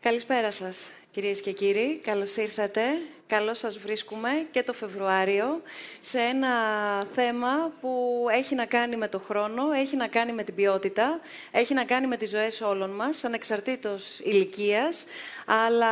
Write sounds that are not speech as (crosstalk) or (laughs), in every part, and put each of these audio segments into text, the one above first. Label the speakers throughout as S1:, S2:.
S1: Καλησπέρα σας, κυρίες και κύριοι. Καλώς ήρθατε. Καλώς σας βρίσκουμε και το Φεβρουάριο σε ένα θέμα που έχει να κάνει με το χρόνο, έχει να κάνει με την ποιότητα, έχει να κάνει με τις ζωές όλων μας, ανεξαρτήτως ηλικίας, αλλά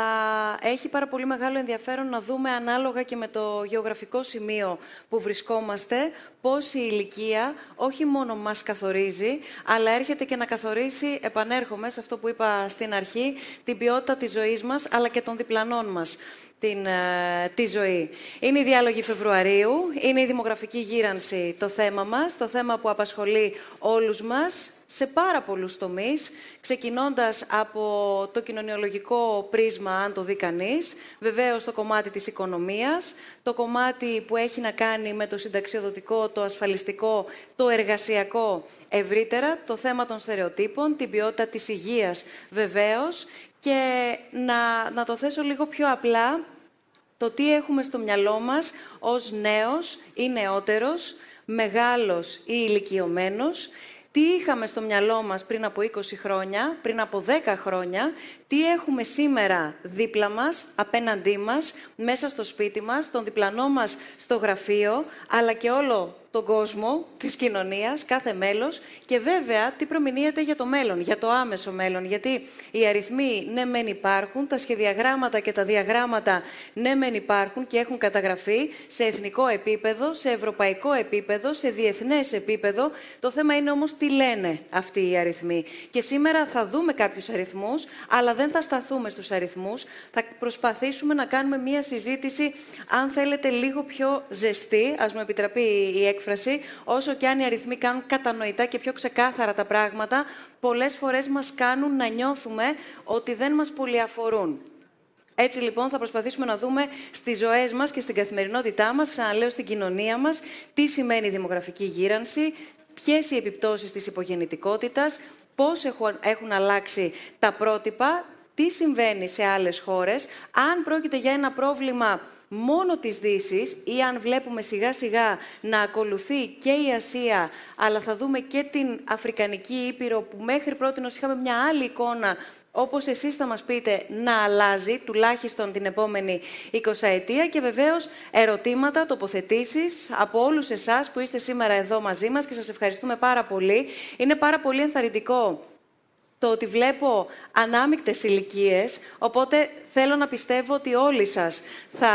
S1: έχει πάρα πολύ μεγάλο ενδιαφέρον να δούμε ανάλογα και με το γεωγραφικό σημείο που βρισκόμαστε, πώς η ηλικία όχι μόνο μας καθορίζει, αλλά έρχεται και να καθορίσει, επανέρχομαι σε αυτό που είπα στην αρχή, την ποιότητα της ζωής μας, αλλά και των διπλανών μας την, ε, τη ζωή. Είναι η διάλογη Φεβρουαρίου, είναι η δημογραφική γύρανση το θέμα μας, το θέμα που απασχολεί όλους μας σε πάρα πολλούς τομείς, ξεκινώντας από το κοινωνιολογικό πρίσμα, αν το δει κανείς, βεβαίως το κομμάτι της οικονομίας, το κομμάτι που έχει να κάνει με το συνταξιοδοτικό, το ασφαλιστικό, το εργασιακό ευρύτερα, το θέμα των στερεοτύπων, την ποιότητα της υγείας βεβαίως και να, να το θέσω λίγο πιο απλά, το τι έχουμε στο μυαλό μας ως νέος ή νεότερος, μεγάλος ή ηλικιωμένος, τι είχαμε στο μυαλό μας πριν από 20 χρόνια, πριν από 10 χρόνια, τι έχουμε σήμερα δίπλα μας, απέναντί μας, μέσα στο σπίτι μας, τον διπλανό μας στο γραφείο, αλλά και όλο τον κόσμο της κοινωνίας, κάθε μέλος και βέβαια τι προμηνύεται για το μέλλον, για το άμεσο μέλλον. Γιατί οι αριθμοί ναι μεν υπάρχουν, τα σχεδιαγράμματα και τα διαγράμματα ναι μεν υπάρχουν και έχουν καταγραφεί σε εθνικό επίπεδο, σε ευρωπαϊκό επίπεδο, σε διεθνές επίπεδο. Το θέμα είναι όμως τι λένε αυτοί οι αριθμοί. Και σήμερα θα δούμε κάποιους αριθμούς, αλλά δεν θα σταθούμε στους αριθμούς. Θα προσπαθήσουμε να κάνουμε μία συζήτηση, αν θέλετε, λίγο πιο ζεστή, ας μου επιτραπεί η έκφραση όσο και αν οι αριθμοί κάνουν κατανοητά και πιο ξεκάθαρα τα πράγματα, πολλές φορές μας κάνουν να νιώθουμε ότι δεν μας πολυαφορούν. Έτσι λοιπόν θα προσπαθήσουμε να δούμε στις ζωές μας και στην καθημερινότητά μας, ξαναλέω στην κοινωνία μας, τι σημαίνει η δημογραφική γύρανση, ποιες οι επιπτώσεις της υπογεννητικότητας, πώς έχουν αλλάξει τα πρότυπα, τι συμβαίνει σε άλλες χώρες, αν πρόκειται για ένα πρόβλημα μόνο της δύση ή αν βλέπουμε σιγά σιγά να ακολουθεί και η Ασία, αλλά θα δούμε και την Αφρικανική Ήπειρο που μέχρι πρώτη είχαμε μια άλλη εικόνα όπως εσείς θα μας πείτε, να αλλάζει, τουλάχιστον την επόμενη 20 ετία και βεβαίως ερωτήματα, τοποθετήσεις από όλους εσάς που είστε σήμερα εδώ μαζί μας και σας ευχαριστούμε πάρα πολύ. Είναι πάρα πολύ ενθαρρυντικό το ότι βλέπω ανάμεικτες ηλικίες, οπότε θέλω να πιστεύω ότι όλοι σας θα,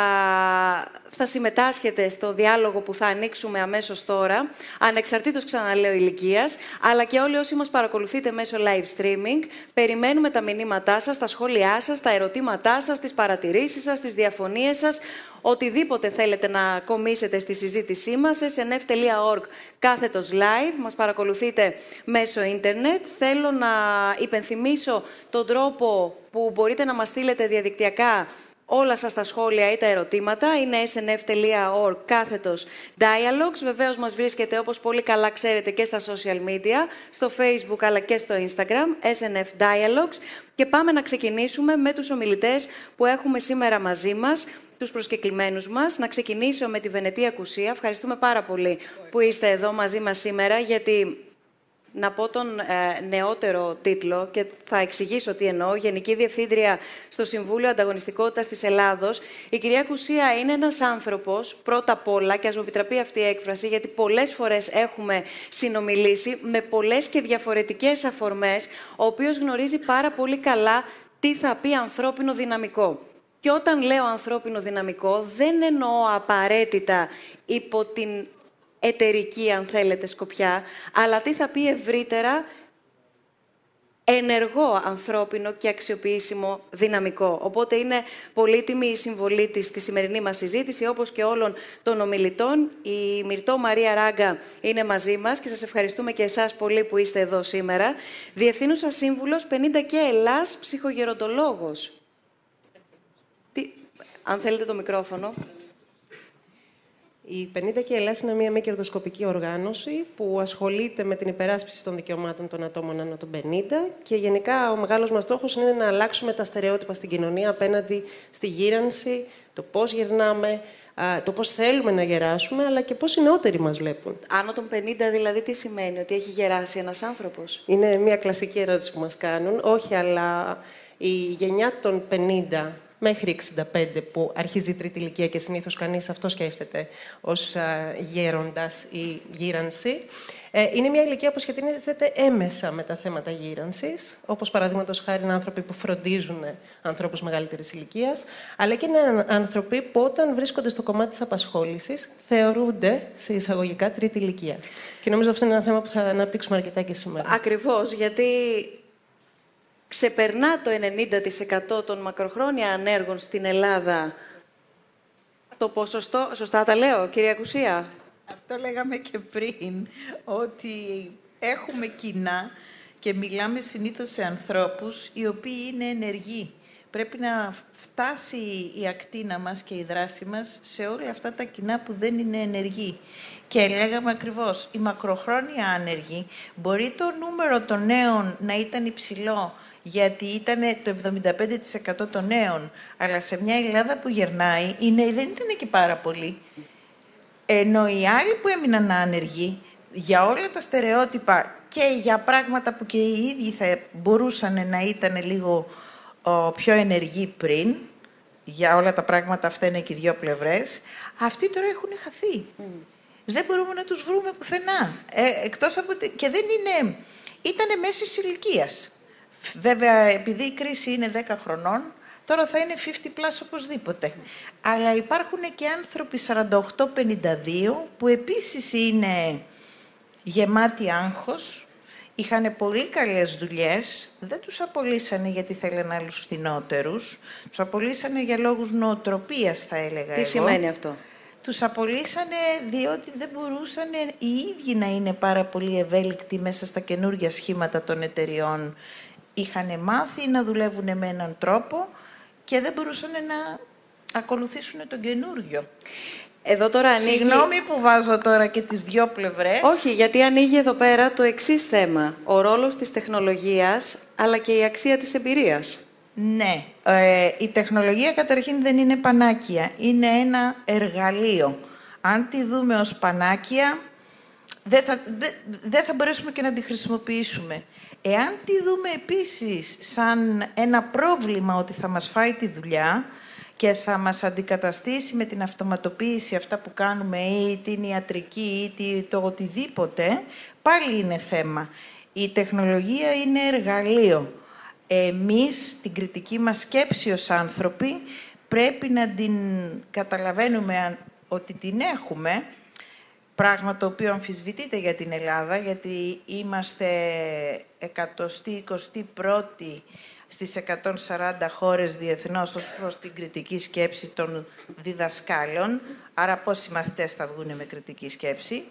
S1: θα συμμετάσχετε στο διάλογο που θα ανοίξουμε αμέσως τώρα, ανεξαρτήτως ξαναλέω ηλικίας, αλλά και όλοι όσοι μας παρακολουθείτε μέσω live streaming, περιμένουμε τα μηνύματά σας, τα σχόλιά σας, τα ερωτήματά σας, τις παρατηρήσεις σας, τις διαφωνίες σας, οτιδήποτε θέλετε να κομίσετε στη συζήτησή μας, snf.org κάθετος live, μας παρακολουθείτε μέσω ίντερνετ. Θέλω να υπενθυμίσω τον τρόπο που μπορείτε να μας στείλετε διαδικτυακά όλα σας τα σχόλια ή τα ερωτήματα. Είναι snf.org κάθετος dialogues. Βεβαίως μας βρίσκεται, όπως πολύ καλά ξέρετε, και στα social media, στο facebook αλλά και στο instagram, snf dialogues. Και πάμε να ξεκινήσουμε με τους ομιλητές που έχουμε σήμερα μαζί μας, τους προσκεκλημένους μας. Να ξεκινήσω με τη Βενετία Κουσία. Ευχαριστούμε πάρα πολύ που είστε εδώ μαζί μας σήμερα, γιατί να πω τον ε, νεότερο τίτλο και θα εξηγήσω τι εννοώ. Γενική Διευθύντρια στο Συμβούλιο Ανταγωνιστικότητας της Ελλάδος. Η κυρία Κουσία είναι ένας άνθρωπος, πρώτα απ' όλα, και ας μου επιτραπεί αυτή η έκφραση, γιατί πολλές φορές έχουμε συνομιλήσει με πολλές και διαφορετικές αφορμές, ο οποίος γνωρίζει πάρα πολύ καλά τι θα πει ανθρώπινο δυναμικό. Και όταν λέω ανθρώπινο δυναμικό, δεν εννοώ απαραίτητα υπό την εταιρική, αν θέλετε, σκοπιά, αλλά τι θα πει ευρύτερα ενεργό ανθρώπινο και αξιοποιήσιμο δυναμικό. Οπότε είναι πολύτιμη η συμβολή της στη σημερινή μας συζήτηση, όπως και όλων των ομιλητών. Η Μυρτώ Μαρία Ράγκα είναι μαζί μας και σας ευχαριστούμε και εσάς πολύ που είστε εδώ σήμερα. Διευθύνουσα Σύμβουλος 50 και Ελλάς, ψυχογεροντολόγος. Τι... Αν θέλετε το μικρόφωνο.
S2: Η 50 και Ελλάδα είναι μια μη κερδοσκοπική οργάνωση που ασχολείται με την υπεράσπιση των δικαιωμάτων των ατόμων άνω των 50 και γενικά ο μεγάλος μας στόχος είναι να αλλάξουμε τα στερεότυπα στην κοινωνία απέναντι στη γύρανση, το πώς γερνάμε, το πώς θέλουμε να γεράσουμε, αλλά και πώς οι νεότεροι μας βλέπουν.
S1: Άνω των 50 δηλαδή τι σημαίνει, ότι έχει γεράσει ένας άνθρωπος;
S2: Είναι μια κλασική ερώτηση που μας κάνουν. Όχι, αλλά Η γενιά των 50 μέχρι 65 που αρχίζει η τρίτη ηλικία και συνήθως κανείς αυτός σκέφτεται ως γέροντας ή γύρανση. Ε, είναι μια ηλικία που σχετίζεται έμεσα με τα θέματα γύρανσης, όπως παραδείγματος χάρη είναι άνθρωποι που φροντίζουν ανθρώπους μεγαλύτερης ηλικίας, αλλά και είναι άνθρωποι που όταν βρίσκονται στο κομμάτι της απασχόλησης θεωρούνται σε εισαγωγικά τρίτη ηλικία. Και νομίζω αυτό είναι ένα θέμα που θα αναπτύξουμε αρκετά και σήμερα.
S1: Ακριβώς, γιατί ξεπερνά το 90% των μακροχρόνια ανέργων στην Ελλάδα το ποσοστό... Σωστά τα λέω, κυρία Κουσία;
S3: Αυτό λέγαμε και πριν, ότι έχουμε κοινά και μιλάμε συνήθως σε ανθρώπους οι οποίοι είναι ενεργοί. Πρέπει να φτάσει η ακτίνα μας και η δράση μας σε όλα αυτά τα κοινά που δεν είναι ενεργοί. Και λέγαμε ακριβώς, οι μακροχρόνια άνεργοι, μπορεί το νούμερο των νέων να ήταν υψηλό, γιατί ήταν το 75% των νέων, αλλά σε μια Ελλάδα που γερνάει, οι νέοι δεν ήταν και πάρα πολλοί. Ενώ οι άλλοι που έμειναν άνεργοι, για όλα τα στερεότυπα και για πράγματα που και οι ίδιοι θα μπορούσαν να ήταν λίγο πιο ενεργοί πριν, για όλα τα πράγματα αυτά είναι και οι δύο πλευρές, αυτοί τώρα έχουν χαθεί. Δεν μπορούμε να τους βρούμε πουθενά. Ε, εκτός από... Και δεν είναι... Ήτανε μέσης ηλικίας. Βέβαια, επειδή η κρίση είναι 10 χρονών, τώρα θα είναι 50 plus οπωσδήποτε. Αλλά υπάρχουν και άνθρωποι 48-52 που επίσης είναι γεμάτοι άγχος, είχαν πολύ καλές δουλειές, δεν τους απολύσανε γιατί θέλουν άλλους φθηνότερους, τους απολύσανε για λόγους νοοτροπίας θα έλεγα
S1: Τι σημαίνει αυτό;
S3: Τους απολύσανε διότι δεν μπορούσαν οι ίδιοι να είναι πάρα πολύ ευέλικτοι μέσα στα καινούργια σχήματα των εταιριών. Είχαν μάθει να δουλεύουν με έναν τρόπο και δεν μπορούσαν να ακολουθήσουν τον καινούργιο.
S1: Εδώ τώρα ανοίγει...
S3: Συγγνώμη που βάζω τώρα και τις δυο πλευρές.
S1: Όχι, γιατί ανοίγει εδώ πέρα το εξής θέμα. Ο ρόλος της τεχνολογίας, αλλά και η αξία της εμπειρίας.
S3: Ναι. Ε, η τεχνολογία καταρχήν δεν είναι πανάκια. Είναι ένα εργαλείο. Αν τη δούμε ως πανάκια, δεν θα, δεν θα μπορέσουμε και να τη χρησιμοποιήσουμε. Εάν τη δούμε επίσης σαν ένα πρόβλημα ότι θα μας φάει τη δουλειά, και θα μας αντικαταστήσει με την αυτοματοποίηση αυτά που κάνουμε ή την ιατρική ή το οτιδήποτε, πάλι είναι θέμα. Η τεχνολογία είναι εργαλείο. Εμείς, την κριτική μας σκέψη ως άνθρωποι, πρέπει να την καταλαβαίνουμε ότι την έχουμε, πράγμα το οποίο αμφισβητείται για την Ελλάδα, γιατί είμαστε εκατοστή, εικοστή πρώτη στις 140 χώρες διεθνώς ως προς την κριτική σκέψη των διδασκάλων. Άρα πόσοι μαθητές θα βγουν με κριτική σκέψη.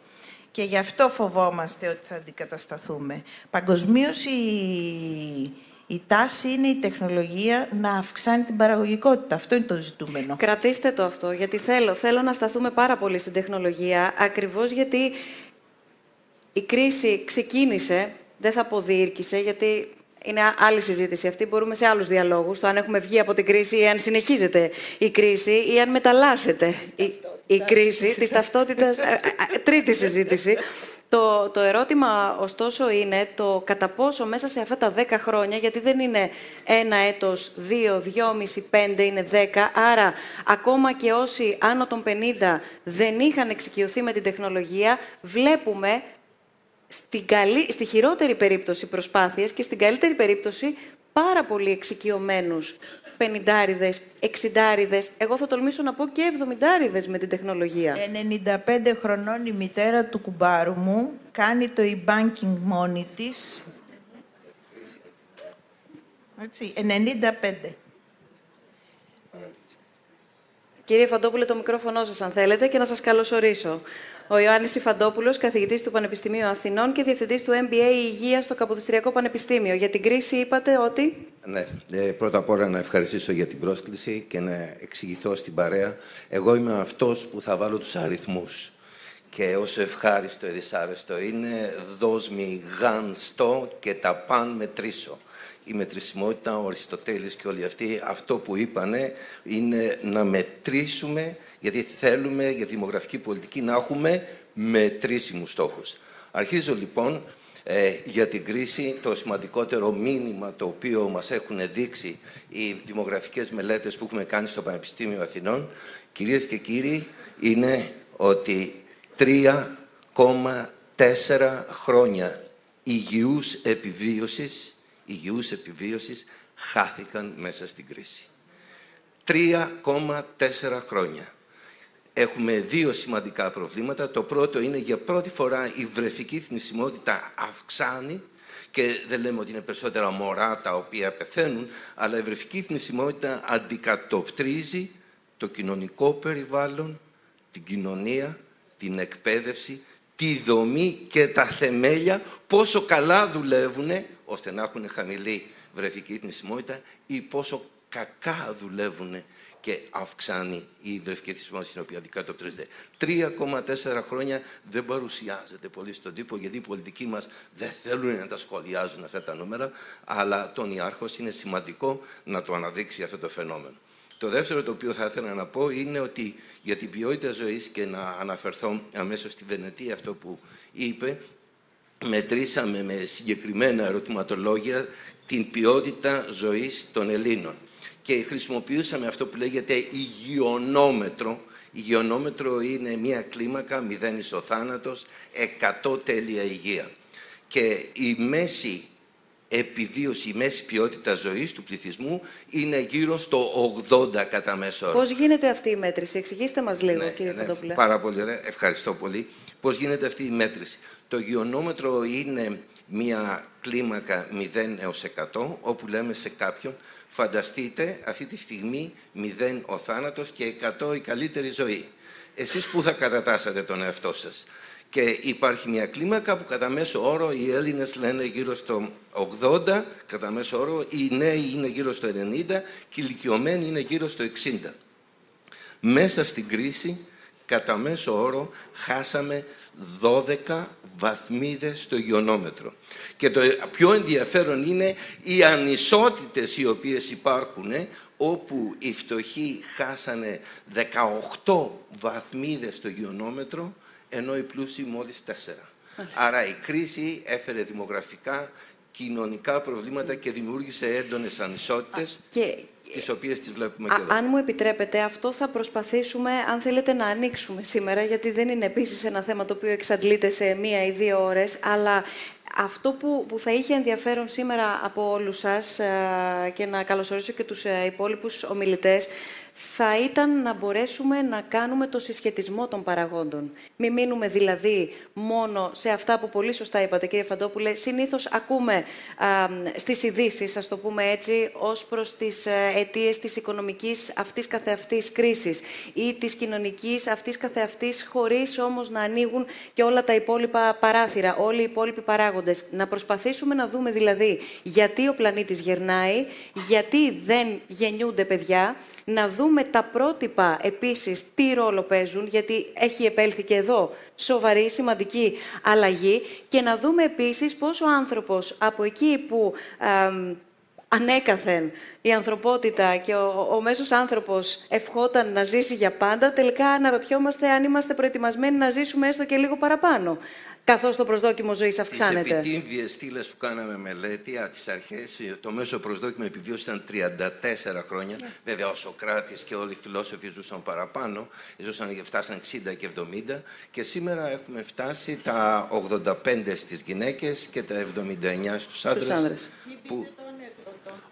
S3: Και γι' αυτό φοβόμαστε ότι θα αντικατασταθούμε. Παγκοσμίως η, η τάση είναι η τεχνολογία να αυξάνει την παραγωγικότητα. Αυτό είναι το ζητούμενο.
S1: Κρατήστε το αυτό, γιατί θέλω, θέλω να σταθούμε πάρα πολύ στην τεχνολογία, ακριβώς γιατί η κρίση ξεκίνησε, δεν θα πω γιατί είναι άλλη συζήτηση αυτή. Μπορούμε σε άλλους διαλόγους. Το αν έχουμε βγει από την κρίση ή αν συνεχίζεται η κρίση ή αν μεταλλάσσεται η, η κρίση της ταυτότητας. Ε, ε, τρίτη συζήτηση. Το, το ερώτημα, ωστόσο, είναι το κατά πόσο μέσα σε αυτά τα δέκα χρόνια, γιατί δεν είναι ένα έτος, δύο, δυόμιση, πέντε, είναι δέκα, άρα ακόμα και όσοι άνω των 50 δεν είχαν εξοικειωθεί με την τεχνολογία, βλέπουμε στην καλή, στη χειρότερη περίπτωση προσπάθειες και στην καλύτερη περίπτωση πάρα πολύ εξοικειωμένους πενιντάριδες, εξιντάριδες, εγώ θα τολμήσω να πω και εβδομηντάριδες με την τεχνολογία.
S3: 95 χρονών η μητέρα του κουμπάρου μου κάνει το e-banking μόνη της. Έτσι, 95.
S1: Κύριε Φαντόπουλε, το μικρόφωνο σας αν θέλετε και να σας καλωσορίσω ο Ιωάννης Ιφαντόπουλος, καθηγητής του Πανεπιστημίου Αθηνών και διευθυντής του MBA Υγείας στο Καποδιστριακό Πανεπιστήμιο. Για την κρίση είπατε ότι.
S4: Ναι, ε, πρώτα απ' όλα να ευχαριστήσω για την πρόσκληση και να εξηγηθώ στην παρέα. Εγώ είμαι αυτός που θα βάλω τους αριθμούς. Και όσο ευχάριστο ή δυσάρεστο είναι, δώσ' γάνστο και τα παν μετρήσω η μετρησιμότητα, ο Αριστοτέλης και όλοι αυτοί, αυτό που είπανε είναι να μετρήσουμε, γιατί θέλουμε για τη δημογραφική πολιτική να έχουμε μετρήσιμους στόχους. Αρχίζω λοιπόν ε, για την κρίση. Το σημαντικότερο μήνυμα το οποίο μας έχουν δείξει οι δημογραφικές μελέτες που έχουμε κάνει στο Πανεπιστήμιο Αθηνών, κυρίες και κύριοι, είναι ότι 3,4 χρόνια υγιούς επιβίωσης, υγιούς επιβίωσης χάθηκαν μέσα στην κρίση. 3,4 χρόνια. Έχουμε δύο σημαντικά προβλήματα. Το πρώτο είναι για πρώτη φορά η βρεφική θνησιμότητα αυξάνει και δεν λέμε ότι είναι περισσότερα μωρά τα οποία πεθαίνουν, αλλά η βρεφική θνησιμότητα αντικατοπτρίζει το κοινωνικό περιβάλλον, την κοινωνία, την εκπαίδευση, τη δομή και τα θεμέλια, πόσο καλά δουλεύουν ώστε να έχουν χαμηλή βρεφική θνησιμότητα ή πόσο κακά δουλεύουν και αυξάνει η βρεφική θνησιμότητα στην οποία αντικατοπτρίζεται. 3,4 χρόνια δεν παρουσιάζεται πολύ στον τύπο γιατί οι πολιτικοί μας δεν θέλουν να τα σχολιάζουν αυτά τα νούμερα αλλά τον Ιάρχος είναι σημαντικό να το αναδείξει αυτό το φαινόμενο. Το δεύτερο το οποίο θα ήθελα να πω είναι ότι για την ποιότητα ζωής και να αναφερθώ αμέσως στη Βενετία αυτό που είπε, μετρήσαμε με συγκεκριμένα ερωτηματολόγια την ποιότητα ζωής των Ελλήνων. Και χρησιμοποιούσαμε αυτό που λέγεται υγειονόμετρο. Υγειονόμετρο είναι μια κλίμακα, μηδέν ο θάνατος, 100 τέλεια υγεία. Και η μέση επιβίωση, η μέση ποιότητα ζωής του πληθυσμού είναι γύρω στο 80 κατά μέσο όρο.
S1: Πώς γίνεται αυτή η μέτρηση, εξηγήστε μας λίγο
S4: ναι,
S1: κύριε
S4: ναι, Πάρα πολύ ωραία, ευχαριστώ πολύ. Πώς γίνεται αυτή η μέτρηση; Το γεωνόμετρο είναι μια κλίμακα 0 έως 100, όπου λέμε σε κάποιον, φανταστείτε αυτή τη στιγμή 0 ο θάνατος και 100 η καλύτερη ζωή. Εσείς πού θα κατατάσσατε τον εαυτό σας. Και υπάρχει μια κλίμακα που κατά μέσο όρο οι Έλληνες λένε γύρω στο 80, κατά μέσο όρο οι νέοι είναι γύρω στο 90 και οι ηλικιωμένοι είναι γύρω στο 60. Μέσα στην κρίση, κατά μέσο όρο, χάσαμε 12 βαθμίδες στο υγειονόμετρο. Και το πιο ενδιαφέρον είναι οι ανισότητες οι οποίες υπάρχουν, όπου οι φτωχοί χάσανε 18 βαθμίδες στο υγειονόμετρο, ενώ οι πλούσιοι μόλις 4. Άρα η κρίση έφερε δημογραφικά, κοινωνικά προβλήματα και δημιούργησε έντονες ανισότητες. Και τις οποίες τις βλέπουμε και εδώ.
S1: Αν μου επιτρέπετε, αυτό θα προσπαθήσουμε, αν θέλετε, να ανοίξουμε σήμερα, γιατί δεν είναι επίσης ένα θέμα το οποίο εξαντλείται σε μία ή δύο ώρες, αλλά αυτό που, που θα είχε ενδιαφέρον σήμερα από όλους σας ε, και να καλωσορίσω και τους ε, υπόλοιπους ομιλητές, θα ήταν να μπορέσουμε να κάνουμε το συσχετισμό των παραγόντων. Μην μείνουμε δηλαδή μόνο σε αυτά που πολύ σωστά είπατε, κύριε Φαντόπουλε. Συνήθως ακούμε α, στις ειδήσει, ας το πούμε έτσι, ως προς τις ε, αιτίες της οικονομικής αυτής καθεαυτής κρίσης ή της κοινωνικής αυτής καθεαυτής, χωρίς όμως να ανοίγουν και όλα τα υπόλοιπα παράθυρα, όλοι οι υπόλοιποι παράγοντες. Να προσπαθήσουμε να δούμε δηλαδή γιατί ο πλανήτης γερνάει, γιατί δεν γεννιούνται παιδιά, να δούμε τα πρότυπα επίσης τι ρόλο παίζουν, γιατί έχει επέλθει και εδώ σοβαρή, σημαντική αλλαγή. Και να δούμε επίσης πώς ο άνθρωπος από εκεί που ανέκαθεν η ανθρωπότητα και ο, ο μέσος άνθρωπος ευχόταν να ζήσει για πάντα, τελικά αναρωτιόμαστε αν είμαστε προετοιμασμένοι να ζήσουμε έστω και λίγο παραπάνω καθώς το προσδόκιμο ζωής αυξάνεται.
S4: Τις επιτύμβιες στήλες που κάναμε μελέτη, από τις αρχές, το μέσο προσδόκιμο επιβίωση ήταν 34 χρόνια. Ναι. Βέβαια, ο Σοκράτης και όλοι οι φιλόσοφοι ζούσαν παραπάνω, ζούσαν και φτάσαν 60 και 70 και σήμερα έχουμε φτάσει τα 85 στις γυναίκες και τα 79 στους άντρες. Που...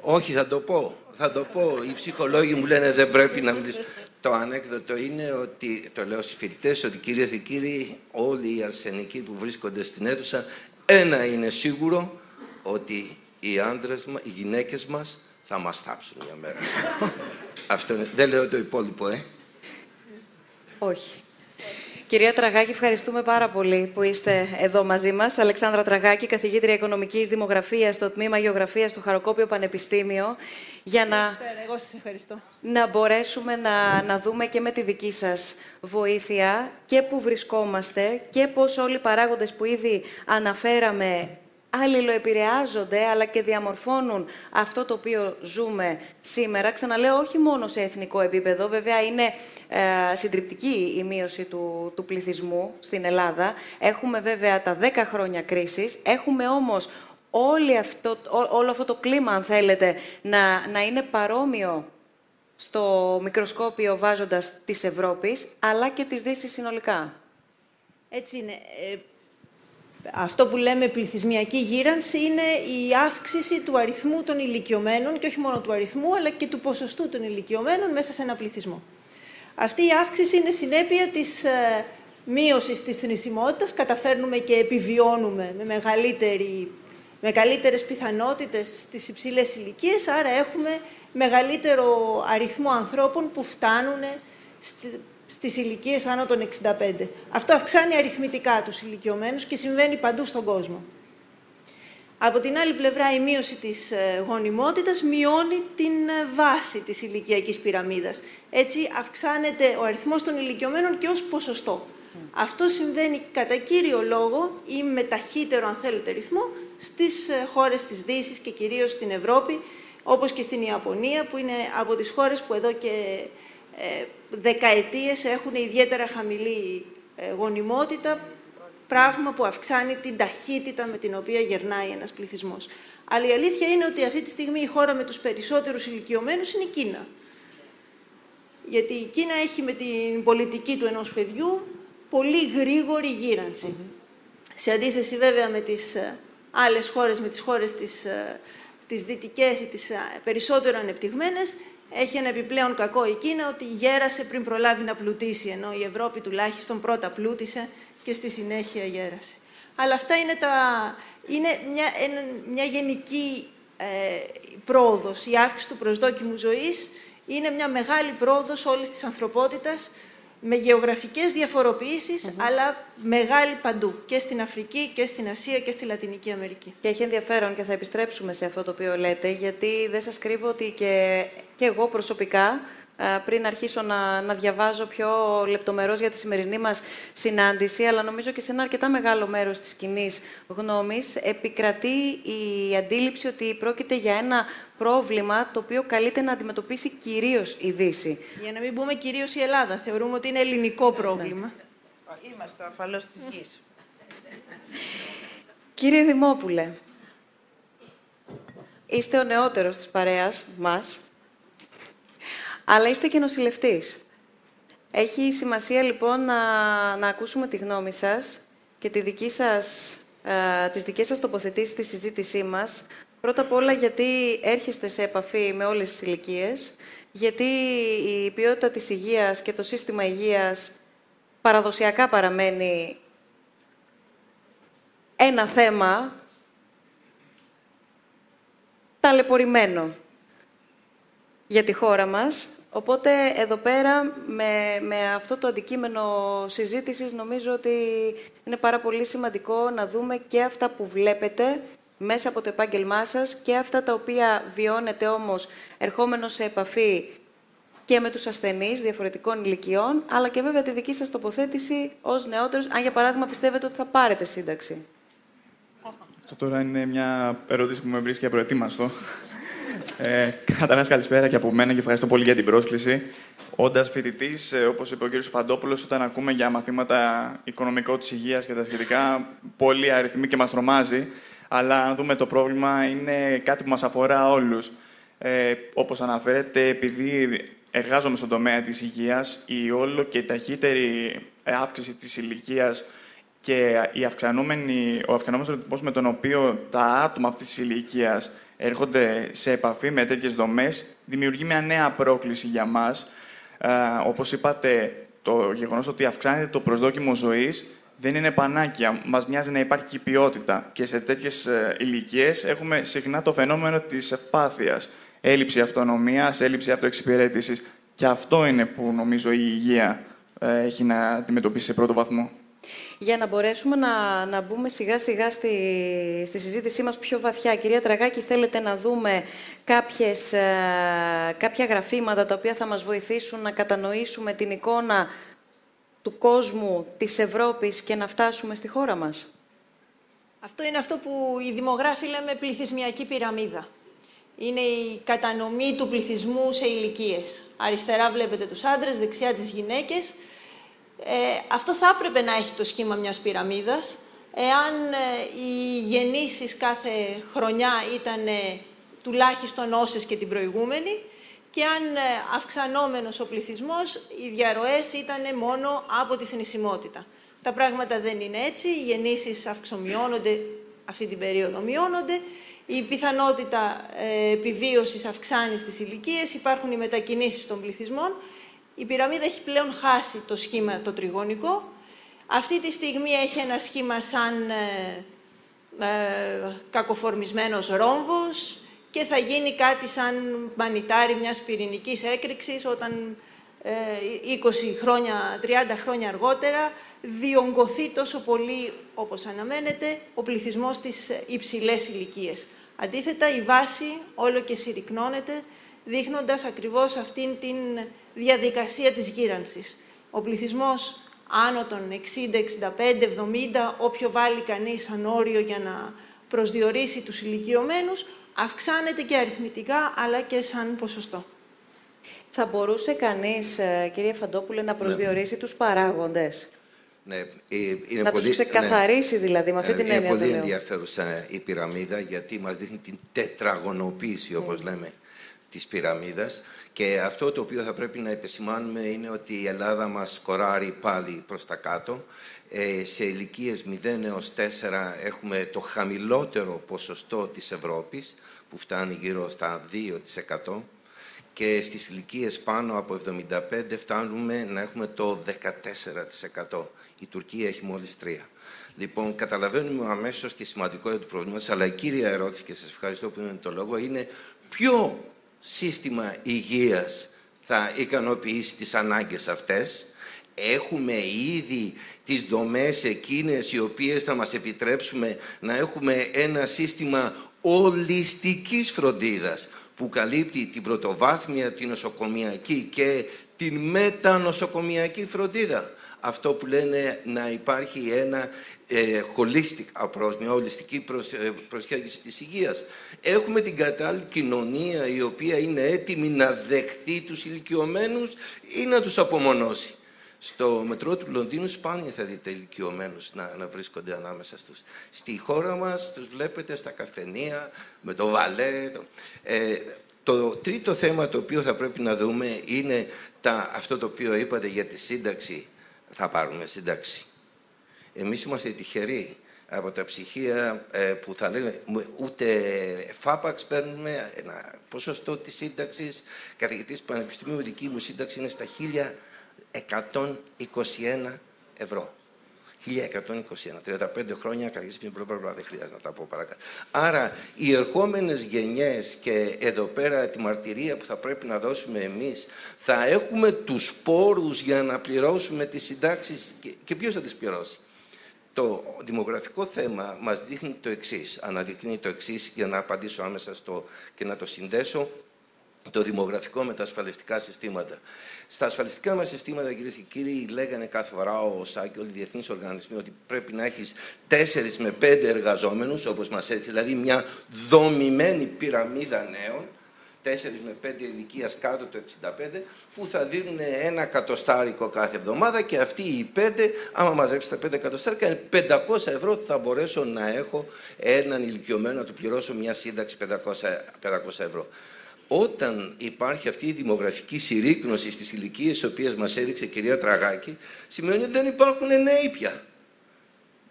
S4: Όχι, θα το πω. Θα το πω. Οι ψυχολόγοι μου λένε δεν πρέπει να μιλήσω. Το ανέκδοτο είναι ότι, το λέω στους φοιτητές, ότι κυρίες και κύριοι, όλοι οι αρσενικοί που βρίσκονται στην αίθουσα, ένα είναι σίγουρο, ότι οι άντρες, οι γυναίκες μας θα μας θάψουν μια μέρα. (laughs) Αυτό Δεν λέω το υπόλοιπο, ε.
S1: Όχι. Κυρία Τραγάκη, ευχαριστούμε πάρα πολύ που είστε εδώ μαζί μας. Αλεξάνδρα Τραγάκη, καθηγήτρια Οικονομικής Δημογραφίας στο Τμήμα Γεωγραφίας του Χαροκόπιο Πανεπιστήμιο, για να,
S5: Εγώ σας ευχαριστώ.
S1: να μπορέσουμε να, να δούμε και με τη δική σας βοήθεια και που βρισκόμαστε και πώς όλοι οι παράγοντες που ήδη αναφέραμε αλληλοεπηρεάζονται αλλά και διαμορφώνουν αυτό το οποίο ζούμε σήμερα. Ξαναλέω, όχι μόνο σε εθνικό επίπεδο, βέβαια είναι ε, συντριπτική η μείωση του, του πληθυσμού στην Ελλάδα. Έχουμε βέβαια τα 10 χρόνια κρίσης, έχουμε όμως όλη αυτό, όλο αυτό το κλίμα, αν θέλετε, να, να είναι παρόμοιο στο μικροσκόπιο βάζοντας της Ευρώπης, αλλά και της Δύσης συνολικά.
S5: Έτσι είναι. Ε, αυτό που λέμε πληθυσμιακή γύρανση είναι η αύξηση του αριθμού των ηλικιωμένων και όχι μόνο του αριθμού, αλλά και του ποσοστού των ηλικιωμένων μέσα σε ένα πληθυσμό. Αυτή η αύξηση είναι συνέπεια της ε, μείωσης της θνησιμότητας. Καταφέρνουμε και επιβιώνουμε με, μεγαλύτερη, με καλύτερες πιθανότητες στις υψηλές ηλικίες, άρα έχουμε μεγαλύτερο αριθμό ανθρώπων που φτάνουν στις ηλικίες άνω των 65. Αυτό αυξάνει αριθμητικά τους ηλικιωμένους και συμβαίνει παντού στον κόσμο. Από την άλλη πλευρά, η μείωση της ε, γονιμότητας μειώνει την ε, βάση της ηλικιακής πυραμίδας. Έτσι, αυξάνεται ο αριθμός των ηλικιωμένων και ως ποσοστό. Αυτό συμβαίνει κατά κύριο λόγο ή με ταχύτερο, αν θέλετε, ρυθμό στις ε, χώρες της Δύσης και κυρίως στην Ευρώπη, όπως και στην Ιαπωνία, που είναι από τις χώρες που εδώ και ε, δεκαετίες έχουν ιδιαίτερα χαμηλή ε, γονιμότητα, πράγμα που αυξάνει την ταχύτητα με την οποία γερνάει ένας πληθυσμός. Αλλά η αλήθεια είναι ότι αυτή τη στιγμή η χώρα με τους περισσότερους ηλικιωμένους είναι η Κίνα. Γιατί η Κίνα έχει με την πολιτική του ενός παιδιού πολύ γρήγορη γύρανση. Σε αντίθεση βέβαια με τις ε, άλλες χώρες, με τις χώρες της, τις δυτικές ή τις περισσότερο ανεπτυγμένες, έχει ένα επιπλέον κακό η Κίνα ότι γέρασε πριν προλάβει να πλουτίσει, ενώ η Ευρώπη τουλάχιστον πρώτα πλούτησε και στη συνέχεια γέρασε. Αλλά αυτά είναι, τα, είναι μια, μια γενική ε, πρόοδος. Η αύξηση του προσδόκιμου ζωής είναι μια μεγάλη πρόοδος όλης της ανθρωπότητας με γεωγραφικές αλλά μεγάλη παντού, και στην Αφρική και στην Ασία και στη Λατινική Αμερική.
S1: Και έχει ενδιαφέρον και θα επιστρέψουμε σε αυτό το οποίο λέτε, γιατί δεν σας κρύβω ότι και, και εγώ προσωπικά πριν αρχίσω να, να διαβάζω πιο λεπτομερώς για τη σημερινή μας συνάντηση, αλλά νομίζω και σε ένα αρκετά μεγάλο μέρος της κοινής γνώμης, επικρατεί η αντίληψη ότι πρόκειται για ένα πρόβλημα το οποίο καλείται να αντιμετωπίσει κυρίως η Δύση.
S5: Για να μην πούμε κυρίως η Ελλάδα. Θεωρούμε ότι είναι ελληνικό πρόβλημα.
S3: Είμαστε αφαλώς της γης.
S1: Κύριε Δημόπουλε, είστε ο νεότερος της παρέας μας αλλά είστε και νοσηλευτής. Έχει σημασία λοιπόν να, να ακούσουμε τη γνώμη σας και τη δική σας, ε, τις δικές σας τοποθετήσεις στη συζήτησή μας. Πρώτα απ' όλα γιατί έρχεστε σε επαφή με όλες τις ηλικίες, γιατί η ποιότητα της υγείας και το σύστημα υγείας παραδοσιακά παραμένει ένα θέμα ταλαιπωρημένο για τη χώρα μας Οπότε εδώ πέρα με, με αυτό το αντικείμενο συζήτησης νομίζω ότι είναι πάρα πολύ σημαντικό να δούμε και αυτά που βλέπετε μέσα από το επάγγελμά σας και αυτά τα οποία βιώνετε όμως ερχόμενος σε επαφή και με τους ασθενείς διαφορετικών ηλικιών, αλλά και βέβαια τη δική σας τοποθέτηση ως νεότερος, αν για παράδειγμα πιστεύετε ότι θα πάρετε σύνταξη.
S6: Αυτό τώρα είναι μια ερώτηση που με βρίσκει απροετοίμαστο. Ε, Καταρχάς, καλησπέρα και από μένα και ευχαριστώ πολύ για την πρόσκληση. Όντας φοιτητής, ε, όπως είπε ο κ. Φαντόπουλος, όταν ακούμε για μαθήματα οικονομικό της υγείας και τα σχετικά, πολύ αριθμοί και μας τρομάζει. Αλλά αν δούμε το πρόβλημα, είναι κάτι που μας αφορά όλους. Ε, όπως αναφέρεται, επειδή εργάζομαι στον τομέα της υγείας, η όλο και ταχύτερη αύξηση της ηλικίας και η αυξανόμενη, ο αυξανόμενος ρυθμός με τον οποίο τα άτομα αυτής της ηλικίας έρχονται σε επαφή με τέτοιες δομές, δημιουργεί μια νέα πρόκληση για μας. Ε, όπως είπατε, το γεγονός ότι αυξάνεται το προσδόκιμο ζωής δεν είναι πανάκια. Μας νοιάζει να υπάρχει και ποιότητα. Και σε τέτοιες ε, ηλικίες έχουμε συχνά το φαινόμενο της ευπάθειας. Έλλειψη αυτονομίας, έλλειψη αυτοεξυπηρέτησης. Και αυτό είναι που νομίζω η υγεία ε, έχει να αντιμετωπίσει σε πρώτο βαθμό
S1: για να μπορέσουμε να, να μπούμε σιγά-σιγά στη, στη συζήτησή μας πιο βαθιά. Κυρία Τραγάκη, θέλετε να δούμε κάποιες, ε, κάποια γραφήματα τα οποία θα μας βοηθήσουν να κατανοήσουμε την εικόνα του κόσμου, της Ευρώπης και να φτάσουμε στη χώρα μας;
S5: Αυτό είναι αυτό που οι δημογράφοι λέμε πληθυσμιακή πυραμίδα. Είναι η κατανομή του πληθυσμού σε ηλικίες. Αριστερά βλέπετε τους άντρες, δεξιά τις γυναίκες. Ε, αυτό θα έπρεπε να έχει το σχήμα μιας πυραμίδας, εάν ε, οι γεννήσεις κάθε χρονιά ήταν ε, τουλάχιστον όσες και την προηγούμενη και αν ε, αυξανόμενος ο πληθυσμός, οι διαρροές ήταν μόνο από τη θνησιμότητα. Τα πράγματα δεν είναι έτσι, οι γεννήσεις αυξομειώνονται, αυτή την περίοδο μειώνονται, η πιθανότητα ε, επιβίωσης αυξάνει στις ηλικίες, υπάρχουν οι μετακινήσεις των πληθυσμών. Η πυραμίδα έχει πλέον χάσει το σχήμα το τριγωνικό. Αυτή τη στιγμή έχει ένα σχήμα σαν ε, ε, κακοφορμισμένος ρόμβος και θα γίνει κάτι σαν μανιτάρι μιας πυρηνικής έκρηξης όταν 20 χρόνια, 30 χρόνια αργότερα διονγκωθεί τόσο πολύ όπως αναμένεται ο πληθυσμός στις υψηλές ηλικίες. Αντίθετα, η βάση όλο και συρρυκνώνεται, δείχνοντας ακριβώς αυτήν την διαδικασία της γύρανσης. Ο πληθυσμός άνω των 60, 65, 70, όποιο βάλει κανείς σαν όριο για να προσδιορίσει τους ηλικιωμένους, αυξάνεται και αριθμητικά, αλλά και σαν ποσοστό.
S1: Θα μπορούσε κανείς, ε, κυρία Φαντόπουλε, να προσδιορίσει ναι. τους παράγοντες;
S4: Ναι, ε, είναι
S1: να
S4: πολύ,
S1: τους ξεκαθαρίσει ναι, δηλαδή με αυτή την έννοια.
S4: Είναι πολύ ενδιαφέρουσα η πυραμίδα γιατί μας δείχνει την τετραγωνοποίηση, όπως ναι. λέμε, της πυραμίδας και αυτό το οποίο θα πρέπει να επισημάνουμε είναι ότι η Ελλάδα μας σκοράρει πάλι προς τα κάτω. Ε, σε ηλικίες 0 έως 4 έχουμε το χαμηλότερο ποσοστό της Ευρώπης που φτάνει γύρω στα 2% και στις ηλικίες πάνω από 75 φτάνουμε να έχουμε το 14%. Η Τουρκία έχει μόλις 3%. Λοιπόν, καταλαβαίνουμε αμέσως τη σημαντικότητα του προβλήματος, αλλά η κύρια ερώτηση, και σας ευχαριστώ που είναι το λόγο, είναι ποιο σύστημα υγείας θα ικανοποιήσει τις ανάγκες αυτές; Έχουμε ήδη τις δομές εκείνες οι οποίες θα μας επιτρέψουμε να έχουμε ένα σύστημα ολιστικής φροντίδας που καλύπτει την πρωτοβάθμια, την νοσοκομιακή και την μετανοσοκομιακή φροντίδα. Αυτό που λένε να υπάρχει ένα ε, holistic approach, μια ολιστική ε, προσχέδηση της υγείας. Έχουμε την κατάλληλη κοινωνία η οποία είναι έτοιμη να δεχτεί τους ηλικιωμένους ή να τους απομονώσει. Στο μετρό του Λονδίνου σπάνια θα δείτε ηλικιωμένους να, να βρίσκονται ανάμεσα στους. Στη χώρα μας τους βλέπετε στα καφενεία, με το βαλέ. Το, ε, το τρίτο θέμα το οποίο θα πρέπει να δούμε είναι τα, αυτό το οποίο είπατε για τη σύνταξη. Θα πάρουμε σύνταξη. Εμείς είμαστε τυχεροί από τα ψυχία ε, που θα λένε ούτε φάπαξ παίρνουμε ένα ποσοστό της σύνταξης. Καθηγητής Πανεπιστημίου δική μου σύνταξη είναι στα 1121 ευρώ. 1121, 35 χρόνια καθηγητής πριν δεν χρειάζεται να τα πω παρακάτω. Άρα οι ερχόμενες γενιές και εδώ πέρα τη μαρτυρία που θα πρέπει να δώσουμε εμείς θα έχουμε τους πόρους για να πληρώσουμε τις συντάξεις και, και ποιος θα τις πληρώσει; Το δημογραφικό θέμα μας δείχνει το εξής, αναδείχνει το εξής για να απαντήσω άμεσα στο και να το συνδέσω το δημογραφικό με τα ασφαλιστικά συστήματα. Στα ασφαλιστικά μας συστήματα, κυρίες και κύριοι, λέγανε κάθε φορά ο ΣΑΚ και όλοι οι διεθνείς οργανισμοί ότι πρέπει να έχεις τέσσερις με πέντε εργαζόμενους, όπως μας έτσι, δηλαδή μια δομημένη πυραμίδα νέων, 4 με 5 ηλικίας κάτω το 65, που θα δίνουν ένα κατοστάρικο κάθε εβδομάδα και αυτοί οι 5, άμα μαζέψει τα 5 εκατοστάρικα, 500 ευρώ θα μπορέσω να έχω έναν ηλικιωμένο να του πληρώσω μια σύνταξη 500, 500 ευρώ. Όταν υπάρχει αυτή η δημογραφική συρρήκνωση στις ηλικίες τις οποίες μας έδειξε η κυρία Τραγάκη, σημαίνει ότι δεν υπάρχουν νέοι πια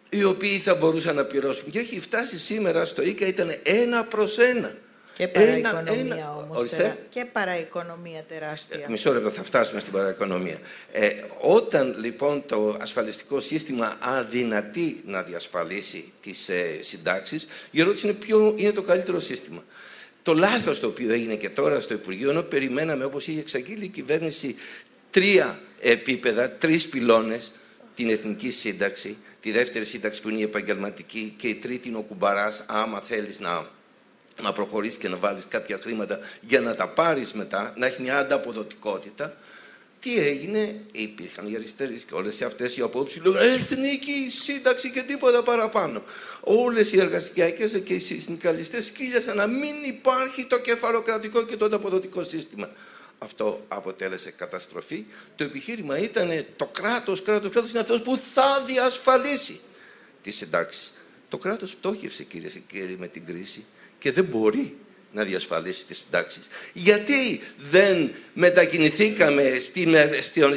S4: οι οποίοι θα μπορούσαν να πληρώσουν. Και έχει φτάσει σήμερα στο ΙΚΑ ήταν ένα προς ένα.
S3: Και παραοικονομία ένα, όμως. Και παραοικονομία τεράστια.
S4: Ε, μισό λεπτό, θα φτάσουμε στην παραοικονομία. Ε, όταν λοιπόν το ασφαλιστικό σύστημα αδυνατεί να διασφαλίσει τις ε, συντάξεις, η ερώτηση είναι ποιο είναι το καλύτερο σύστημα. Το λάθος το οποίο έγινε και τώρα στο Υπουργείο, ενώ περιμέναμε όπως είχε εξαγγείλει η κυβέρνηση τρία επίπεδα, τρεις πυλώνες, την εθνική σύνταξη, τη δεύτερη σύνταξη που είναι η επαγγελματική και η τρίτη είναι ο κουμπαράς, άμα θέλεις να, να προχωρήσεις και να βάλεις κάποια χρήματα για να τα πάρεις μετά, να έχει μια ανταποδοτικότητα, τι έγινε, υπήρχαν οι αριστερέ και όλες αυτές οι απόψει που λέγανε Εθνική σύνταξη και τίποτα παραπάνω. Όλες οι εργασιακές και οι συνδικαλιστές σκύλιασαν να μην υπάρχει το κεφαλοκρατικό και το ανταποδοτικό σύστημα. Αυτό αποτέλεσε καταστροφή. Το επιχείρημα ήταν το κράτος, κράτος, κράτος είναι αυτός που θα διασφαλίσει τις συντάξεις. Το κράτος πτώχευσε, κυρίε και κύριοι, με την κρίση και δεν μπορεί να διασφαλίσει τις συντάξεις. Γιατί δεν μετακινηθήκαμε στην,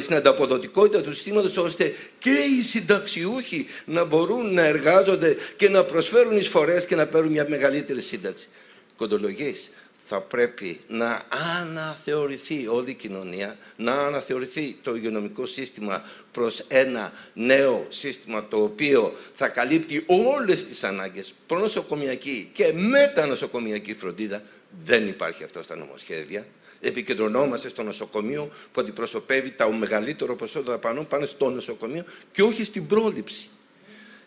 S4: στην ανταποδοτικότητα του συστήματος ώστε και οι συνταξιούχοι να μπορούν να εργάζονται και να προσφέρουν εισφορές και να παίρνουν μια μεγαλύτερη σύνταξη. Κοντολογίες θα πρέπει να αναθεωρηθεί όλη η κοινωνία, να αναθεωρηθεί το υγειονομικό σύστημα προς ένα νέο σύστημα το οποίο θα καλύπτει όλες τις ανάγκες προνοσοκομιακή και μετανοσοκομιακή φροντίδα. Δεν υπάρχει αυτό στα νομοσχέδια. Επικεντρωνόμαστε στο νοσοκομείο που αντιπροσωπεύει τα μεγαλύτερο ποσό δαπανών πάνε στο νοσοκομείο και όχι στην πρόληψη.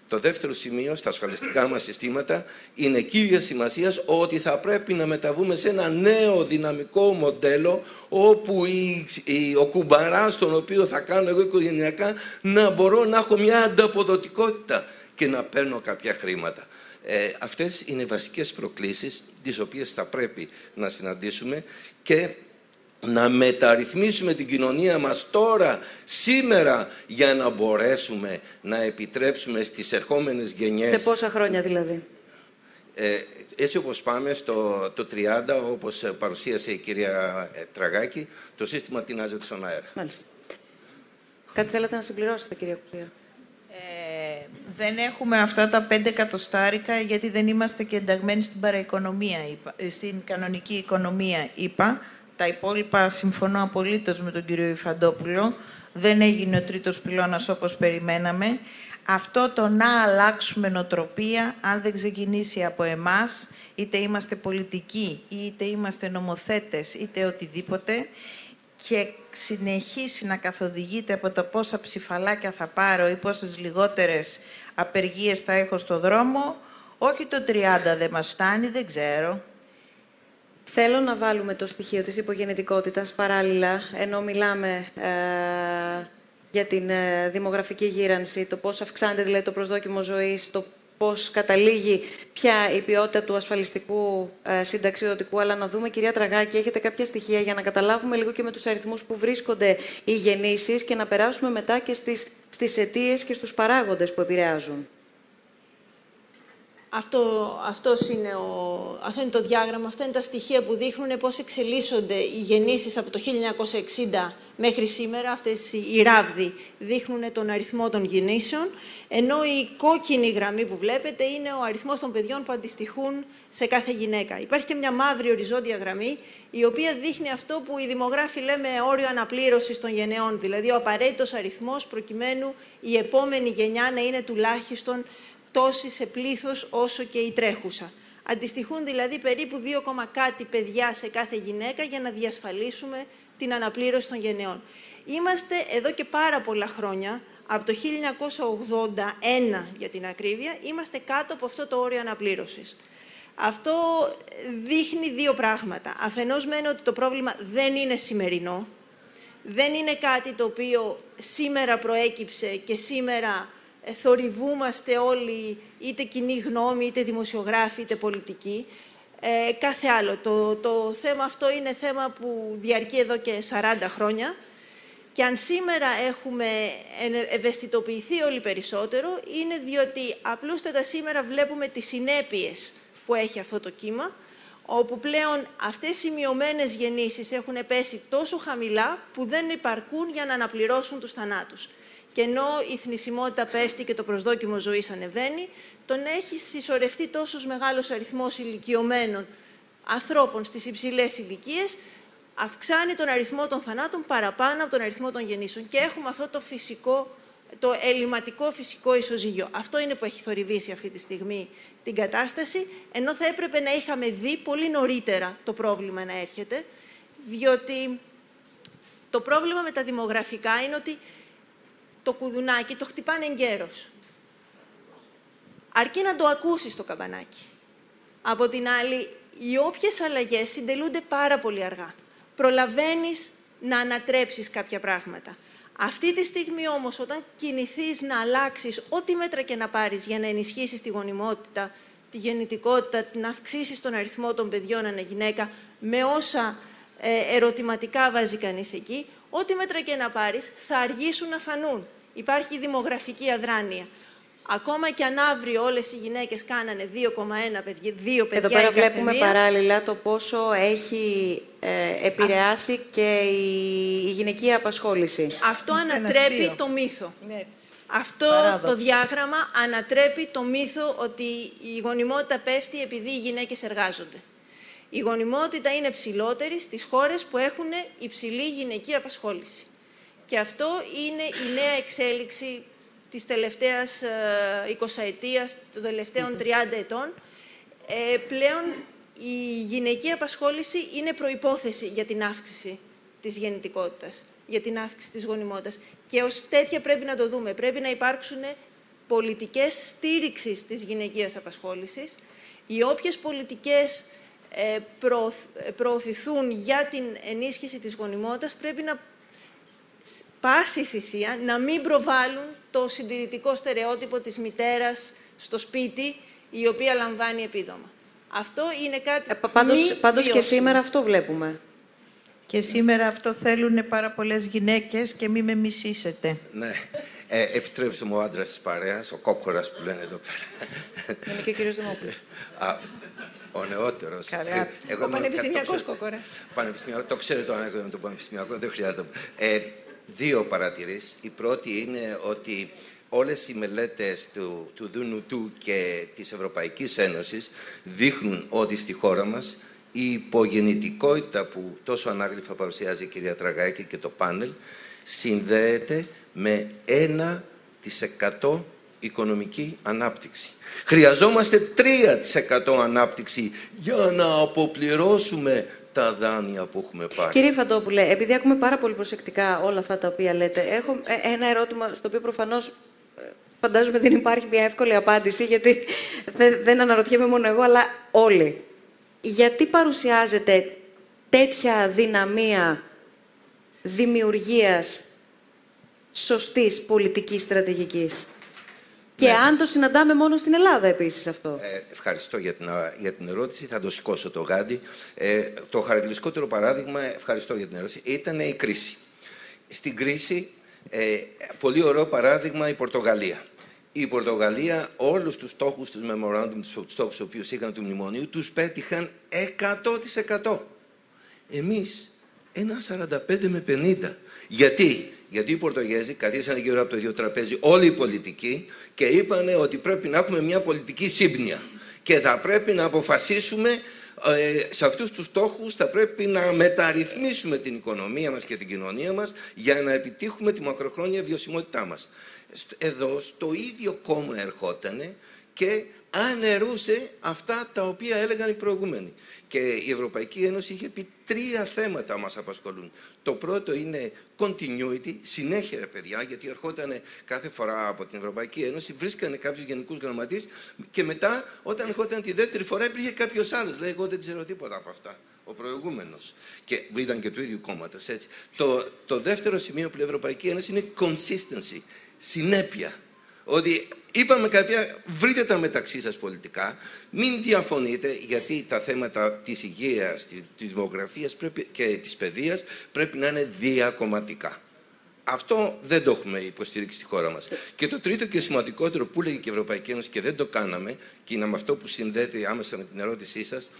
S4: Το δεύτερο σημείο στα ασφαλιστικά μας συστήματα είναι κύρια σημασίας ότι θα πρέπει να μεταβούμε σε ένα νέο δυναμικό μοντέλο όπου η, η, ο κουμπαράς τον οποίο θα κάνω εγώ οικογενειακά να μπορώ να έχω μια ανταποδοτικότητα και να παίρνω κάποια χρήματα. Ε, αυτές είναι οι βασικές προκλήσεις τις οποίες θα πρέπει να συναντήσουμε και να μεταρρυθμίσουμε την κοινωνία μας τώρα, σήμερα, για να μπορέσουμε να επιτρέψουμε στις ερχόμενες γενιές...
S1: Σε πόσα χρόνια δηλαδή;
S4: Ε, έτσι όπως πάμε στο το 30, όπως παρουσίασε η κυρία ε, Τραγάκη, το σύστημα τεινάζεται στον αέρα.
S1: Μάλιστα. Κάτι θέλετε να συμπληρώσετε, κυρία Κουπία.
S3: Ε, δεν έχουμε αυτά τα πέντε εκατοστάρικα γιατί δεν είμαστε και ενταγμένοι στην παραοικονομία, στην κανονική οικονομία, είπα. Τα υπόλοιπα συμφωνώ απολύτως με τον κύριο Ιφαντόπουλο. Δεν έγινε ο τρίτος πυλώνας όπως περιμέναμε. Αυτό το να αλλάξουμε νοτροπία, αν δεν ξεκινήσει από εμάς, είτε είμαστε πολιτικοί, είτε είμαστε νομοθέτες, είτε οτιδήποτε, και συνεχίσει να καθοδηγείται από το πόσα ψηφαλάκια θα πάρω ή πόσες λιγότερες απεργίες θα έχω στο δρόμο, όχι το 30 δεν μας φτάνει, δεν ξέρω.
S1: Θέλω να βάλουμε το στοιχείο της υπογεννητικότητας παράλληλα, ενώ μιλάμε ε, για την ε, δημογραφική γύρανση, το πώς αυξάνεται δηλαδή το προσδόκιμο ζωής, το πώς καταλήγει πια η ποιότητα του ασφαλιστικού ε, συνταξιδοτικού. Αλλά να δούμε, κυρία Τραγάκη, έχετε κάποια στοιχεία για να καταλάβουμε λίγο και με τους αριθμούς που βρίσκονται οι γεννήσεις και να περάσουμε μετά και στις, στις αιτίες και στους παράγοντες που επηρεάζουν.
S5: Αυτό, αυτός είναι ο, αυτό είναι το διάγραμμα, αυτά είναι τα στοιχεία που δείχνουν πώς εξελίσσονται οι γεννήσεις από το 1960 μέχρι σήμερα. Αυτές οι ράβδοι δείχνουν τον αριθμό των γεννήσεων, ενώ η κόκκινη γραμμή που βλέπετε είναι ο αριθμός των παιδιών που αντιστοιχούν σε κάθε γυναίκα. Υπάρχει και μια μαύρη οριζόντια γραμμή, η οποία δείχνει αυτό που οι δημογράφοι λέμε όριο αναπλήρωσης των γενεών, δηλαδή ο απαραίτητος αριθμός προκειμένου η επόμενη γενιά να είναι τουλάχιστον τόση σε πλήθος όσο και η τρέχουσα. Αντιστοιχούν δηλαδή περίπου 2, κάτι παιδιά σε κάθε γυναίκα για να διασφαλίσουμε την αναπλήρωση των γενεών. Είμαστε εδώ και πάρα πολλά χρόνια, από το 1981 για την ακρίβεια, είμαστε κάτω από αυτό το όριο αναπλήρωσης. Αυτό δείχνει δύο πράγματα. Αφενός μένει ότι το πρόβλημα δεν είναι σημερινό, δεν είναι κάτι το οποίο σήμερα προέκυψε και σήμερα ε, θορυβούμαστε όλοι, είτε κοινή γνώμη, είτε δημοσιογράφοι, είτε πολιτικοί. Ε, κάθε άλλο. Το, το θέμα αυτό είναι θέμα που διαρκεί εδώ και 40 χρόνια και αν σήμερα έχουμε ευαισθητοποιηθεί όλοι περισσότερο, είναι διότι απλούστατα σήμερα βλέπουμε τις συνέπειες που έχει αυτό το κύμα, όπου πλέον αυτές οι μειωμένες γεννήσεις έχουν πέσει τόσο χαμηλά που δεν υπαρκούν για να αναπληρώσουν τους θανάτους. Και ενώ η θνησιμότητα πέφτει και το προσδόκιμο ζωής ανεβαίνει, τον έχει συσσωρευτεί τόσος μεγάλος αριθμός ηλικιωμένων ανθρώπων στις υψηλές ηλικίες, αυξάνει τον αριθμό των θανάτων παραπάνω από τον αριθμό των γεννήσεων. Και έχουμε αυτό το φυσικό, το ελληματικό φυσικό ισοζύγιο. Αυτό είναι που έχει θορυβήσει αυτή τη στιγμή την κατάσταση, ενώ θα έπρεπε να είχαμε δει πολύ νωρίτερα το πρόβλημα να έρχεται, διότι το πρόβλημα με τα δημογραφικά είναι ότι το κουδουνάκι το χτυπάνε εγκαίρως. Αρκεί να το ακούσεις το καμπανάκι. Από την άλλη, οι όποιες αλλαγές συντελούνται πάρα πολύ αργά. Προλαβαίνεις να ανατρέψεις κάποια πράγματα. Αυτή τη στιγμή όμως, όταν κινηθείς να αλλάξεις ό,τι μέτρα και να πάρεις για να ενισχύσεις τη γονιμότητα, τη γεννητικότητα, να αυξήσεις τον αριθμό των παιδιών ανά γυναίκα, με όσα ε, ερωτηματικά βάζει κανείς εκεί, ό,τι μέτρα και να πάρεις, θα αργήσουν να φανούν. Υπάρχει δημογραφική αδράνεια. Ακόμα και αν αύριο όλες οι γυναίκες κάνανε 2,1 παιδιά, δύο παιδιά
S1: Εδώ πέρα
S5: η κάθε
S1: βλέπουμε
S5: μία,
S1: παράλληλα το πόσο έχει ε, επηρεάσει και η, η γυναικεία απασχόληση.
S5: Αυτό
S3: Ένας
S5: ανατρέπει
S3: αστείο.
S5: το μύθο.
S3: Είναι έτσι.
S5: Αυτό
S3: Παράδοξο.
S5: το διάγραμμα ανατρέπει το μύθο ότι η γονιμότητα πέφτει επειδή οι γυναίκες εργάζονται. Η γονιμότητα είναι ψηλότερη στις χώρες που έχουν υψηλή γυναική απασχόληση. Και αυτό είναι η νέα εξέλιξη της τελευταίας ε, 20 ετίας, των τελευταίων 30 ετών. Ε, πλέον η γυναική απασχόληση είναι προϋπόθεση για την αύξηση της γεννητικότητας, για την αύξηση της γονιμότητας. Και ως τέτοια πρέπει να το δούμε. Πρέπει να υπάρξουν πολιτικές στήριξης της γυναικείας απασχόλησης. Οι όποιες πολιτικές ε, προωθ- ε, προωθηθούν για την ενίσχυση της γονιμότητας πρέπει να σ- πάση θυσία να μην προβάλλουν το συντηρητικό στερεότυπο της μητέρας στο σπίτι η οποία λαμβάνει επίδομα. Αυτό είναι κάτι
S1: Ε, πα- πάντως,
S5: μη
S1: πάντως και
S5: βιώσιμο.
S1: σήμερα αυτό βλέπουμε.
S3: Και σήμερα αυτό θέλουν πάρα πολλές γυναίκες και μη με μισήσετε.
S4: Ναι. Ε, επιτρέψτε μου ο άντρας της παρέας, ο κόκορα που λένε εδώ πέρα.
S1: Είναι και ο κύριος Δημόπουλος.
S4: Α, ο νεότερος.
S3: Καλά.
S5: Ο πανεπιστημιακός κόκορας.
S4: Πανεπιστημιακός, το ξέρετε το ανέκδοτο με το πανεπιστημιακό, δεν χρειάζεται. Ε, δύο παρατηρήσεις. Η πρώτη είναι ότι όλες οι μελέτες του, του ΔΝΤ και της Ευρωπαϊκής Ένωσης δείχνουν ότι στη χώρα μας η υπογεννητικότητα που τόσο ανάγλυφα παρουσιάζει η κυρία Τραγάκη και το πάνελ συνδέεται με 1% οικονομική ανάπτυξη. Χρειαζόμαστε 3% ανάπτυξη για να αποπληρώσουμε τα δάνεια που έχουμε πάρει.
S1: Κύριε Φαντόπουλε, επειδή ακούμε πάρα πολύ προσεκτικά όλα αυτά τα οποία λέτε, έχω ε, ένα ερώτημα στο οποίο προφανώς ε, φαντάζομαι δεν υπάρχει μια εύκολη απάντηση, γιατί δεν, δεν αναρωτιέμαι μόνο εγώ, αλλά όλοι. Γιατί παρουσιάζεται τέτοια δυναμία δημιουργίας σωστής πολιτικής στρατηγικής. Και
S4: Ναι.
S1: αν το συναντάμε μόνο στην Ελλάδα επίσης αυτό.
S4: Ε, ευχαριστώ για την, α, για την ερώτηση. Θα το σηκώσω το γάντι. Ε, το χαρακτηριστικότερο παράδειγμα, ευχαριστώ για την ερώτηση, ήταν η κρίση. Στην κρίση, ε, πολύ ωραίο παράδειγμα η Πορτογαλία. Η Πορτογαλία όλους τους στόχους του Memorandum, τους στόχους τους οποίους είχαν του μνημονίου, τους πέτυχαν 100%. Εμείς ένα 45 με 50. Γιατί, Γιατί οι Πορτογέζοι καθίσανε γύρω από το ίδιο τραπέζι όλοι οι πολιτικοί και είπαν ότι πρέπει να έχουμε μια πολιτική σύμπνοια και θα πρέπει να αποφασίσουμε ε, σε αυτούς τους στόχους θα πρέπει να μεταρρυθμίσουμε την οικονομία μας και την κοινωνία μας για να επιτύχουμε τη μακροχρόνια βιωσιμότητά μας. Σ- Εδώ στο ίδιο κόμμα ερχότανε και ανερούσε αυτά τα οποία έλεγαν οι προηγούμενοι. Και η Ευρωπαϊκή Ένωση είχε πει τρία θέματα μας απασχολούν. Το πρώτο είναι continuity, συνέχεια ρε παιδιά, γιατί ερχόταν κάθε φορά από την Ευρωπαϊκή Ένωση, βρίσκανε κάποιους γενικούς γραμματείς και μετά όταν ερχόταν τη δεύτερη φορά υπήρχε κάποιος άλλος. Λέει, εγώ δεν ξέρω τίποτα από αυτά. Ο προηγούμενος. Και που ήταν και του ίδιου κόμματος. Το, το δεύτερο σημείο που λέει η Ευρωπαϊκή Ένωση είναι consistency, συνέπεια. Ότι είπαμε κάποια, βρείτε τα μεταξύ σας πολιτικά, μην διαφωνείτε γιατί τα θέματα της υγείας, της, της δημογραφίας πρέπει, και της παιδείας πρέπει να είναι διακομματικά. Αυτό δεν το έχουμε υποστηρίξει στη χώρα μας. Και το τρίτο και σημαντικότερο που λέγει και η Ευρωπαϊκή Ένωση και δεν το κάναμε, και είναι με αυτό που συνδέεται άμεσα με την ερώτησή σας,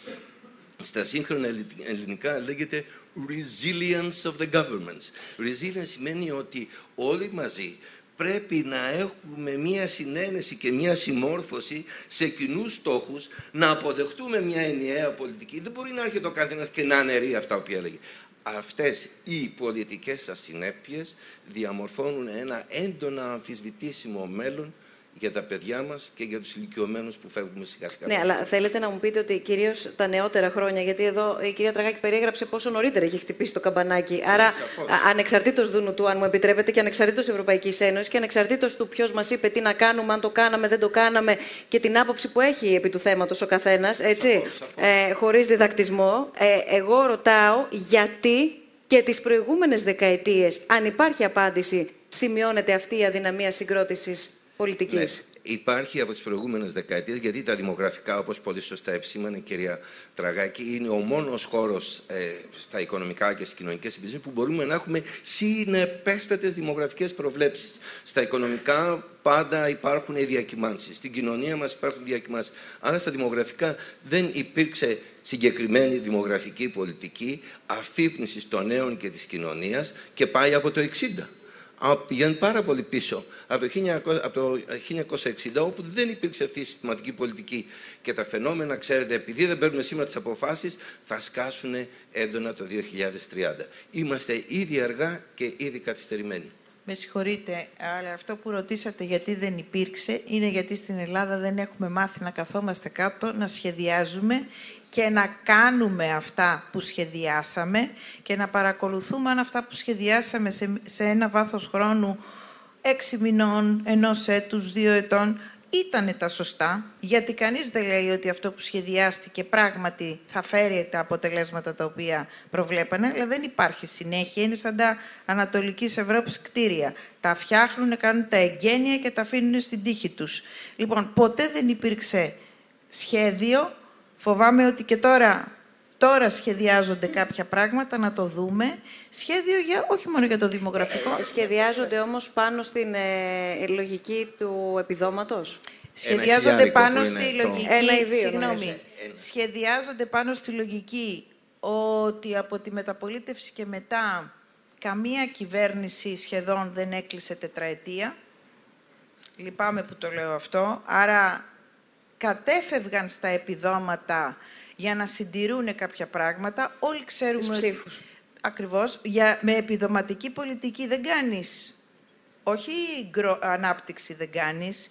S4: στα σύγχρονα ελλη- ελληνικά λέγεται resilience of the governments. Resilience σημαίνει ότι όλοι μαζί πρέπει να έχουμε μία συνένεση και μία συμμόρφωση σε κοινούς στόχους, να αποδεχτούμε μια ενιαία πολιτική. Δεν μπορεί να έρχεται ο καθένας και να αναιρεί αυτά που έλεγε. Αυτές οι πολιτικές ασυνέπειες διαμορφώνουν ένα έντονα αμφισβητήσιμο μέλλον για τα παιδιά μας και για τους ηλικιωμένους που φεύγουμε σιγά σιγά.
S1: Ναι, αλλά θέλετε να μου πείτε ότι κυρίως τα νεότερα χρόνια, γιατί εδώ η κυρία Τραγάκη περιέγραψε πόσο νωρίτερα έχει χτυπήσει το καμπανάκι. Άρα,
S4: σαφώς.
S1: ανεξαρτήτως Δούνου του, αν μου επιτρέπετε, και ανεξαρτήτως Ευρωπαϊκής Ένωσης και ανεξαρτήτως του ποιος μας είπε τι να κάνουμε, αν το κάναμε, δεν το κάναμε και την άποψη που έχει επί του θέματος ο καθένας, έτσι,
S4: Σαφώς, σαφώς.
S1: ε, χωρίς διδακτισμό, ε, εγώ ρωτάω γιατί και τις προηγούμενες δεκαετίες, αν υπάρχει απάντηση, σημειώνεται αυτή η αδυναμία συγκρότησης πολιτικής.
S4: Ναι υπάρχει από τις προηγούμενες δεκαετίες, γιατί τα δημογραφικά, όπως πολύ σωστά επισήμανε η κυρία Τραγάκη, είναι ο μόνος χώρος ε, στα οικονομικά και στις κοινωνικές επιζήμιε που μπορούμε να έχουμε συνεπέστατες δημογραφικές προβλέψεις. Στα οικονομικά πάντα υπάρχουν διακυμάνσεις. Στην κοινωνία μας υπάρχουν διακυμάνσεις. Άρα στα δημογραφικά δεν υπήρξε συγκεκριμένη δημογραφική πολιτική αφύπνιση των νέων και της κοινωνίας και πάει από το 60 πηγαίνει πάρα πολύ πίσω από το, 1900, από το 1960, όπου δεν υπήρξε αυτή η συστηματική πολιτική. Και τα φαινόμενα, ξέρετε, επειδή δεν παίρνουμε σήμερα τις αποφάσεις, θα σκάσουν έντονα το 2030. Είμαστε ήδη αργά και ήδη καθυστερημένοι.
S3: Με συγχωρείτε, αλλά αυτό που ρωτήσατε γιατί δεν υπήρξε είναι γιατί στην Ελλάδα δεν έχουμε μάθει να καθόμαστε κάτω, να σχεδιάζουμε και να κάνουμε αυτά που σχεδιάσαμε και να παρακολουθούμε αν αυτά που σχεδιάσαμε σε, ένα βάθος χρόνου έξι μηνών, ενός έτους, δύο ετών, ήταν τα σωστά, γιατί κανείς δεν λέει ότι αυτό που σχεδιάστηκε πράγματι θα φέρει τα αποτελέσματα τα οποία προβλέπανε, αλλά δεν υπάρχει συνέχεια. Είναι σαν τα Ανατολικής Ευρώπης κτίρια. Τα φτιάχνουν, κάνουν τα εγγένεια και τα αφήνουν στην τύχη τους. Λοιπόν, ποτέ δεν υπήρξε σχέδιο Φοβάμαι ότι και τώρα, τώρα σχεδιάζονται κάποια πράγματα, να το δούμε. Σχέδιο για, όχι μόνο για το δημογραφικό.
S1: Σχεδιάζονται όμως πάνω στην ε, λογική του επιδόματος;
S3: Σχεδιάζονται πάνω στη λογική... Ένα ή δύο, συγγνώμη. Σχεδιάζονται πάνω στη λογική ότι από τη μεταπολίτευση και μετά καμία κυβέρνηση σχεδόν δεν έκλεισε τετραετία. Λυπάμαι που το λέω αυτό. Άρα κατέφευγαν στα επιδόματα για να συντηρούν κάποια πράγματα. Όλοι ξέρουμε ότι... Ακριβώς. Για, με επιδοματική πολιτική δεν κάνεις... Όχι ανάπτυξη δεν κάνεις,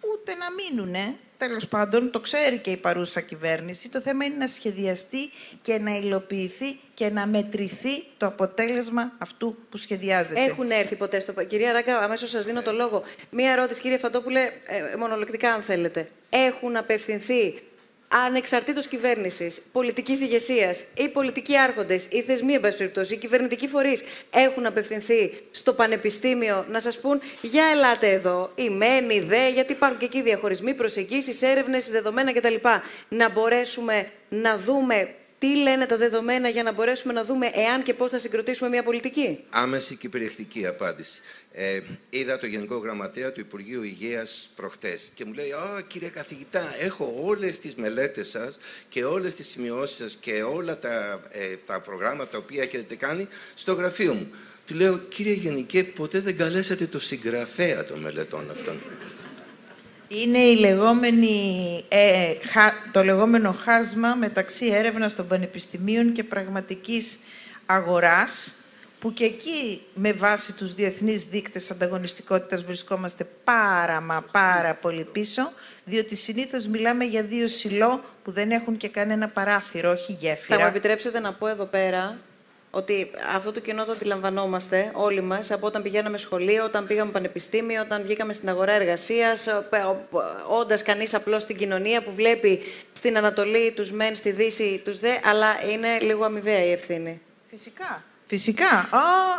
S3: ούτε να μείνουνε. Τέλος πάντων, το ξέρει και η παρούσα κυβέρνηση. Το θέμα είναι να σχεδιαστεί και να υλοποιηθεί και να μετρηθεί το αποτέλεσμα αυτού που σχεδιάζεται.
S1: Έχουν έρθει ποτέ στο... Κυρία Ράγκα, αμέσως σας δίνω το λόγο. Μία ερώτηση, κύριε Φαντόπουλε, ε, μονολεκτικά αν θέλετε. Έχουν απευθυνθεί ανεξαρτήτως κυβέρνησης, πολιτικής ηγεσίας ή πολιτικοί άρχοντες ή θεσμοί, εν περιπτώσει, οι κυβερνητικοί φορείς έχουν απευθυνθεί στο πανεπιστήμιο να σας πούν «Για ελάτε εδώ, η ΜΕΝ, η ΔΕ», γιατί υπάρχουν και εκεί διαχωρισμοί, προσεγγίσεις, έρευνες, δεδομένα κτλ. Να μπορέσουμε να δούμε τι λένε τα δεδομένα για να μπορέσουμε να δούμε εάν και πώς θα συγκροτήσουμε μια πολιτική;
S4: Άμεση και περιεκτική απάντηση. Ε, είδα το Γενικό Γραμματέα του Υπουργείου Υγείας προχτές και μου λέει «Α, κύριε καθηγητά, έχω όλες τις μελέτες σας και όλες τις σημειώσεις σας και όλα τα, ε, τα προγράμματα τα οποία έχετε κάνει στο γραφείο μου». Του λέω «Κύριε Γενικέ, ποτέ δεν καλέσατε το συγγραφέα των μελετών αυτών».
S3: Είναι η λεγόμενη, ε, το λεγόμενο χάσμα μεταξύ έρευνας των πανεπιστημίων και πραγματικής αγοράς, που και εκεί με βάση τους διεθνείς δείκτες ανταγωνιστικότητας βρισκόμαστε πάρα μα πάρα πολύ πίσω, διότι συνήθως μιλάμε για δύο σιλό που δεν έχουν και κανένα παράθυρο, όχι γέφυρα.
S1: Θα μου επιτρέψετε να πω εδώ πέρα ότι αυτό το κοινό το αντιλαμβανόμαστε όλοι μας από όταν πηγαίναμε σχολείο, όταν πήγαμε πανεπιστήμιο, όταν βγήκαμε στην αγορά εργασίας, όντας κανείς απλώς στην κοινωνία που βλέπει στην Ανατολή τους μεν, στη Δύση τους δε, αλλά είναι λίγο αμοιβαία η ευθύνη.
S3: Φυσικά. Φυσικά.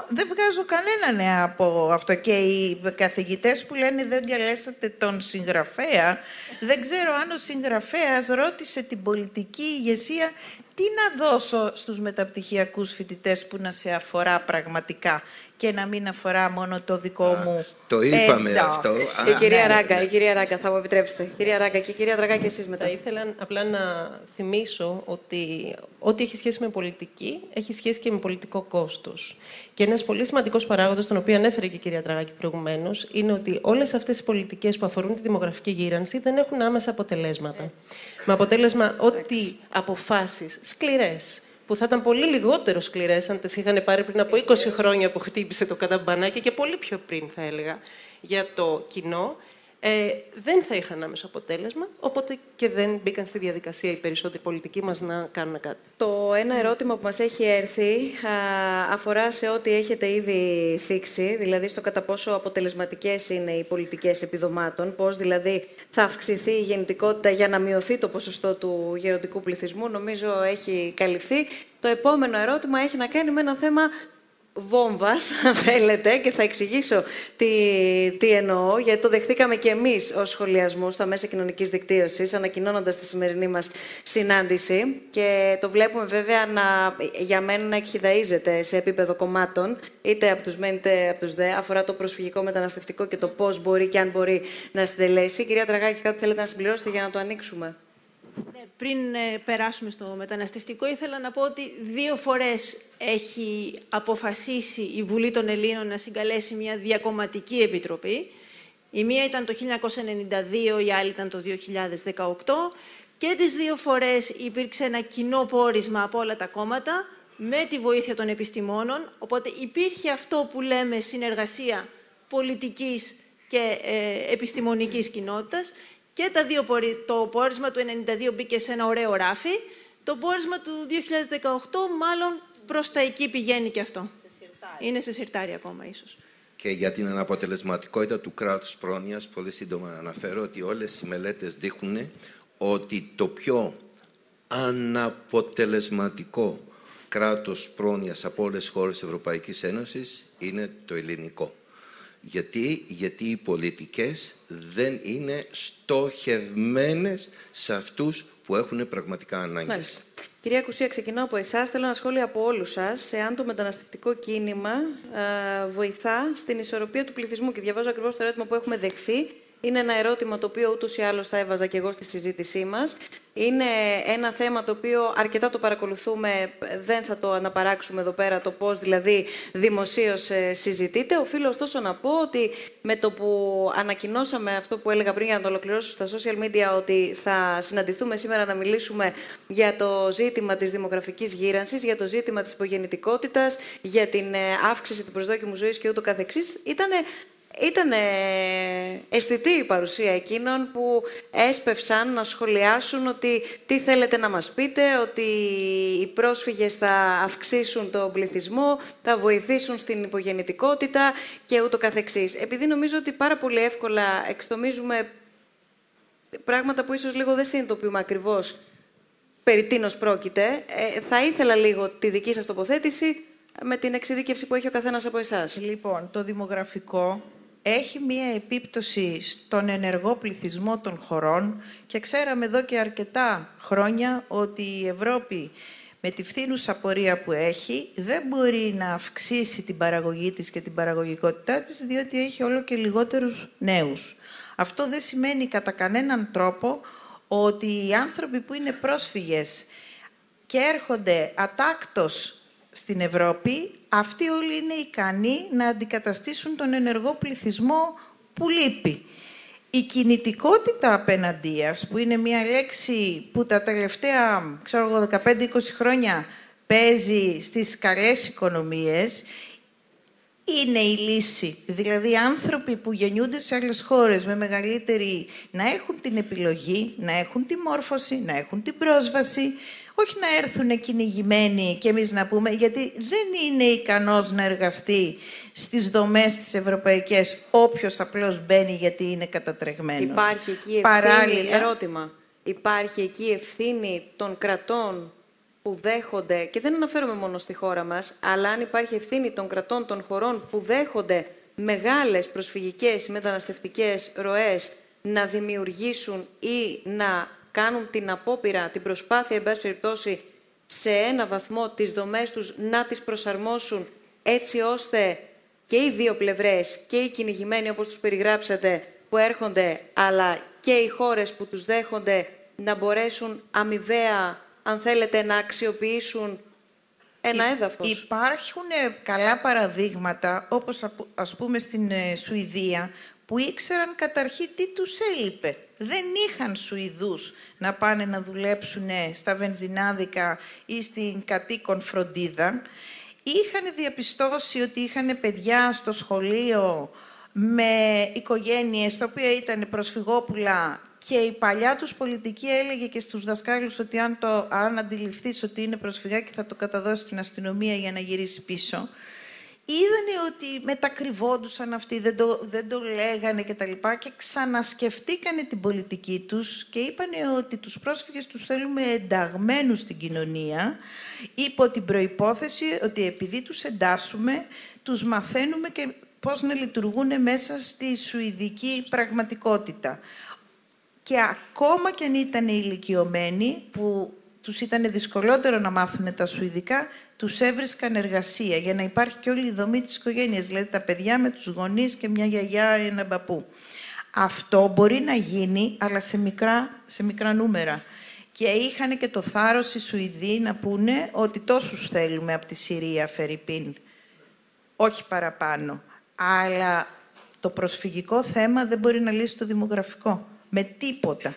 S3: δεν βγάζω κανένα νέα από αυτό. Και οι καθηγητές που λένε δεν καλέσατε τον συγγραφέα, δεν ξέρω αν ο συγγραφέας ρώτησε την πολιτική ηγεσία τι να δώσω στους μεταπτυχιακούς φοιτητές που να σε αφορά πραγματικά; Και να μην αφορά μόνο το δικό μου
S4: Το είπαμε αυτό.
S1: Η κυρία ναι. Ράγκα, η κυρία Ράγκα, θα μου επιτρέψετε. Κυρία Ράγκα και η κυρία Δραγάκη, εσείς μετά.
S2: Θα ήθελα απλά να θυμίσω ότι ό,τι έχει σχέση με πολιτική, έχει σχέση και με πολιτικό κόστος. Και ένας πολύ σημαντικός παράγοντας, τον οποίο ανέφερε και η κυρία Δραγάκη προηγουμένως, είναι ότι όλες αυτές οι πολιτικές που αφορούν τη δημογραφική γύρανση δεν έχουν άμεσα αποτελέσματα. Με αποτέλεσμα ότι αποφάσεις σκληρές, που θα ήταν πολύ λιγότερο σκληρές αν τις είχαν πάρει πριν από 20 χρόνια που χτύπησε το καταμπανάκι και πολύ πιο πριν, θα έλεγα, για το κοινό, ε, δεν θα είχαν άμεσο αποτέλεσμα, οπότε και δεν μπήκαν στη διαδικασία οι περισσότεροι πολιτικοί μας να κάνουν κάτι.
S1: Το ένα ερώτημα που μας έχει έρθει αφορά σε ό,τι έχετε ήδη θίξει, δηλαδή στο κατά πόσο αποτελεσματικές είναι οι πολιτικές επιδομάτων, πώς δηλαδή θα αυξηθεί η γεννητικότητα για να μειωθεί το ποσοστό του γεροντικού πληθυσμού, νομίζω έχει καλυφθεί. Το επόμενο ερώτημα έχει να κάνει με ένα θέμα βόμβας, (laughs) αν θέλετε, και θα εξηγήσω τι, τι εννοώ, γιατί το δεχτήκαμε και εμείς ως σχολιασμό στα μέσα κοινωνικής δικτύωσης, ανακοινώνοντας τη σημερινή μας συνάντηση και το βλέπουμε βέβαια να, για μένα να εκχυδαίζεται σε επίπεδο κομμάτων, είτε από τους μεν είτε από τους δε, αφορά το προσφυγικό μεταναστευτικό και το πώς μπορεί και αν μπορεί να συντελέσει. Κυρία Τραγάκη, κάτι θέλετε να συμπληρώσετε για να το ανοίξουμε;
S5: Ναι, πριν ε, περάσουμε στο μεταναστευτικό, ήθελα να πω ότι δύο φορές έχει αποφασίσει η Βουλή των Ελλήνων να συγκαλέσει μια διακομματική επιτροπή. Η μία ήταν το 1992, η άλλη ήταν το 2018. Και τις δύο φορές υπήρξε ένα κοινό πόρισμα από όλα τα κόμματα, με τη βοήθεια των επιστημόνων. Οπότε υπήρχε αυτό που λέμε συνεργασία πολιτικής και ε, επιστημονικής κοινότητας και τα δύο, το πόρισμα του 1992 μπήκε σε ένα ωραίο ράφι. Το πόρισμα του 2018 μάλλον προς τα εκεί πηγαίνει και αυτό. Είναι σε συρτάρι ακόμα ίσως.
S4: Και για την αναποτελεσματικότητα του κράτους πρόνοιας, πολύ σύντομα να αναφέρω ότι όλες οι μελέτες δείχνουν ότι το πιο αναποτελεσματικό κράτος πρόνοιας από όλες τις χώρες της Ευρωπαϊκής Ένωσης είναι το ελληνικό. Γιατί, γιατί οι πολιτικές δεν είναι στοχευμένες σε αυτούς που έχουν πραγματικά ανάγκες.
S1: Μάλιστα. Κυρία Κουσία, ξεκινάω από εσάς. Θέλω ένα σχόλιο από όλους σας, εάν το μεταναστευτικό κίνημα ε, βοηθά στην ισορροπία του πληθυσμού. Και διαβάζω ακριβώς το ερώτημα που έχουμε δεχθεί είναι ένα ερώτημα το οποίο ούτως ή άλλως θα έβαζα και εγώ στη συζήτησή μας. Είναι ένα θέμα το οποίο αρκετά το παρακολουθούμε, δεν θα το αναπαράξουμε εδώ πέρα, το πώς δηλαδή δημοσίως ε, συζητείται. Οφείλω ωστόσο να πω ότι με το που ανακοινώσαμε αυτό που έλεγα πριν για να το ολοκληρώσω στα social media, ότι θα συναντηθούμε σήμερα να μιλήσουμε για το ζήτημα της δημογραφικής γύρανσης, για το ζήτημα της υπογεννητικότητας, για την ε, αύξηση του προσδόκιμου ζωής και ούτω καθεξής, ήταν ήταν αισθητή η παρουσία εκείνων που έσπευσαν να σχολιάσουν ότι τι θέλετε να μας πείτε, ότι οι πρόσφυγες θα αυξήσουν τον πληθυσμό, θα βοηθήσουν στην υπογεννητικότητα και ούτω καθεξής. Επειδή νομίζω ότι πάρα πολύ εύκολα εξτομίζουμε πράγματα που ίσως λίγο δεν συνειδητοποιούμε ακριβώς περί τίνος πρόκειται, ε, θα ήθελα λίγο τη δική σας τοποθέτηση με την εξειδίκευση που έχει ο καθένας από εσάς.
S3: Λοιπόν, το δημογραφικό έχει μία επίπτωση στον ενεργό πληθυσμό των χωρών και ξέραμε εδώ και αρκετά χρόνια ότι η Ευρώπη με τη φθήνουσα πορεία που έχει δεν μπορεί να αυξήσει την παραγωγή της και την παραγωγικότητά της διότι έχει όλο και λιγότερους νέους. Αυτό δεν σημαίνει κατά κανέναν τρόπο ότι οι άνθρωποι που είναι πρόσφυγες και έρχονται ατάκτος στην Ευρώπη, αυτοί όλοι είναι ικανοί να αντικαταστήσουν τον ενεργό πληθυσμό που λείπει. Η κινητικότητα απέναντίας, που είναι μια λέξη που τα τελευταία 15-20 χρόνια παίζει στις καλές οικονομίες, είναι η λύση. Δηλαδή, άνθρωποι που γεννιούνται σε άλλες χώρες με μεγαλύτερη... να έχουν την επιλογή, να έχουν τη μόρφωση, να έχουν την πρόσβαση, όχι να έρθουν κυνηγημένοι και εμείς να πούμε, γιατί δεν είναι ικανός να εργαστεί στις δομές της ευρωπαϊκές όποιος απλώς μπαίνει γιατί είναι κατατρεγμένος.
S1: Υπάρχει εκεί ευθύνη, Παράλληλα, ερώτημα, υπάρχει εκεί ευθύνη των κρατών που δέχονται, και δεν αναφέρομαι μόνο στη χώρα μας, αλλά αν υπάρχει ευθύνη των κρατών των χωρών που δέχονται μεγάλες προσφυγικές μεταναστευτικές ροές να δημιουργήσουν ή να κάνουν την απόπειρα, την προσπάθεια, εν πάση περιπτώσει, σε ένα βαθμό τις δομές τους να τις προσαρμόσουν έτσι ώστε και οι δύο πλευρές, και οι κυνηγημένοι όπως τους περιγράψατε που έρχονται, αλλά και οι χώρες που τους δέχονται να μπορέσουν αμοιβαία, αν θέλετε, να αξιοποιήσουν ένα έδαφος.
S3: Υπάρχουν καλά παραδείγματα, όπως ας πούμε στην ε, Σουηδία, που ήξεραν καταρχήν τι τους έλειπε. Δεν είχαν Σουηδούς να πάνε να δουλέψουν στα βενζινάδικα ή στην κατοίκον φροντίδα. Είχαν διαπιστώσει ότι είχαν παιδιά στο σχολείο με οικογένειες τα οποία ήταν προσφυγόπουλα και η παλιά τους πολιτική έλεγε και στους δασκάλους ότι αν, το, αν αντιληφθείς ότι είναι προσφυγάκι θα το καταδώσει στην αστυνομία για να γυρίσει πίσω. Είδανε ότι μετακριβόντουσαν αυτοί, δεν το, δεν το λέγανε και τα λοιπά και ξανασκεφτήκανε την πολιτική τους και είπανε ότι τους πρόσφυγες τους θέλουμε ενταγμένους στην κοινωνία υπό την προϋπόθεση ότι επειδή τους εντάσσουμε, τους μαθαίνουμε και πώς να λειτουργούν μέσα στη σουηδική πραγματικότητα. Και ακόμα και αν ήταν ηλικιωμένοι, που τους ήταν δυσκολότερο να μάθουν τα σουηδικά, τους έβρισκαν εργασία για να υπάρχει και όλη η δομή της οικογένειας, δηλαδή τα παιδιά με τους γονείς και μια γιαγιά ή ένα παππού. Αυτό μπορεί να γίνει, αλλά σε μικρά, σε μικρά νούμερα. Και είχαν και το θάρρος οι Σουηδοί να πούνε ότι τόσους θέλουμε από τη Συρία, Φερρυπίν. Όχι παραπάνω. Αλλά το προσφυγικό θέμα δεν μπορεί να λύσει το δημογραφικό. Με τίποτα.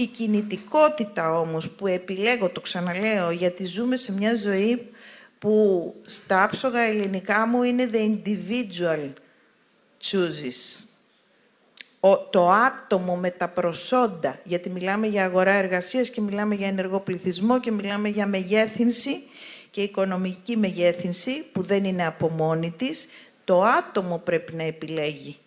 S3: Η κινητικότητα όμως που επιλέγω, το ξαναλέω, γιατί ζούμε σε μια ζωή που στα άψογα ελληνικά μου είναι the individual chooses. Ο, το άτομο με τα προσόντα, γιατί μιλάμε για αγορά εργασίας και μιλάμε για ενεργό πληθυσμό και μιλάμε για μεγέθυνση και οικονομική μεγέθυνση που δεν είναι από μόνη της, το άτομο πρέπει να επιλέγει.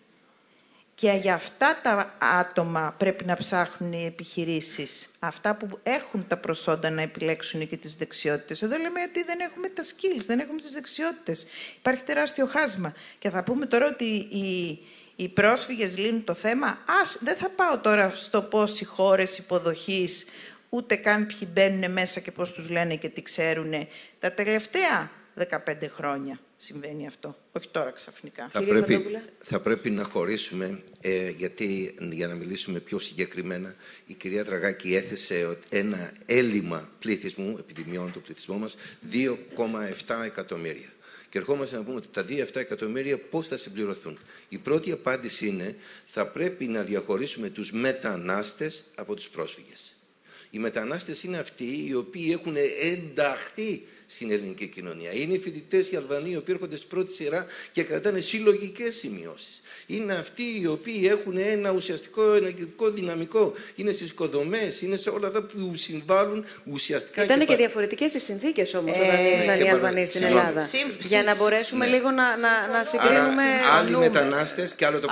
S3: Και για αυτά τα άτομα πρέπει να ψάχνουν οι επιχειρήσεις. Αυτά που έχουν τα προσόντα να επιλέξουν και τις δεξιότητες. Εδώ λέμε ότι δεν έχουμε τα skills, δεν έχουμε τις δεξιότητες. Υπάρχει τεράστιο χάσμα. Και θα πούμε τώρα ότι οι, οι πρόσφυγες λύνουν το θέμα. Ας, δεν θα πάω τώρα στο πώς οι χώρες υποδοχής, ούτε καν ποιοι μπαίνουν μέσα και πώς τους λένε και τι ξέρουν. Τα τελευταία 15 χρόνια συμβαίνει αυτό. Όχι τώρα ξαφνικά.
S4: Θα, πρέπει, θα πρέπει να χωρίσουμε, ε, γιατί για να μιλήσουμε πιο συγκεκριμένα, η κυρία Τραγάκη έθεσε ένα έλλειμμα πληθυσμού, επιδημιών του πληθυσμού μας, 2,7 εκατομμύρια. Και ερχόμαστε να πούμε ότι τα 2,7 εκατομμύρια πώς θα συμπληρωθούν. Η πρώτη απάντηση είναι θα πρέπει να διαχωρίσουμε τους μετανάστες από τους πρόσφυγες. Οι μετανάστες είναι αυτοί οι οποίοι έχουν ενταχθεί στην ελληνική κοινωνία. Είναι οι φοιτητές οι Αλβανοί οι οποίοι έρχονται στην πρώτη σειρά και κρατάνε συλλογικές σημειώσεις. Είναι αυτοί οι οποίοι έχουν ένα ουσιαστικό ενεργητικό δυναμικό. Είναι στις οικοδομές, είναι σε όλα αυτά που συμβάλλουν ουσιαστικά.
S1: Ήταν και, και διαφορετικές οι συνθήκες όμως όταν ε, ήρθαν οι Αλβανοί στην Ελλάδα. Για να μπορέσουμε ναι. λίγο να, να, να συγκρίνουμε.
S4: άλλοι μετανάστες και άλλο το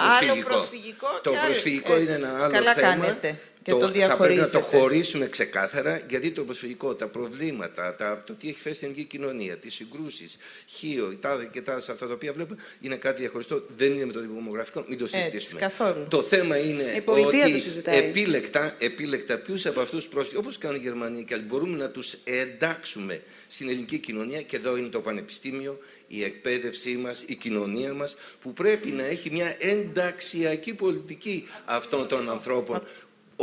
S4: προσφυγικό. το προσφυγικό είναι ένα άλλο θέμα.
S3: Κάνετε το, το
S4: θα πρέπει να το χωρίσουμε ξεκάθαρα, γιατί το προσφυγικό, τα προβλήματα, τα, το τι έχει φέρει στην ελληνική κοινωνία, τις συγκρούσεις, χείο, η τάδε και τάδε, αυτά τα οποία βλέπουμε, είναι κάτι διαχωριστό. Δεν είναι με το δημογραφικό, μην το συζητήσουμε.
S3: Έτσι, καθόλου.
S4: Το θέμα είναι ότι επίλεκτα, επίλεκτα ποιους από αυτούς του πρόσφυγες, όπως κάνουν οι Γερμανοί και άλλοι, μπορούμε να τους εντάξουμε στην ελληνική κοινωνία, και εδώ είναι το πανεπιστήμιο, η εκπαίδευσή μας, η κοινωνία μας, που πρέπει να έχει μια ενταξιακή πολιτική αυτών των ανθρώπων,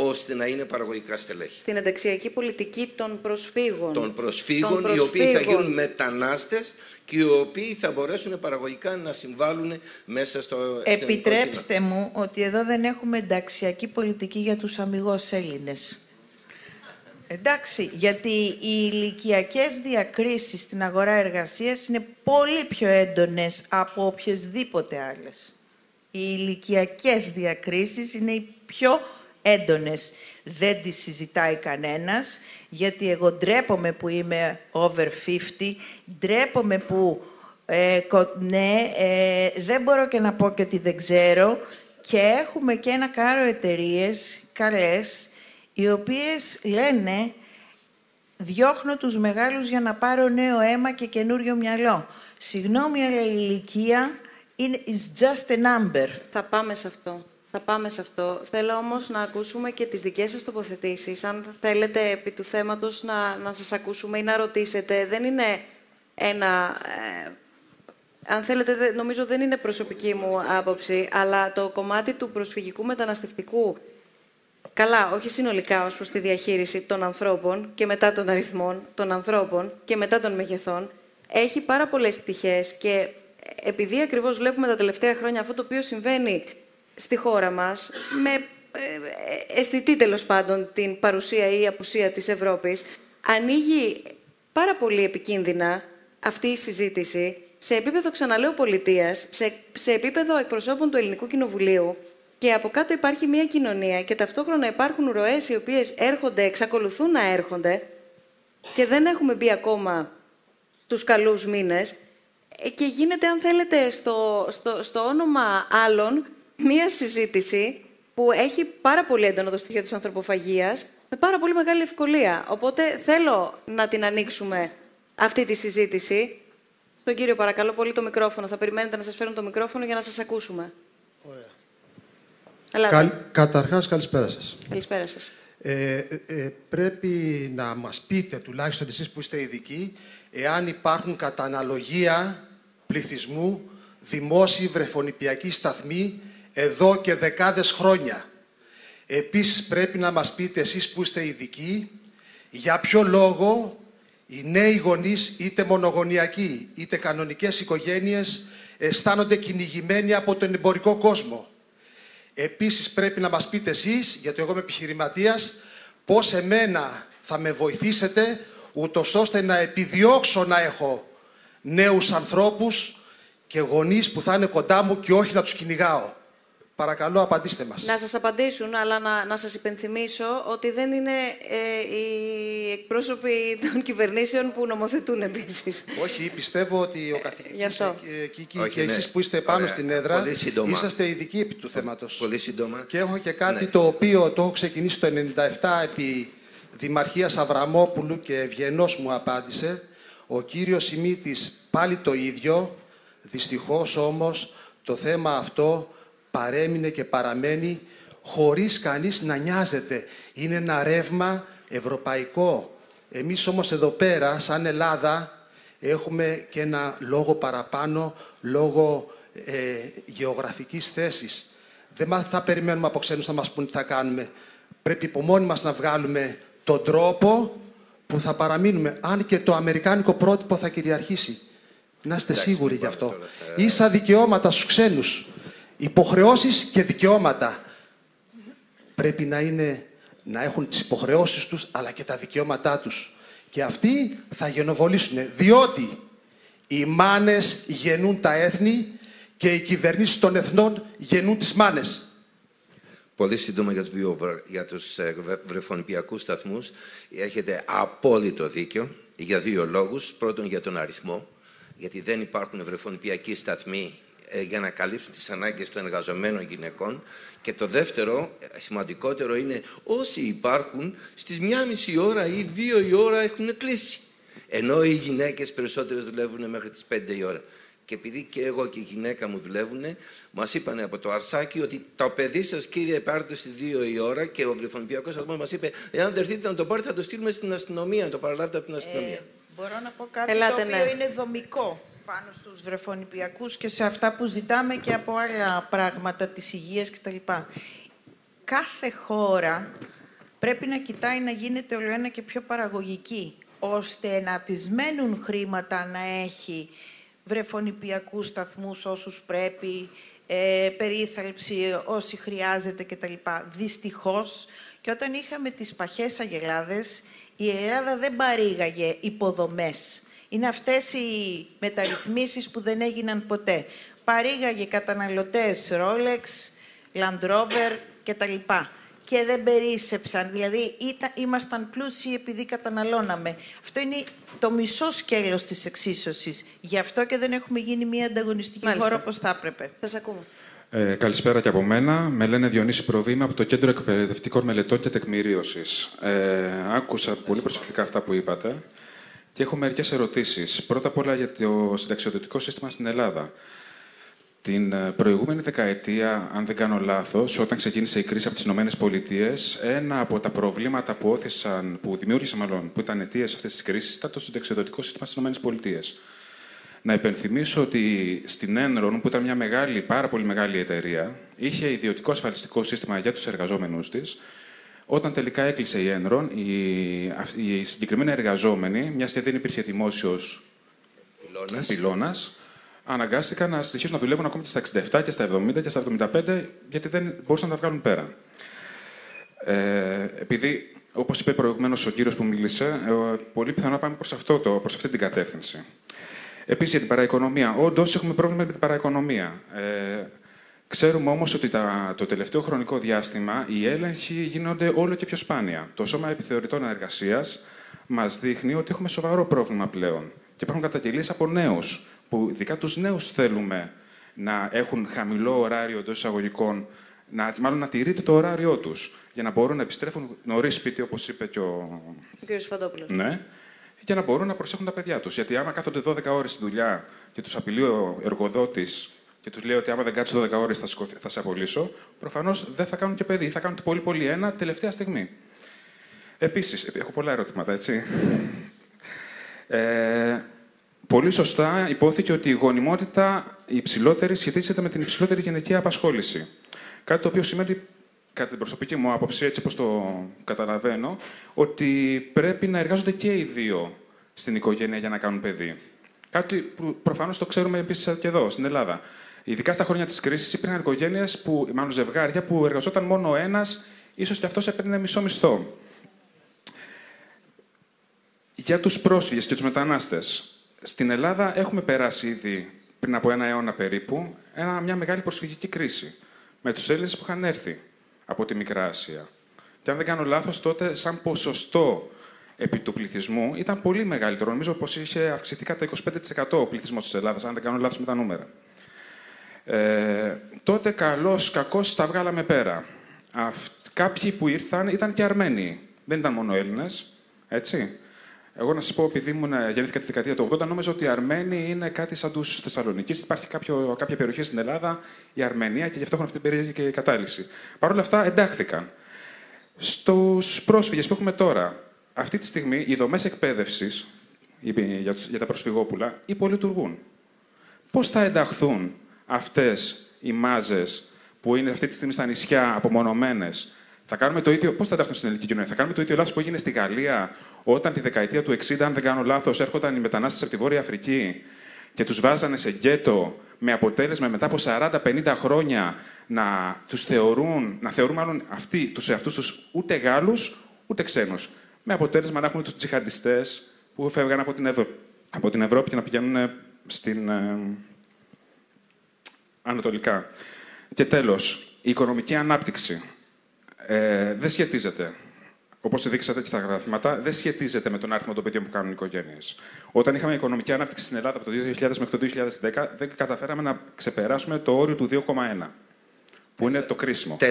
S4: ώστε να είναι παραγωγικά στελέχη.
S1: Στην ενταξιακή πολιτική των προσφύγων.
S4: Των προσφύγων, οι οποίοι θα γίνουν μετανάστες και οι οποίοι θα μπορέσουν παραγωγικά να συμβάλλουν μέσα στο
S3: Επιτρέψτε μου ότι εδώ δεν έχουμε ενταξιακή πολιτική για τους αμυγός Έλληνες. Εντάξει, γιατί οι ηλικιακές διακρίσεις στην αγορά εργασίας είναι πολύ πιο έντονες από οποιασδήποτε άλλες. Οι ηλικιακές διακρίσεις είναι οι πιο έντονες. Δεν τις συζητάει κανένας, γιατί εγώ ντρέπομαι που είμαι over 50, ντρέπομαι που ε, ναι, ε, δεν μπορώ και να πω και ότι δεν ξέρω και έχουμε και ένα κάρο εταιρείες καλές, οι οποίες λένε διώχνω τους μεγάλους για να πάρω νέο αίμα και καινούριο μυαλό. Συγγνώμη, αλλά η ηλικία είναι is just a number.
S1: Θα πάμε σε αυτό. Θα πάμε σε αυτό. Θέλω όμως να ακούσουμε και τις δικές σας τοποθετήσεις. Αν θέλετε επί του θέματος να, να σας ακούσουμε ή να ρωτήσετε, δεν είναι ένα... Ε, αν θέλετε, νομίζω δεν είναι προσωπική μου άποψη, αλλά το κομμάτι του προσφυγικού μεταναστευτικού, καλά, όχι συνολικά ως προς τη διαχείριση των ανθρώπων και μετά των αριθμών των ανθρώπων και μετά των μεγεθών, έχει πάρα πολλές πτυχές και επειδή ακριβώς βλέπουμε τα τελευταία χρόνια αυτό το οποίο συμβαίνει στη χώρα μας, με ε, αισθητή τέλος πάντων την παρουσία ή απουσία της Ευρώπης, ανοίγει πάρα πολύ επικίνδυνα αυτή η συζήτηση σε επίπεδο, ξαναλέω, πολιτείας, σε, σε επίπεδο εκπροσώπων του Ελληνικού Κοινοβουλίου και από κάτω υπάρχει μια κοινωνία και ταυτόχρονα υπάρχουν ροές οι οποίες έρχονται, εξακολουθούν να έρχονται και δεν έχουμε μπει ακόμα στους καλούς μήνες, Ε, και γίνεται, αν θέλετε, στο, στο, στο όνομα άλλων, μία συζήτηση που έχει πάρα πολύ έντονο το στοιχείο της ανθρωποφαγίας, με πάρα πολύ μεγάλη ευκολία. Οπότε θέλω να την ανοίξουμε αυτή τη συζήτηση. Στον κύριο παρακαλώ πολύ το μικρόφωνο. Θα περιμένετε να σας φέρουν το μικρόφωνο για να σας ακούσουμε.
S7: Ωραία.
S1: Ελάτε.
S7: Καλ, καταρχάς, καλησπέρα σας.
S1: Καλησπέρα σας.
S7: Ε, ε, ε, πρέπει να μας πείτε, τουλάχιστον εσείς που είστε ειδικοί, εάν υπάρχουν κατά αναλογία πληθυσμού δημόσιοι βρεφονιπιακοί σταθμοί εδώ και δεκάδες χρόνια. Επίσης πρέπει να μας πείτε εσείς που είστε ειδικοί, για ποιο λόγο οι νέοι γονείς, είτε μονογονιακοί, είτε κανονικές οικογένειες, αισθάνονται κυνηγημένοι από τον εμπορικό κόσμο. Επίσης πρέπει να μας πείτε εσείς, γιατί εγώ είμαι επιχειρηματίας, πώς εμένα θα με βοηθήσετε, ούτως ώστε να επιδιώξω να έχω νέους ανθρώπους και γονείς που θα είναι κοντά μου και όχι να τους κυνηγάω. Παρακαλώ, απαντήστε μας.
S1: Να σας απαντήσουν, αλλά να, να σας υπενθυμίσω ότι δεν είναι ε, οι εκπρόσωποι των κυβερνήσεων που νομοθετούν επίσης.
S7: Όχι, πιστεύω ότι ο
S1: Γι'
S7: καθηγητής
S1: αυτό.
S7: ε, Κίκη
S4: Όχι,
S7: και
S4: ναι.
S7: εσείς που είστε πάνω
S4: Ωραία.
S7: στην έδρα,
S4: Πολύ σύντομα.
S7: είσαστε ειδικοί επί του θέματος.
S4: Πολύ σύντομα.
S7: Και έχω και κάτι
S4: Ναι.
S7: το οποίο το έχω ξεκινήσει το 1997 επί Δημαρχίας Αβραμόπουλου και ευγενός μου απάντησε. Ο κύριος Σιμίτης πάλι το ίδιο. Δυστυχώς όμως το θέμα αυτό παρέμεινε και παραμένει χωρίς κανείς να νοιάζεται. Είναι ένα ρεύμα ευρωπαϊκό. Εμείς όμως εδώ πέρα, σαν Ελλάδα, έχουμε και ένα λόγο παραπάνω, λόγω ε, γεωγραφικής θέσης. Δεν μα- θα περιμένουμε από ξένους να μας πούν τι θα κάνουμε. Πρέπει από μόνοι μας να βγάλουμε τον τρόπο που θα παραμείνουμε. Αν και το αμερικάνικο πρότυπο θα κυριαρχήσει. Να είστε
S4: Εντάξει,
S7: σίγουροι
S4: μην
S7: γι'
S4: πάμε
S7: αυτό.
S4: τώρα στα-
S7: Ίσα δικαιώματα στους ξένους. Υποχρεώσεις και δικαιώματα. Πρέπει να, είναι, να έχουν τις υποχρεώσεις τους, αλλά και τα δικαιώματά τους. Και αυτοί θα γενοβολήσουν. Διότι οι μάνες γεννούν τα έθνη και οι κυβερνήσεις των εθνών γεννούν τις μάνες.
S4: Πολύ σύντομα για τους, βιοβρα- για τους ε, βρε- βρεφονιπιακούς σταθμούς. Έχετε απόλυτο δίκιο για δύο λόγους. Πρώτον για τον αριθμό, γιατί δεν υπάρχουν βρεφονιπιακοί σταθμοί ε, για να καλύψουν τις ανάγκες των εργαζομένων γυναικών. Και το δεύτερο, ε, σημαντικότερο, είναι όσοι υπάρχουν στις μία μισή ώρα ή δύο η ώρα έχουν κλείσει. Ενώ οι γυναίκες περισσότερες δουλεύουν μέχρι τις 5 η ώρα. Και επειδή και εγώ και η γυναίκα μου δουλεύουν, μας είπαν από το Αρσάκι ότι το παιδί σας, κύριε, πάρτε στις 2 η ώρα και ο βρεφονιπιακό σταθμό μας είπε: Εάν δεν έρθετε να το πάρετε, θα το στείλουμε στην αστυνομία, να το παραλάβετε από την αστυνομία.
S3: Ε, μπορώ να πω κάτι
S1: Ελάτε,
S3: το οποίο
S1: ναι.
S3: είναι δομικό πάνω στους βρεφονιπιακούς και σε αυτά που ζητάμε και από άλλα πράγματα της υγείας κτλ. Κάθε χώρα πρέπει να κοιτάει να γίνεται όλο ένα και πιο παραγωγική, ώστε να της μένουν χρήματα να έχει βρεφονιπιακούς σταθμούς όσους πρέπει, ε, περίθαλψη όσοι χρειάζεται κτλ. Δυστυχώς, και όταν είχαμε τις παχές αγελάδες, η Ελλάδα δεν παρήγαγε υποδομές. Είναι αυτές οι μεταρρυθμίσεις που δεν έγιναν ποτέ. Παρήγαγε καταναλωτές Rolex, Land Rover κτλ. Και δεν περίσσεψαν. Δηλαδή ήταν, ήμασταν πλούσιοι επειδή καταναλώναμε. Αυτό είναι το μισό σκέλος της εξίσωσης. Γι' αυτό και δεν έχουμε γίνει μια ανταγωνιστική
S1: Μάλιστα.
S3: χώρα όπως θα έπρεπε.
S1: Σας ακούμε.
S8: Ε, καλησπέρα και από μένα. Με λένε Διονύση Προβήμα από το Κέντρο Εκπαιδευτικών Μελετών και Τεκμηρίωσης. Ε, άκουσα πολύ προσεκτικά αυτά που είπατε και έχω μερικές ερωτήσεις. Πρώτα απ' όλα για το συνταξιοδοτικό σύστημα στην Ελλάδα. Την ε, προηγούμενη δεκαετία, αν δεν κάνω λάθος, όταν ξεκίνησε η κρίση από τις Ηνωμένες Πολιτείες, ένα από τα προβλήματα που όθησαν, που δημιούργησαν μάλλον, που ήταν αιτίες αυτής της κρίσης, ήταν το συνταξιοδοτικό σύστημα στις Ηνωμένες Πολιτείες. Να υπενθυμίσω ότι στην Enron, που ήταν μια μεγάλη, πάρα πολύ μεγάλη εταιρεία, είχε ιδιωτικό ασφαλιστικό σύστημα για τους εργαζόμενους της. Όταν τελικά έκλεισε η Enron, οι, αυ- οι συγκεκριμένοι εργαζόμενοι, μιας και δεν υπήρχε δημόσιος
S4: Πυλώνας.
S8: πυλώνας, αναγκάστηκαν να συνεχίσουν να δουλεύουν ακόμη και στα 67 και στα 70 και στα 75, γιατί δεν μπορούσαν να τα βγάλουν πέρα. Ε, επειδή, όπως είπε προηγουμένως ο κύριος που μίλησε, ε, πολύ πιθανό να πάμε προς, αυτό το, προς αυτή την κατεύθυνση. Επίσης, για την παραοικονομία. Όντως έχουμε πρόβλημα με την παραοικονομία. Ε, ξέρουμε όμως ότι τα, το τελευταίο χρονικό διάστημα οι έλεγχοι γίνονται όλο και πιο σπάνια. Το Σώμα Επιθεωρητών Εργασίας μας δείχνει ότι έχουμε σοβαρό πρόβλημα πλέον. Και υπάρχουν καταγγελίες από νέους που ειδικά τους νέους θέλουμε να έχουν χαμηλό ωράριο εντός εισαγωγικών, να, μάλλον να τηρείται το ωράριό τους, για να μπορούν να επιστρέφουν νωρίς σπίτι, όπως είπε και ο...
S1: Ο κ. Φαντόπουλος.
S8: Ναι, για να μπορούν να προσέχουν τα παιδιά τους. Γιατί άμα κάθονται 12 ώρες στη δουλειά και τους απειλεί ο εργοδότης και τους λέει ότι άμα δεν κάτσει 12 ώρες θα, σηκωθεί- θα σε απολύσω, προφανώς δεν θα κάνουν και παιδί. Θα κάνουν πολύ πολύ ένα τελευταία στιγμή. Επίσης, έχω πολλά ερωτήματα, έτσι. Ε, πολύ σωστά υπόθηκε ότι η γονιμότητα η υψηλότερη σχετίζεται με την υψηλότερη γυναικεία απασχόληση. Κάτι το οποίο σημαίνει, κατά την προσωπική μου άποψη, έτσι όπως το καταλαβαίνω, ότι πρέπει να εργάζονται και οι δύο στην οικογένεια για να κάνουν παιδί. Κάτι που προφανώς το ξέρουμε επίσης και εδώ, στην Ελλάδα. Ειδικά στα χρόνια της κρίσης υπήρχαν οικογένειες, που, μάλλον ζευγάρια, που εργαζόταν μόνο ο ένας, ίσως και αυτός έπαιρνε μισό μισθό. Για τους πρόσφυγες και τους μετανάστες. Στην Ελλάδα έχουμε περάσει ήδη πριν από ένα αιώνα περίπου ένα, μια μεγάλη προσφυγική κρίση με τους Έλληνες που είχαν έρθει από τη Μικρά Ασία. Και αν δεν κάνω λάθος, τότε σαν ποσοστό επί του πληθυσμού ήταν πολύ μεγαλύτερο. Νομίζω πως είχε αυξηθεί κατά 25% ο πληθυσμός της Ελλάδας, αν δεν κάνω λάθος με τα νούμερα. Ε, τότε καλώς, κακώς τα βγάλαμε πέρα. Αυτ, κάποιοι που ήρθαν ήταν και Αρμένοι. Δεν ήταν μόνο Έλληνες, έτσι. Εγώ να σας πω, επειδή ήμουν, γεννήθηκα τη δεκαετία του 80, νόμιζα ότι οι Αρμένοι είναι κάτι σαν τους Θεσσαλονίκης. Υπάρχει κάποιο, κάποια περιοχή στην Ελλάδα, η Αρμενία, και γι' αυτό έχουν αυτή την περίεργη κατάληξη. Παρ' όλα αυτά, εντάχθηκαν. Στους πρόσφυγες που έχουμε τώρα, αυτή τη στιγμή οι δομές εκπαίδευσης για, τους- για τα προσφυγόπουλα υπολειτουργούν. Πώς θα ενταχθούν αυτές οι μάζες που είναι αυτή τη στιγμή στα νησιά απομονωμένες, θα κάνουμε το ίδιο. Πώς θα ενταχθούν στην ελληνική κοινωνία, Θα κάνουμε το ίδιο λάθος που έγινε στη Γαλλία, όταν τη δεκαετία του 60, αν δεν κάνω λάθος, έρχονταν οι μετανάστες από τη Βόρεια Αφρική και τους βάζανε σε γκέτο με αποτέλεσμα μετά από 40-50 χρόνια να τους θεωρούν, να θεωρούν μάλλον αυτοί τους εαυτούς τους ούτε Γάλλους ούτε ξένους. Με αποτέλεσμα να έχουμε τους τζιχαντιστές που φεύγαν από την, Ευρω... από την Ευρώπη και να πηγαίνουν στην, ε, ανατολικά. Και τέλος, η οικονομική ανάπτυξη ε, δεν σχετίζεται, όπως δείξατε και στα γραφήματα, δεν σχετίζεται με τον αριθμό των παιδιών που κάνουν οι οικογένειες. Όταν είχαμε οικονομική ανάπτυξη στην Ελλάδα από το 2000 μέχρι το 2010, δεν καταφέραμε να ξεπεράσουμε το όριο του 2,1, που είναι το κρίσιμο.
S4: 4,4.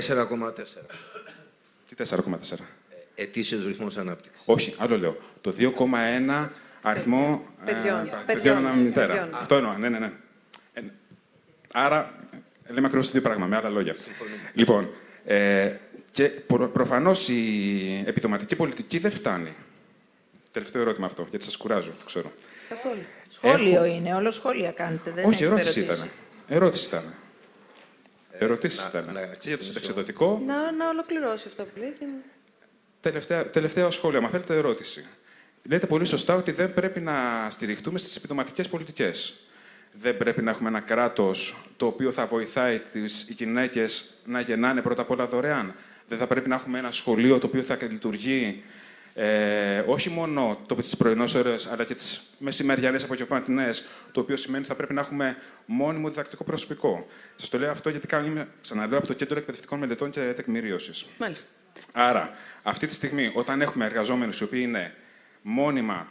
S8: Τι 4,4.
S4: Ετήσιος ρυθμός ανάπτυξης.
S8: Όχι, άλλο λέω. Το 2,1 αριθμό ε,
S1: Παιδιών.
S8: παιδιών
S1: Παιδιών.
S8: ανά μητέρα.
S1: Παιδιών.
S8: Αυτό εννοώ, ναι, ναι, ναι. Ε, άρα, ε, λέμε ακριβώς το ίδιο πράγμα, με άλλα λόγια. Λοιπόν, ε, και προ, προφανώς η επιδοματική πολιτική δεν φτάνει. Τελευταίο ερώτημα αυτό, γιατί σας κουράζω, το ξέρω.
S1: Καθόλου.
S3: Σχόλιο είναι, όλο σχόλια κάνετε. Δεν
S8: Όχι,
S3: έχετε
S8: ερώτηση
S3: ερωτήσει.
S8: ήταν. Ερώτηση ήταν. Ερωτήσεις
S4: να-
S8: ήταν.
S4: να
S8: Και για το
S4: ξεκινήσω.
S8: συνταξιδοτικό,
S1: Να, να ολοκληρώσει αυτό που λέει. και-
S8: Τελευταία, τελευταίο σχόλιο, αν θέλετε ερώτηση. Λέτε πολύ σωστά ότι δεν πρέπει να στηριχτούμε στις επιδοματικές πολιτικές. Δεν πρέπει να έχουμε ένα κράτος το οποίο θα βοηθάει τις γυναίκες να γεννάνε πρώτα απ' όλα δωρεάν. Δεν θα πρέπει να έχουμε ένα σχολείο το οποίο θα λειτουργεί ε, όχι μόνο το τις πρωινές ώρες, αλλά και τις μεσημεριανές απογευματινές, το οποίο σημαίνει ότι θα πρέπει να έχουμε μόνιμο διδακτικό προσωπικό. Σας το λέω αυτό γιατί κάνω, είμαι, ξαναλέω, από το Κέντρο Εκπαιδευτικών Μελετών και Τεκμηρίωσης.
S1: Μάλιστα.
S8: Άρα, αυτή τη στιγμή, όταν έχουμε εργαζόμενους οι οποίοι είναι μόνιμα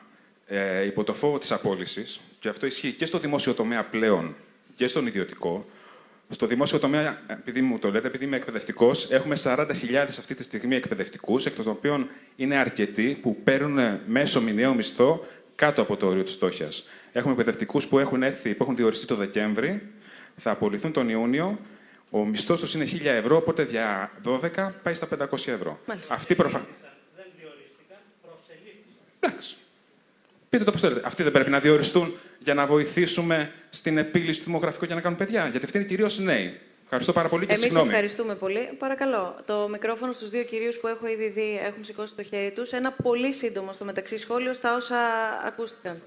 S8: ε, υπό το φόβο της απόλυσης, και αυτό ισχύει και στο δημόσιο τομέα πλέον και στον ιδιωτικό, στο δημόσιο τομέα, επειδή μου το λέτε, επειδή είμαι εκπαιδευτικός, έχουμε 40.000 αυτή τη στιγμή εκπαιδευτικούς, εκ των οποίων είναι αρκετοί που παίρνουν μέσω μηνιαίο μισθό κάτω από το όριο της φτώχειας. Έχουμε εκπαιδευτικούς που έχουν έρθει, που έχουν διοριστεί το Δεκέμβρη, θα απολυθούν τον Ιούνιο. Ο μισθός τους είναι 1.000 ευρώ, οπότε για 12 πάει στα 500 ευρώ.
S1: Μάλιστα.
S8: Αυτή προφανώ. Εντάξει. Πείτε το πώ θέλετε. Αυτοί δεν πρέπει να διοριστούν για να βοηθήσουμε στην επίλυση του δημογραφικού για να κάνουν παιδιά. Γιατί αυτοί είναι κυρίως νέοι. Ευχαριστώ πάρα πολύ και
S1: Εμείς
S8: συγγνώμη.
S1: ευχαριστούμε πολύ. Παρακαλώ, το μικρόφωνο στους δύο κυρίους που έχω ήδη δει έχουν σηκώσει το χέρι τους. Ένα πολύ σύντομο στο μεταξύ σχόλιο στα όσα ακούστηκαν.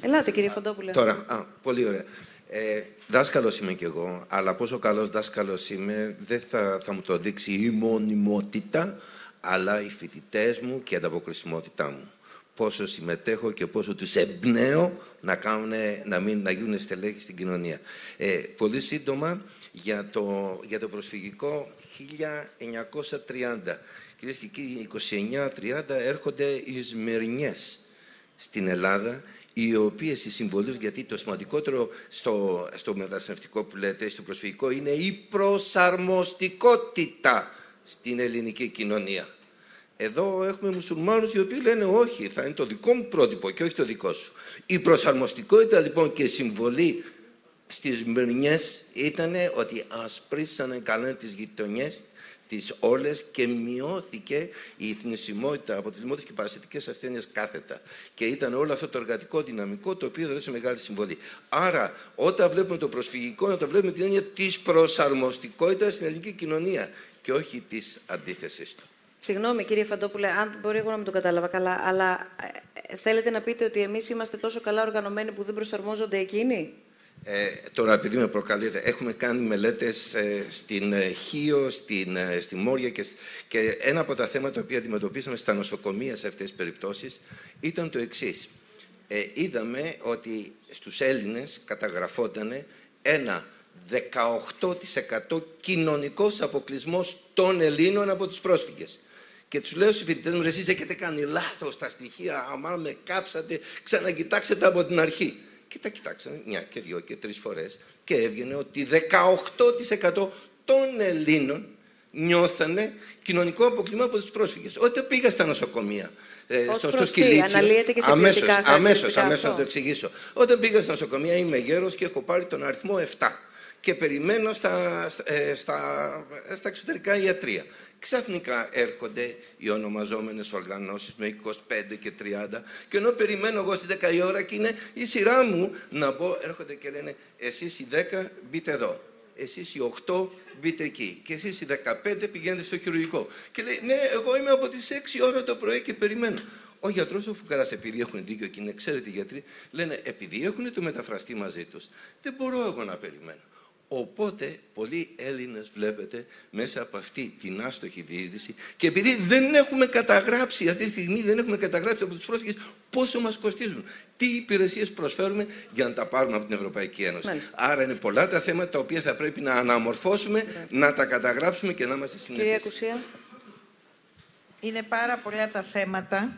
S1: Ελάτε κύριε Φοντόπουλε.
S4: Τώρα, α, πολύ ωραία. Ε, δάσκαλος είμαι κι εγώ, αλλά πόσο καλός δάσκαλος είμαι δεν θα, θα μου το δείξει η μονιμότητα, αλλά οι φοιτητές μου και η ανταποκρισιμότητά μου. Πόσο συμμετέχω και πόσο τους εμπνέω να, κάνουν, να, μην, να γίνουν στελέχοι στην κοινωνία. Ε, πολύ σύντομα για το, για το προσφυγικό 1930. Κυρίες και κύριοι, 29-30 έρχονται οι Σμυρνιές στην Ελλάδα, οι οποίες οι συμβολές, γιατί το σημαντικότερο στο, στο μεταναστευτικό που λέτε, στο προσφυγικό, είναι η προσαρμοστικότητα στην ελληνική κοινωνία. Εδώ έχουμε μουσουλμάνους οι οποίοι λένε όχι, θα είναι το δικό μου πρότυπο και όχι το δικό σου. Η προσαρμοστικότητα λοιπόν και η συμβολή στις μερνιές ήταν ότι ασπρίσανε καλά τις γειτονιές τις όλες και μειώθηκε η θνησιμότητα από τις λιμότητες και παρασιτικές ασθένειες κάθετα. Και ήταν όλο αυτό το εργατικό δυναμικό το οποίο έδωσε μεγάλη συμβολή. Άρα όταν βλέπουμε το προσφυγικό να το βλέπουμε την έννοια της προσαρμοστικότητας στην ελληνική κοινωνία και όχι της αντίθεσης του.
S1: Συγγνώμη κύριε Φαντόπουλε, αν μπορεί εγώ να μην το κατάλαβα καλά, αλλά ε, θέλετε να πείτε ότι εμείς είμαστε τόσο καλά οργανωμένοι που δεν προσαρμόζονται εκείνοι;
S4: Ε, τώρα, επειδή με προκαλείτε, έχουμε κάνει μελέτες ε, στην ε, Χίο, στην, ε, στη Μόρια και, και ένα από τα θέματα που αντιμετωπίσαμε στα νοσοκομεία σε αυτές τις περιπτώσεις ήταν το εξής. είδαμε ότι στους Έλληνες καταγραφόταν ένα 18% κοινωνικός αποκλεισμός των Ελλήνων από τους πρόσφυγες. Και τους λέω στου φοιτητές μου, εσείς έχετε κάνει λάθος τα στοιχεία. Αν με κάψατε, ξανακοιτάξτε από την αρχή. Και τα κοιτάξαμε μια και δυο και τρεις φορές και έβγαινε ότι 18% των Ελλήνων νιώθανε κοινωνικό αποκλεισμό από τους πρόσφυγες. Όταν πήγα στα νοσοκομεία,
S1: ε, στο, στο σκυλίτσιο.
S4: Αμέσως, αμέσως, αμέσως να το εξηγήσω. Όταν πήγα στα νοσοκομεία, είμαι γέρος και έχω πάρει τον αριθμό 7 και περιμένω στα, ε, στα, στα εξωτερικά ιατρία. Ξαφνικά έρχονται οι ονομαζόμενες οργανώσεις με 25 και 30 και ενώ περιμένω εγώ στις 10 η ώρα και είναι η σειρά μου να μπω, έρχονται και λένε εσείς οι 10 μπείτε εδώ, εσείς οι 8 μπείτε εκεί και εσείς οι 15 πηγαίνετε στο χειρουργικό. Και λέει ναι εγώ είμαι από τις 6 ώρα το πρωί και περιμένω. Ο γιατρός ο Φουκαρά, επειδή έχουν δίκιο και είναι ξέρετε γιατροί, λένε επειδή έχουν το μεταφραστή μαζί τους, δεν μπορώ εγώ να περιμένω. Οπότε πολλοί Έλληνες βλέπετε μέσα από αυτή την άστοχη διείσδυση και επειδή δεν έχουμε καταγράψει αυτή τη στιγμή, δεν έχουμε καταγράψει από τους πρόσφυγες πόσο μας κοστίζουν, τι υπηρεσίες προσφέρουμε για να τα πάρουμε από την Ευρωπαϊκή Ένωση. Άρα είναι πολλά τα θέματα τα οποία θα πρέπει να αναμορφώσουμε, να τα καταγράψουμε και να είμαστε συνεπείς.
S1: Κυρία Κουσία.
S3: Είναι πάρα πολλά τα θέματα.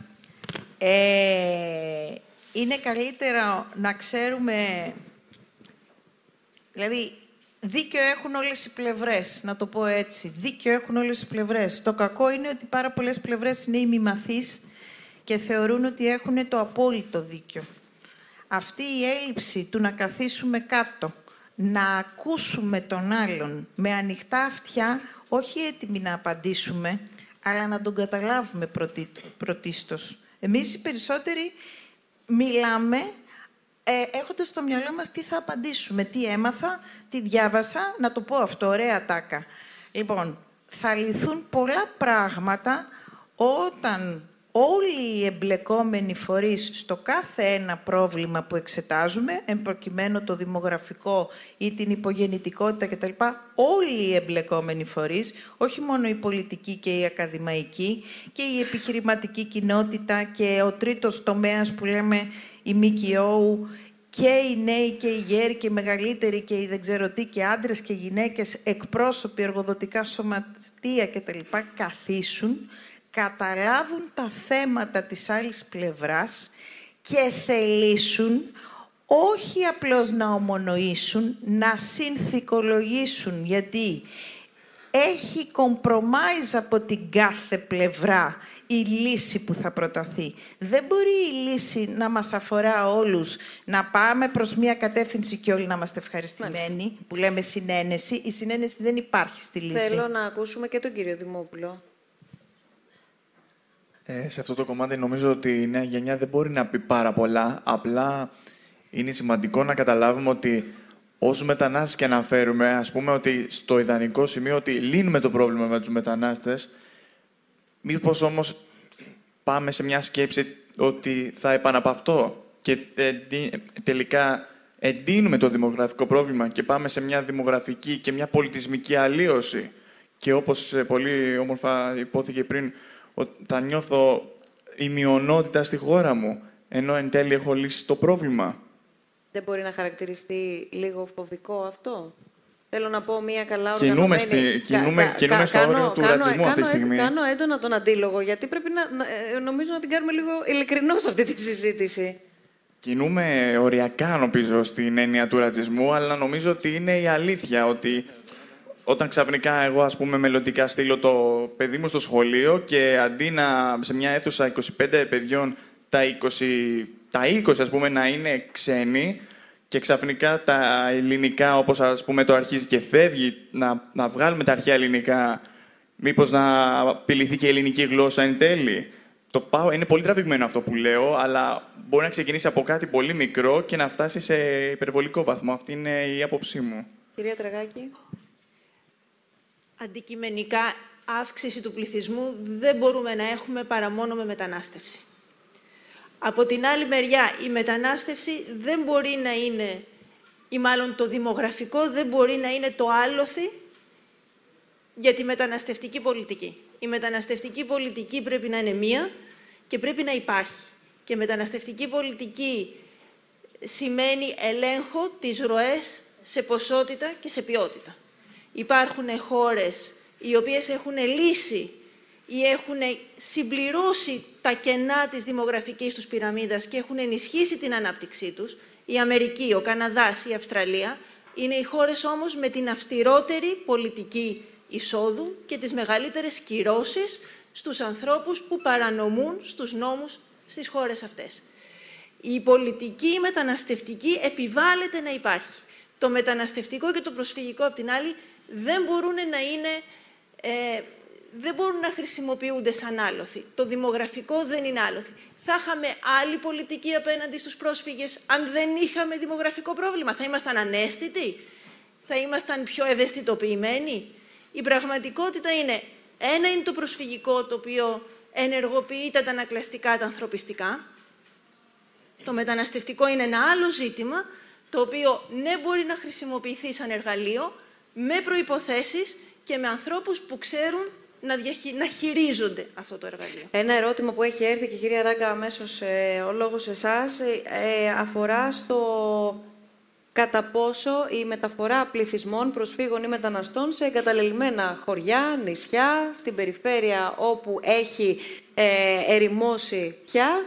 S3: Ε, είναι καλύτερα να ξέρουμε... Δηλαδή, Δίκιο έχουν όλες οι πλευρές, να το πω έτσι. Δίκιο έχουν όλες οι πλευρές. Το κακό είναι ότι πάρα πολλές πλευρές είναι ημιμαθείς και θεωρούν ότι έχουν το απόλυτο δίκιο. Αυτή η έλλειψη του να καθίσουμε κάτω, να ακούσουμε τον άλλον με ανοιχτά αυτιά, όχι έτοιμοι να απαντήσουμε, αλλά να τον καταλάβουμε πρωτίστως. Εμείς οι περισσότεροι μιλάμε ε, έχοντας στο μυαλό μας τι θα απαντήσουμε, τι έμαθα, τι διάβασα, να το πω αυτό, ωραία τάκα. Λοιπόν, θα λυθούν πολλά πράγματα όταν όλοι οι εμπλεκόμενοι φορείς στο κάθε ένα πρόβλημα που εξετάζουμε, εμπροκειμένου το δημογραφικό ή την υπογεννητικότητα κτλ. Όλοι οι εμπλεκόμενοι φορείς, όχι μόνο η πολιτική και η ακαδημαϊκή και η επιχειρηματική κοινότητα και ο τρίτος τομέας που λέμε η ΜΚΟ, και οι νέοι και οι γέροι και οι μεγαλύτεροι και οι δεν ξέρω τι και άντρες και γυναίκες, εκπρόσωποι, εργοδοτικά σωματεία κτλ. καθίσουν, καταλάβουν τα θέματα της άλλης πλευράς και θελήσουν όχι απλώς να ομονοήσουν, να συνθηκολογήσουν, γιατί έχει compromise από την κάθε πλευρά η λύση που θα προταθεί. Δεν μπορεί η λύση να μας αφορά όλους, να πάμε προς μια κατεύθυνση και όλοι να είμαστε ευχαριστημένοι, που λέμε συνένεση. Η συνένεση δεν υπάρχει στη λύση.
S1: Θέλω να ακούσουμε και τον κύριο Δημόπουλο.
S6: Ε, σε αυτό το κομμάτι νομίζω ότι η νέα γενιά δεν μπορεί να πει πάρα πολλά. Απλά είναι σημαντικό να καταλάβουμε ότι όσου μετανάστες και αναφέρουμε, ας πούμε ότι στο ιδανικό σημείο ότι λύνουμε το πρόβλημα με τους μετανάστες, Μήπως όμως πάμε σε μια σκέψη ότι θα επαναπαυτώ και τελικά εντείνουμε το δημογραφικό πρόβλημα και πάμε σε μια δημογραφική και μια πολιτισμική αλλίωση και όπως πολύ όμορφα υπόθηκε πριν, θα νιώθω η μειονότητα στη χώρα μου, ενώ εν τέλει έχω λύσει το πρόβλημα.
S1: Δεν μπορεί να χαρακτηριστεί λίγο φοβικό αυτό; Θέλω να πω μια καλά οργανωμένη...
S6: Κινούμε, στη, κινούμε, κα, κινούμε κα, στο όριο του ρατσισμού κάνω, αυτή τη στιγμή.
S1: Κάνω έντονα τον αντίλογο, γιατί πρέπει να, να, ε, νομίζω να την κάνουμε λίγο ειλικρινώς αυτή τη συζήτηση.
S6: κινούμε οριακά, νομίζω, στην έννοια του ρατσισμού, αλλά νομίζω ότι είναι η αλήθεια ότι όταν ξαφνικά εγώ, ας πούμε, μελλοντικά στείλω το παιδί μου στο σχολείο και αντί να σε μια αίθουσα 25 παιδιών τα 20, τα 20 ας πούμε, να είναι ξένοι και ξαφνικά τα ελληνικά, όπως ας πούμε το αρχίζει και φεύγει, να, να βγάλουμε τα αρχαία ελληνικά, μήπως να απειληθεί και η ελληνική γλώσσα εν τέλει. Το πάω, είναι πολύ τραβηγμένο αυτό που λέω, αλλά μπορεί να ξεκινήσει από κάτι πολύ μικρό και να φτάσει σε υπερβολικό βαθμό. Αυτή είναι η άποψή μου.
S1: Κυρία Τραγάκη.
S5: Αντικειμενικά, αύξηση του πληθυσμού δεν μπορούμε να έχουμε παρά μόνο με μετανάστευση. Από την άλλη μεριά, η μετανάστευση δεν μπορεί να είναι, ή μάλλον το δημογραφικό δεν μπορεί να είναι το άλοθη για τη μεταναστευτική πολιτική. Η μεταναστευτική πολιτική πρέπει να είναι μία και πρέπει να υπάρχει. Και μεταναστευτική πολιτική σημαίνει ελέγχο της ροές σε ποσότητα και σε ποιότητα. Υπάρχουν χώρες οι οποίες έχουν λύσει ή έχουν συμπληρώσει τα κενά της δημογραφικής τους πυραμίδας και έχουν ενισχύσει την ανάπτυξή τους. Η Αμερική, ο Καναδάς, η Αυστραλία είναι οι χώρες όμως με την αυστηρότερη πολιτική εισόδου και τις μεγαλύτερες κυρώσεις στους ανθρώπους που παρανομούν στους νόμους στις χώρες αυτές. Η πολιτική μεταναστευτική επιβάλλεται να υπάρχει. Το μεταναστευτικό και το προσφυγικό, απ' την άλλη, δεν μπορούν να είναι... Ε, δεν μπορούν να χρησιμοποιούνται σαν άλοθη. Το δημογραφικό δεν είναι άλοθη. Θα είχαμε άλλη πολιτική απέναντι στους πρόσφυγες αν δεν είχαμε δημογραφικό πρόβλημα. Θα ήμασταν ανέστητοι; Θα ήμασταν πιο ευαισθητοποιημένοι; Η πραγματικότητα είναι, ένα είναι το προσφυγικό το οποίο ενεργοποιεί τα ανακλαστικά, τα ανθρωπιστικά. Το μεταναστευτικό είναι ένα άλλο ζήτημα, το οποίο ναι μπορεί να χρησιμοποιηθεί σαν εργαλείο, με προϋποθέσεις και με ανθρώπους που ξέρουν να, διαχει... να χειρίζονται αυτό το εργαλείο.
S1: Ένα ερώτημα που έχει έρθει και κυρία Ράγκα αμέσως ε, ο λόγος σε εσάς ε, αφορά στο κατά πόσο η μεταφορά πληθυσμών, προσφύγων ή μεταναστών σε εγκαταλελειμμένα χωριά, νησιά, στην περιφέρεια όπου έχει ε, ερημώσει πια,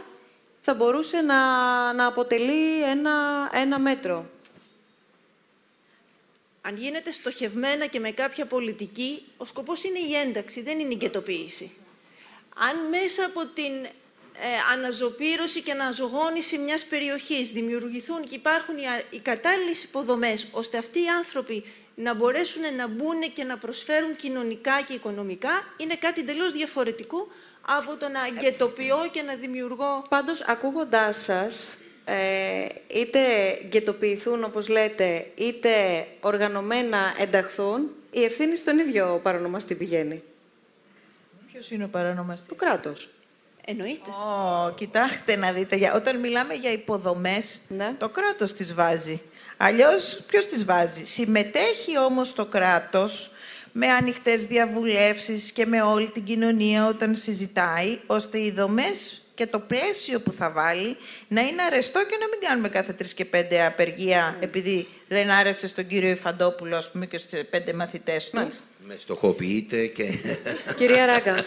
S1: θα μπορούσε να, να αποτελεί ένα, ένα μέτρο.
S5: Αν γίνεται στοχευμένα και με κάποια πολιτική, ο σκοπός είναι η ένταξη, δεν είναι η γκαιτοποίηση. Αν μέσα από την ε, αναζωπήρωση και αναζωγόνηση μιας περιοχής δημιουργηθούν και υπάρχουν οι, οι κατάλληλες υποδομές ώστε αυτοί οι άνθρωποι να μπορέσουν να μπουν και να προσφέρουν κοινωνικά και οικονομικά είναι κάτι εντελώς διαφορετικό από το να γκαιτοποιώ και να δημιουργώ...
S1: Πάντως, ακούγοντάς σας, ε, είτε γκαιτοποιηθούν, όπως λέτε, είτε οργανωμένα ενταχθούν, η ευθύνη στον ίδιο παρονομαστή πηγαίνει.
S3: Ποιος είναι ο παρονομαστής;
S1: Το κράτος.
S5: Εννοείται.
S3: Oh, κοιτάξτε να δείτε, όταν μιλάμε για υποδομές,
S1: Ναι.
S3: το κράτος τις βάζει. Αλλιώς ποιος τις βάζει; Συμμετέχει όμως το κράτος με ανοιχτές διαβουλεύσεις και με όλη την κοινωνία όταν συζητάει, ώστε οι δομές και το πλαίσιο που θα βάλει να είναι αρεστό και να μην κάνουμε κάθε τρεις και πέντε απεργία επειδή δεν άρεσε στον κύριο Ιφαντόπουλο ας πούμε, και στους πέντε μαθητές του.
S1: Μάλιστα.
S4: Με στοχοποιείτε και... (laughs)
S1: Κυρία Ράγκα.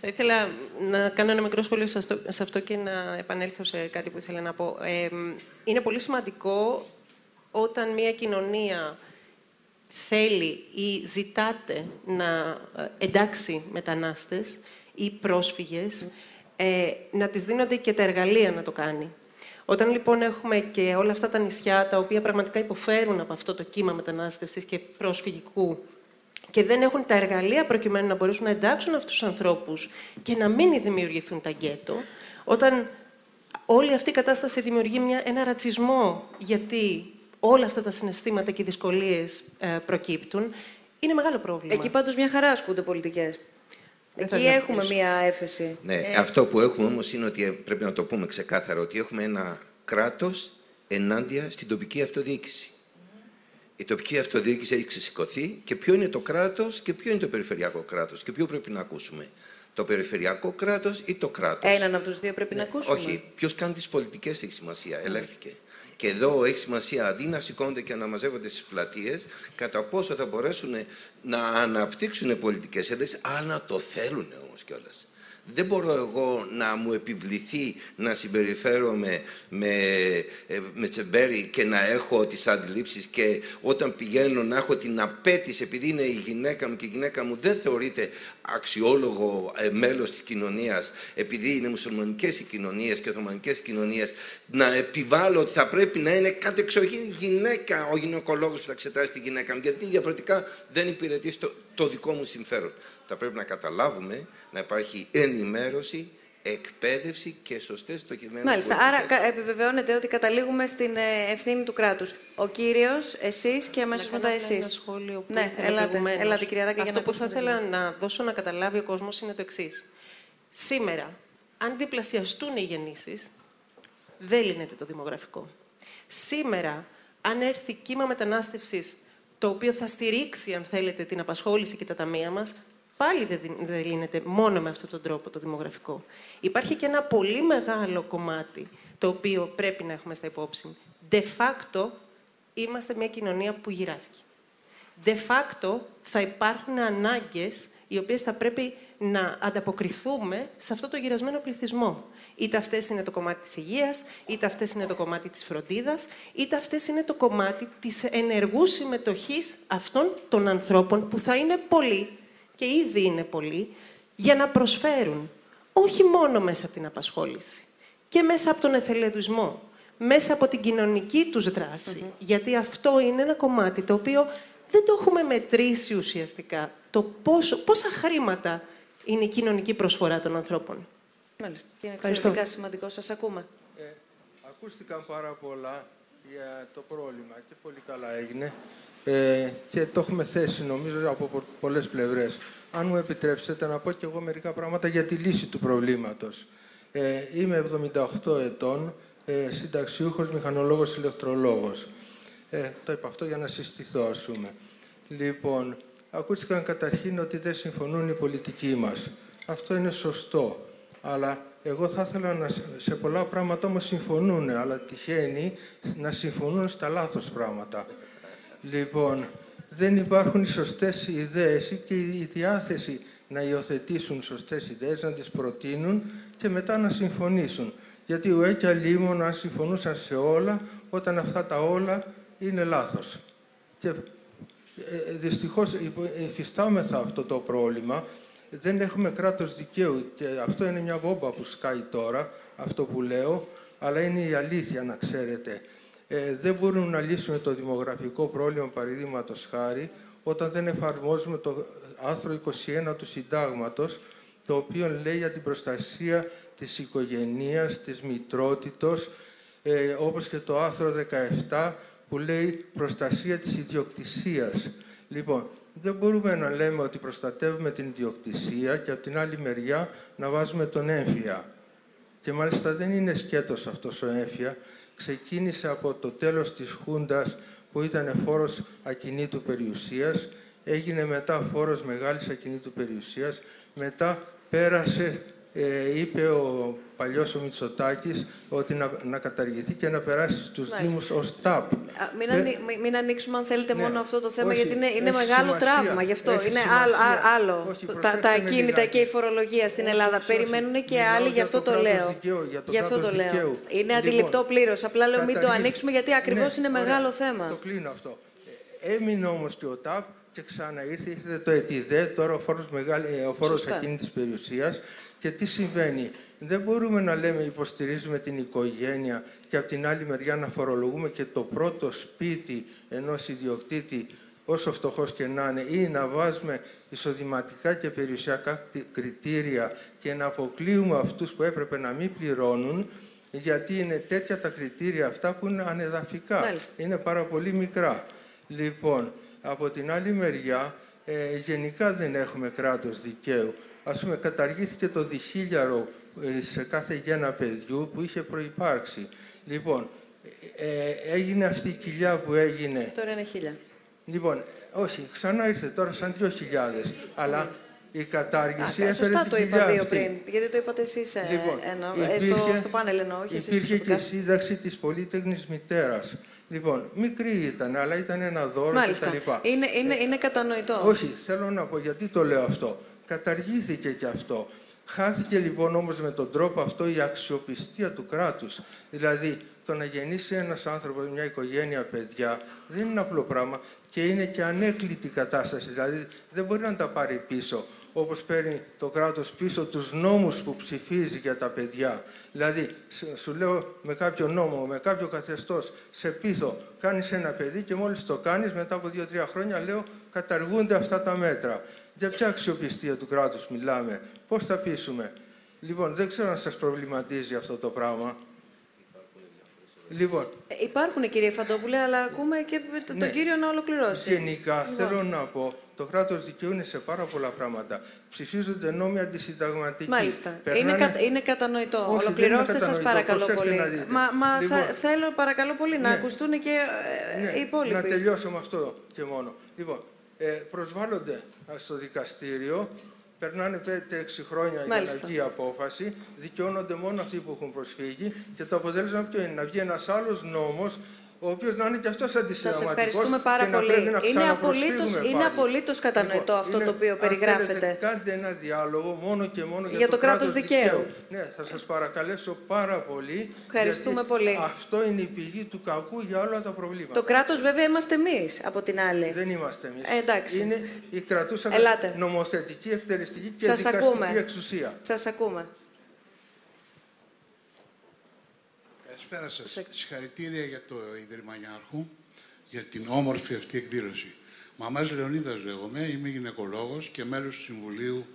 S2: Θα ήθελα να κάνω ένα μικρό σχόλιο σε αυτό- σε αυτό και να επανέλθω σε κάτι που ήθελα να πω. Ε, είναι πολύ σημαντικό όταν μια κοινωνία θέλει ή ζητάτε να ε, εντάξει μετανάστες ή πρόσφυγες, ε, να τις δίνονται και τα εργαλεία να το κάνει. Όταν λοιπόν έχουμε και όλα αυτά τα νησιά τα οποία πραγματικά υποφέρουν από αυτό το κύμα μετανάστευσης και προσφυγικού και δεν έχουν τα εργαλεία προκειμένου να μπορέσουν να εντάξουν αυτούς τους ανθρώπους και να μην δημιουργηθούν τα γκέτο, όταν όλη αυτή η κατάσταση δημιουργεί μια, ένα ρατσισμό γιατί όλα αυτά τα συναισθήματα και οι δυσκολίες ε, προκύπτουν, είναι μεγάλο πρόβλημα.
S1: Εκεί πάντως μια χαρά ασκούνται πολιτικές.
S2: Δεν θα
S1: Εκεί έχουμε
S2: διαφωνήσω.
S1: μια έφεση.
S4: Ναι, αυτό που έχουμε όμως είναι ότι ε, πρέπει να το πούμε ξεκάθαρα, ότι έχουμε ένα κράτος ενάντια στην τοπική αυτοδιοίκηση. Η τοπική αυτοδιοίκηση έχει ξεσηκωθεί και ποιο είναι το κράτος και ποιο είναι το περιφερειακό κράτος και ποιο πρέπει να ακούσουμε. Το περιφερειακό κράτος ή το κράτος.
S1: Έναν από τους δύο πρέπει να ακούσουμε.
S4: Όχι, ποιος κάνει τις πολιτικές έχει σημασία. Ελέγχθηκε. Και εδώ έχει σημασία αντί να σηκώνονται και να μαζεύονται στις πλατείες, κατά πόσο θα μπορέσουν να αναπτύξουν πολιτικές ένταξει, αν να το θέλουν όμως κιόλας. Δεν μπορώ εγώ να μου επιβληθεί να συμπεριφέρομαι με, ε, με τσεμπέρι και να έχω τις αντιλήψεις και όταν πηγαίνω να έχω την απέτηση επειδή είναι η γυναίκα μου και η γυναίκα μου δεν θεωρείται αξιόλογο ε, μέλος της κοινωνίας επειδή είναι μουσουλμανικές οι κοινωνίες και οθωμανικές κοινωνίες να επιβάλλω ότι θα πρέπει να είναι κατεξοχήν γυναίκα ο γυναικολόγος που θα εξετάσει τη γυναίκα μου γιατί διαφορετικά δεν υπηρετεί στο, το δικό μου συμφέρον. Θα πρέπει να καταλάβουμε να υπάρχει ενημέρωση, εκπαίδευση και σωστές στοχευμένες
S1: Μάλιστα. Άρα επιβεβαιώνεται ότι καταλήγουμε στην ε, ευθύνη του κράτους. Ο κύριος, εσείς και αμέσως μετά εσείς.
S2: Ένα σχόλιο που
S1: ναι, ελάτε, ελάτε, κυρία Ράκη,
S2: Αυτό
S1: για
S2: που θα ήθελα να δώσω να καταλάβει ο κόσμος είναι το εξής. Σήμερα, αν διπλασιαστούν οι γεννήσεις, δεν λύνεται το δημογραφικό. Σήμερα, αν έρθει κύμα μετανάστευσης το οποίο θα στηρίξει, αν θέλετε, την απασχόληση και τα ταμεία μας, πάλι δεν λύνεται μόνο με αυτόν τον τρόπο το δημογραφικό. Υπάρχει και ένα πολύ μεγάλο κομμάτι, το οποίο πρέπει να έχουμε στα υπόψη. De facto, είμαστε μια κοινωνία που γυράσκει. De facto, θα υπάρχουν ανάγκες οι οποίες θα πρέπει να ανταποκριθούμε σε αυτό το γυρασμένο πληθυσμό. Είτε αυτές είναι το κομμάτι της υγείας, είτε αυτές είναι το κομμάτι της φροντίδας, είτε αυτές είναι το κομμάτι της ενεργούς συμμετοχής αυτών των ανθρώπων που θα είναι πολλοί και ήδη είναι πολλοί για να προσφέρουν όχι μόνο μέσα από την απασχόληση και μέσα από τον εθελοντισμό, μέσα από την κοινωνική τους δράση, γιατί αυτό είναι ένα κομμάτι το οποίο δεν το έχουμε μετρήσει ουσιαστικά. Το πόσο, πόσα χρήματα είναι η κοινωνική προσφορά των ανθρώπων.
S1: Μάλιστα. Είναι εξαιρετικά σημαντικό. Σας ακούμε.
S9: Ε, ακούστηκαν πάρα πολλά για το πρόβλημα και πολύ καλά έγινε. Ε, και το έχουμε θέσει νομίζω από πολλές πλευρές. Αν μου επιτρέψετε να πω και εγώ μερικά πράγματα για τη λύση του προβλήματος. Ε, είμαι 78 ετών, ε, συνταξιούχος, μηχανολόγος, ηλεκτρολόγος. Ε, το είπα αυτό για να συστηθώ, ας πούμε. Λοιπόν, ακούστηκαν καταρχήν ότι δεν συμφωνούν οι πολιτικοί μας. Αυτό είναι σωστό. Αλλά εγώ θα ήθελα να, σε πολλά πράγματα όμως συμφωνούν, αλλά τυχαίνει να συμφωνούν στα λάθος πράγματα. Λοιπόν, δεν υπάρχουν οι σωστές ιδέες και η διάθεση να υιοθετήσουν σωστές ιδέες, να τις προτείνουν και μετά να συμφωνήσουν. Γιατί ο και αν συμφωνούσαν σε όλα, όταν αυτά τα όλα είναι λάθος. Και ε, δυστυχώς υφιστάμεθα αυτό το πρόβλημα. Δεν έχουμε κράτος δικαίου και αυτό είναι μια βόμπα που σκάει τώρα, αυτό που λέω, αλλά είναι η αλήθεια να ξέρετε. Ε, δεν μπορούμε να λύσουμε το δημογραφικό πρόβλημα, παραδείγματος χάρη, όταν δεν εφαρμόζουμε το άρθρο 21 του Συντάγματος, το οποίο λέει για την προστασία της οικογενείας, της μητρότητος, ε, όπως και το άρθρο 17 που λέει προστασία της ιδιοκτησίας. Λοιπόν, δεν μπορούμε να λέμε ότι προστατεύουμε την ιδιοκτησία και από την άλλη μεριά να βάζουμε τον έμφυα. Και μάλιστα δεν είναι σκέτος αυτός ο έμφυα. Ξεκίνησε από το τέλος της Χούντας που ήταν φόρος ακινήτου περιουσίας, έγινε μετά φόρος μεγάλης ακινήτου περιουσίας, μετά πέρασε ε, είπε ο παλιός ο Μητσοτάκης ότι να, να καταργηθεί και να περάσει στους Μάλιστα. Δήμους ως ΤΑΠ.
S1: μην, ε, μην, ανοίξουμε αν θέλετε ναι. μόνο αυτό το θέμα γιατί είναι, είναι μεγάλο τραύμα γι' αυτό. είναι άλλο, άλλο. Όχι, τα, τα ακίνητα και η φορολογία στην Ελλάδα. Όχι, Περιμένουν και άλλοι, γι' αυτό το, λέω. γι' αυτό το λέω. Είναι λοιπόν, αντιληπτό πλήρως. Απλά λέω μην το ανοίξουμε γιατί ακριβώς ναι, είναι μεγάλο θέμα.
S9: Το κλείνω αυτό. Έμεινε όμως και ο ΤΑΠ και ξαναήρθε, ήρθε το ΕΤΙΔΕ, τώρα ο φόρος, μεγάλη, ε, ο φόρος ακίνητης περιουσίας και τι συμβαίνει; Δεν μπορούμε να λέμε υποστηρίζουμε την οικογένεια και από την άλλη μεριά να φορολογούμε και το πρώτο σπίτι ενός ιδιοκτήτη όσο φτωχός και να είναι, ή να βάζουμε εισοδηματικά και περιουσιακά κριτήρια και να αποκλείουμε αυτούς που έπρεπε να μην πληρώνουν, γιατί είναι τέτοια τα κριτήρια αυτά που είναι ανεδαφικά. Είναι πάρα πολύ μικρά. Λοιπόν, από την άλλη μεριά, ε, γενικά δεν έχουμε κράτος δικαίου. Ας πούμε, καταργήθηκε το διχίλιαρο ε, σε κάθε γέννα παιδιού που είχε προϋπάρξει. Λοιπόν, ε, έγινε αυτή η κοιλιά που έγινε...
S1: Τώρα είναι χίλια.
S9: Λοιπόν, όχι, ξανά ήρθε τώρα σαν δυο χιλιάδες. Αλλά η κατάργηση
S1: έφερε Σωστά το είπα δύο πριν, γιατί το είπατε εσείς ε, λοιπόν, ένα, υπήρχε, στο, στο πάνελ εννοώ, όχι
S9: Υπήρχε και η σύνταξη της πολύτεχνης μητέρας. Λοιπόν, μικρή ήταν, αλλά ήταν ένα δώρο
S1: Μάλιστα.
S9: κτλ.
S1: Είναι, είναι, είναι κατανοητό.
S9: Όχι, θέλω να πω γιατί το λέω αυτό. Καταργήθηκε και αυτό. Χάθηκε λοιπόν όμως με τον τρόπο αυτό η αξιοπιστία του κράτους. Δηλαδή το να γεννήσει ένας άνθρωπος, μια οικογένεια παιδιά, δεν είναι απλό πράγμα και είναι και ανέκλητη κατάσταση. Δηλαδή δεν μπορεί να τα πάρει πίσω όπως παίρνει το κράτος πίσω τους νόμους που ψηφίζει για τα παιδιά. Δηλαδή, σου λέω με κάποιο νόμο, με κάποιο καθεστώς, σε πείθω, κάνεις ένα παιδί και μόλις το κάνεις, μετά από δύο-τρία χρόνια, λέω, καταργούνται αυτά τα μέτρα. Για ποια αξιοπιστία του κράτους μιλάμε, πώς θα πείσουμε. Λοιπόν, δεν ξέρω αν σας προβληματίζει αυτό το πράγμα. Λοιπόν,
S1: Ε, Υπάρχουν κύριε Φαντόπουλε, αλλά ακούμε και τον
S9: Ναι.
S1: κύριο να ολοκληρώσει.
S9: Γενικά,
S1: Λοιπόν.
S9: θέλω να πω, το κράτος δικαίου είναι σε πάρα πολλά πράγματα. Ψηφίζονται νόμοι αντισυνταγματικοί.
S1: Μάλιστα.
S9: Περνάνε-
S1: Είναι, κατα... είναι κατανοητό.
S9: Όχι, δεν
S1: Ολοκληρώστε
S9: είναι
S1: σας
S9: κατανοητό.
S1: παρακαλώ
S9: Προσέξτε
S1: πολύ.
S9: να δείτε.
S1: Μα, μα
S9: Λοιπόν,
S1: θα, θέλω παρακαλώ πολύ να
S9: ναι.
S1: ακουστούν και ε,
S9: Ναι,
S1: οι υπόλοιποι.
S9: Να τελειώσω με αυτό και μόνο. Λοιπόν, ε, προσβάλλονται α, στο δικαστήριο, περνάνε 5-6 χρόνια για
S1: Μάλιστα.
S9: να βγει η απόφαση, δικαιώνονται μόνο αυτοί που έχουν προσφύγει και το αποτέλεσμα ποιο είναι, να βγει ένας άλλος νόμος, ο οποίος να είναι και αυτός
S1: Σας
S9: αντισυνταγματικό.
S1: ευχαριστούμε πάρα πολύ. Είναι απολύτως, είναι απολύτως κατανοητό
S9: Λοιπόν,
S1: αυτό
S9: είναι-
S1: το οποίο
S9: αν
S1: περιγράφετε.
S9: θέλετε, κάντε ένα διάλογο μόνο και μόνο για,
S1: Για το κράτος δικαίου.
S9: Ναι, θα σας παρακαλέσω πάρα πολύ.
S1: Ευχαριστούμε
S9: γιατί
S1: πολύ.
S9: Αυτό είναι η πηγή του κακού για όλα τα προβλήματα.
S1: Το κράτος βέβαια είμαστε εμείς από την άλλη.
S9: Δεν είμαστε εμείς.
S1: Ε, εντάξει.
S9: Είναι η κρατούσα
S1: Ελάτε.
S9: νομοθετική, εκτελεστική και
S1: Σας
S9: δικαστική
S1: ακούμε.
S9: εξουσία.
S1: Σας ακούμε.
S10: Καλησπέρα σας. Συγχαρητήρια για το Ίδρυμα Νιάρχου, για την όμορφη αυτή εκδήλωση. Μαμάς Λεωνίδας λέγομαι, είμαι γυναικολόγος και μέλος του Συμβουλίου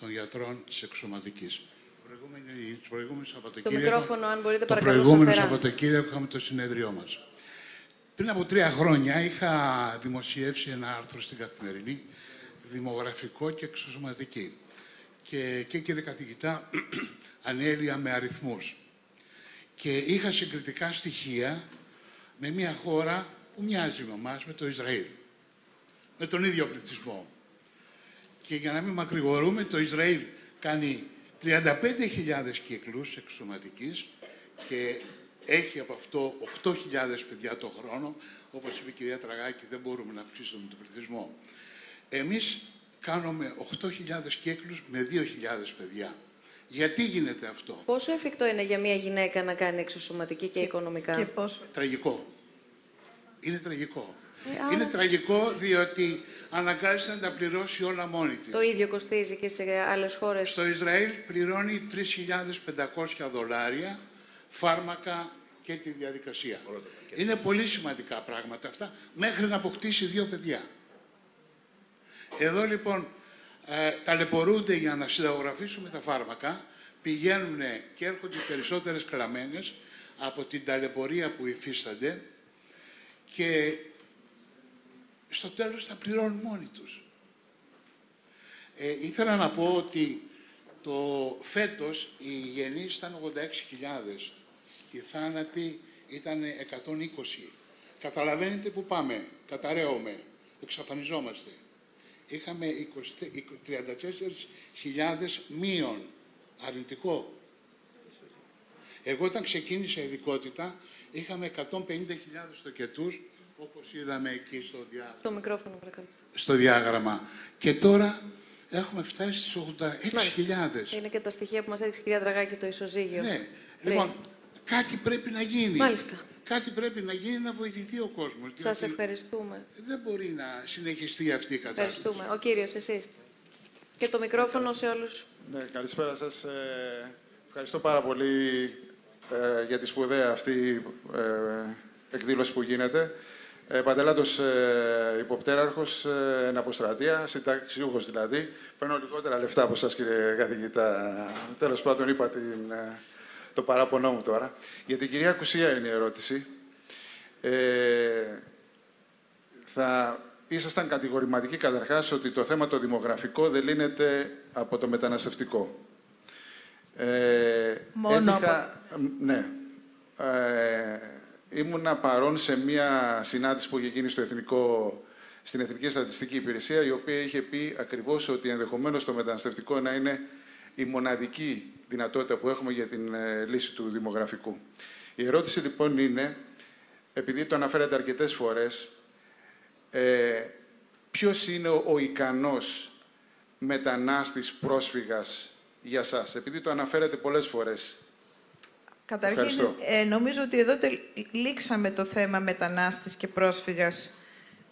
S10: των Γιατρών της Εξωματικής. Προηγούμενη, το προηγούμενο
S1: Το
S10: Σαββατοκύριακο,
S1: μικρόφωνο, αν μπορείτε,
S10: το
S1: παρακαλώ,
S10: προηγούμενο
S1: σταθερά.
S10: Σαββατοκύριακο είχαμε το συνέδριό μας. Πριν από τρία χρόνια είχα δημοσιεύσει ένα άρθρο στην Καθημερινή, δημογραφικό και εξωσωματική. Και, και κύριε καθηγητά, (clears throat) ανέλυα με αριθμούς. Και είχα συγκριτικά στοιχεία με μια χώρα που μοιάζει με εμάς, με το Ισραήλ. Με τον ίδιο πληθυσμό. Και για να μην μακρηγορούμε, το Ισραήλ κάνει 35.000 κύκλους εξωματικής και έχει από αυτό 8.000 παιδιά το χρόνο. Όπως είπε η κυρία Τραγάκη, δεν μπορούμε να αυξήσουμε τον πληθυσμό. Εμείς κάνουμε 8.000 κύκλους με 2.000 παιδιά. Γιατί γίνεται αυτό;
S1: Πόσο εφικτό είναι για μια γυναίκα να κάνει εξωσωματική και, οικονομικά;
S3: Και πώς
S10: Τραγικό. Είναι τραγικό.
S1: Ε, άρα-
S10: Είναι τραγικό διότι αναγκάζεται να τα πληρώσει όλα μόνη της.
S1: Το ίδιο κοστίζει και σε άλλες χώρες.
S10: Στο Ισραήλ πληρώνει 3.500 δολάρια φάρμακα και τη διαδικασία. Είναι πολύ σημαντικά πράγματα αυτά μέχρι να αποκτήσει δύο παιδιά. Εδώ λοιπόν ε, ταλαιπωρούνται για να συνταγογραφήσουμε τα φάρμακα, πηγαίνουν και έρχονται περισσότερες κλαμμένες από την ταλαιπωρία που υφίστανται και στο τέλος τα πληρώνουν μόνοι τους. Ε, ήθελα να πω ότι το φέτος οι γεννήσεις ήταν 86.000, οι θάνατοι ήταν 120. Καταλαβαίνετε που πάμε, καταραίωμε, εξαφανιζόμαστε. Είχαμε 20 34.000 μείον, αρνητικό. Εγώ όταν ξεκίνησα ειδικότητα είχαμε 150.000 τοκετούς, όπως είδαμε εκεί στο διάγραμμα
S1: Το μικρόφωνο, παρακαλώ.
S10: στο διάγραμμα. Και τώρα έχουμε φτάσει στις 86.000.
S1: Μάλιστα. Είναι και τα στοιχεία που μας έδειξε η κυρία Τραγάκη το ισοζύγιο.
S10: Ναι.
S1: Πριν.
S10: Λοιπόν, κάτι πρέπει να γίνει.
S1: Μάλιστα.
S10: Κάτι πρέπει να γίνει να βοηθηθεί ο κόσμος.
S1: Σας
S10: διότι
S1: ευχαριστούμε.
S10: Δεν μπορεί να συνεχιστεί αυτή η κατάσταση.
S1: Ευχαριστούμε. Ο κύριος, εσείς. Και το μικρόφωνο σε όλους.
S11: Ναι, καλησπέρα σας. Ε, ευχαριστώ πάρα πολύ ε, για τη σπουδαία αυτή ε, εκδήλωση που γίνεται. Ε, Παντελάτος ε, υποπτέραρχος, ε, εν αποστρατεία, συνταξιούχος δηλαδή. Παίρνω λιγότερα λεφτά από σας κύριε καθηγητά. Τέλος πάντων είπα την, ε, το παράπονό μου τώρα. Για την κυρία Κουσία είναι η ερώτηση. Ε, θα ήσασταν κατηγορηματικοί καταρχάς ότι το θέμα το δημογραφικό δεν λύνεται από το μεταναστευτικό. Ε,
S3: Μόνο
S11: έτυχα- Ναι. Ε, ήμουνα παρόν σε μια συνάντηση που είχε γίνει στο Εθνικό, στην Εθνική Στατιστική Υπηρεσία, η οποία είχε πει ακριβώς ότι ενδεχομένως το μεταναστευτικό να είναι η μοναδική δυνατότητα που έχουμε για την ε, λύση του δημογραφικού. Η ερώτηση λοιπόν είναι, επειδή το αναφέρατε αρκετές φορές, ε, ποιος είναι ο, ο ικανός μετανάστης πρόσφυγας
S12: για σας, επειδή το αναφέρετε πολλές φορές.
S3: Καταρχήν, ε, νομίζω ότι εδώ τελ... λήξαμε το θέμα μετανάστης και πρόσφυγας.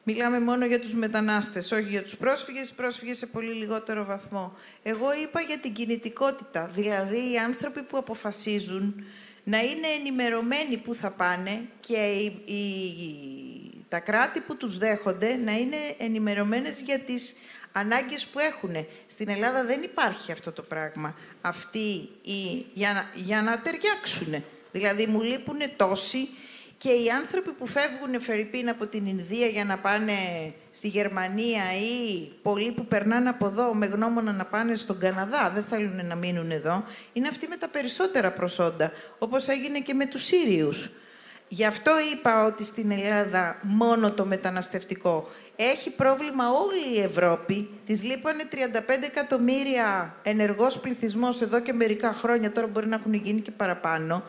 S3: Μιλάμε μόνο για τους μετανάστες, όχι για τους πρόσφυγες, πρόσφυγες σε πολύ λιγότερο βαθμό. Εγώ είπα για την κινητικότητα, δηλαδή οι άνθρωποι που αποφασίζουν να είναι ενημερωμένοι που θα πάνε και οι, τα κράτη που τους δέχονται να είναι ενημερωμένες για τις ανάγκες που έχουν. Στην Ελλάδα δεν υπάρχει αυτό το πράγμα. Αυτοί οι, για, να, για να ταιριάξουν. Δηλαδή μου λείπουν τόσοι και οι άνθρωποι που φεύγουν Φερρυπίν από την Ινδία για να πάνε στη Γερμανία ή πολλοί που περνάνε από εδώ με γνώμονα να πάνε στον Καναδά, δεν θέλουν να μείνουν εδώ, είναι αυτοί με τα περισσότερα προσόντα, όπως έγινε και με τους Σύριους. Γι' αυτό είπα ότι στην Ελλάδα μόνο το μεταναστευτικό. Έχει πρόβλημα όλη η Ευρώπη. Της λείπανε 35 εκατομμύρια ενεργός πληθυσμός εδώ και μερικά χρόνια, τώρα μπορεί να έχουν γίνει και παραπάνω.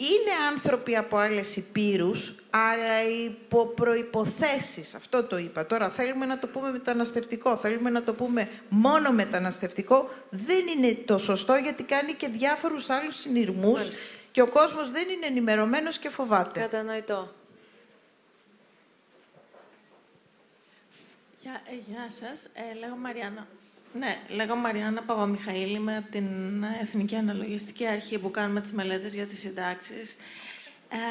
S3: Είναι άνθρωποι από άλλες υπήρους, αλλά υπό προϋποθέσεις. Αυτό το είπα. Τώρα θέλουμε να το πούμε μεταναστευτικό, θέλουμε να το πούμε μόνο μεταναστευτικό. Δεν είναι το σωστό γιατί κάνει και διάφορους άλλους συνειρμούς και ο κόσμος δεν είναι ενημερωμένος και φοβάται.
S1: Κατανοητό.
S13: Γεια, ε, γεια σας. Ε, λέγω Μαριάννα. Ναι, λέγω Μαριάννα Παπαμιχαήλ, είμαι από την Εθνική Αναλογιστική Αρχή που κάνουμε τις μελέτες για τις συντάξεις.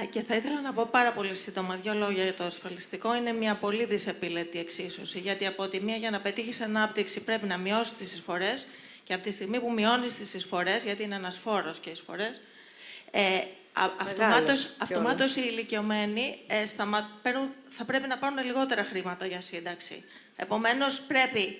S13: Ε, και θα ήθελα να πω πάρα πολύ σύντομα δύο λόγια για το ασφαλιστικό. Είναι μια πολύ δυσεπίλετη εξίσωση, γιατί από τη μία για να πετύχεις ανάπτυξη πρέπει να μειώσεις τις εισφορές και από τη στιγμή που μειώνεις τις εισφορές, γιατί είναι ένας φόρος και εισφορές, ε, αυτομάτως, αυτομάτως οι ηλικιωμένοι ε, θα πρέπει να πάρουν λιγότερα χρήματα για σύνταξη. Επομένως, πρέπει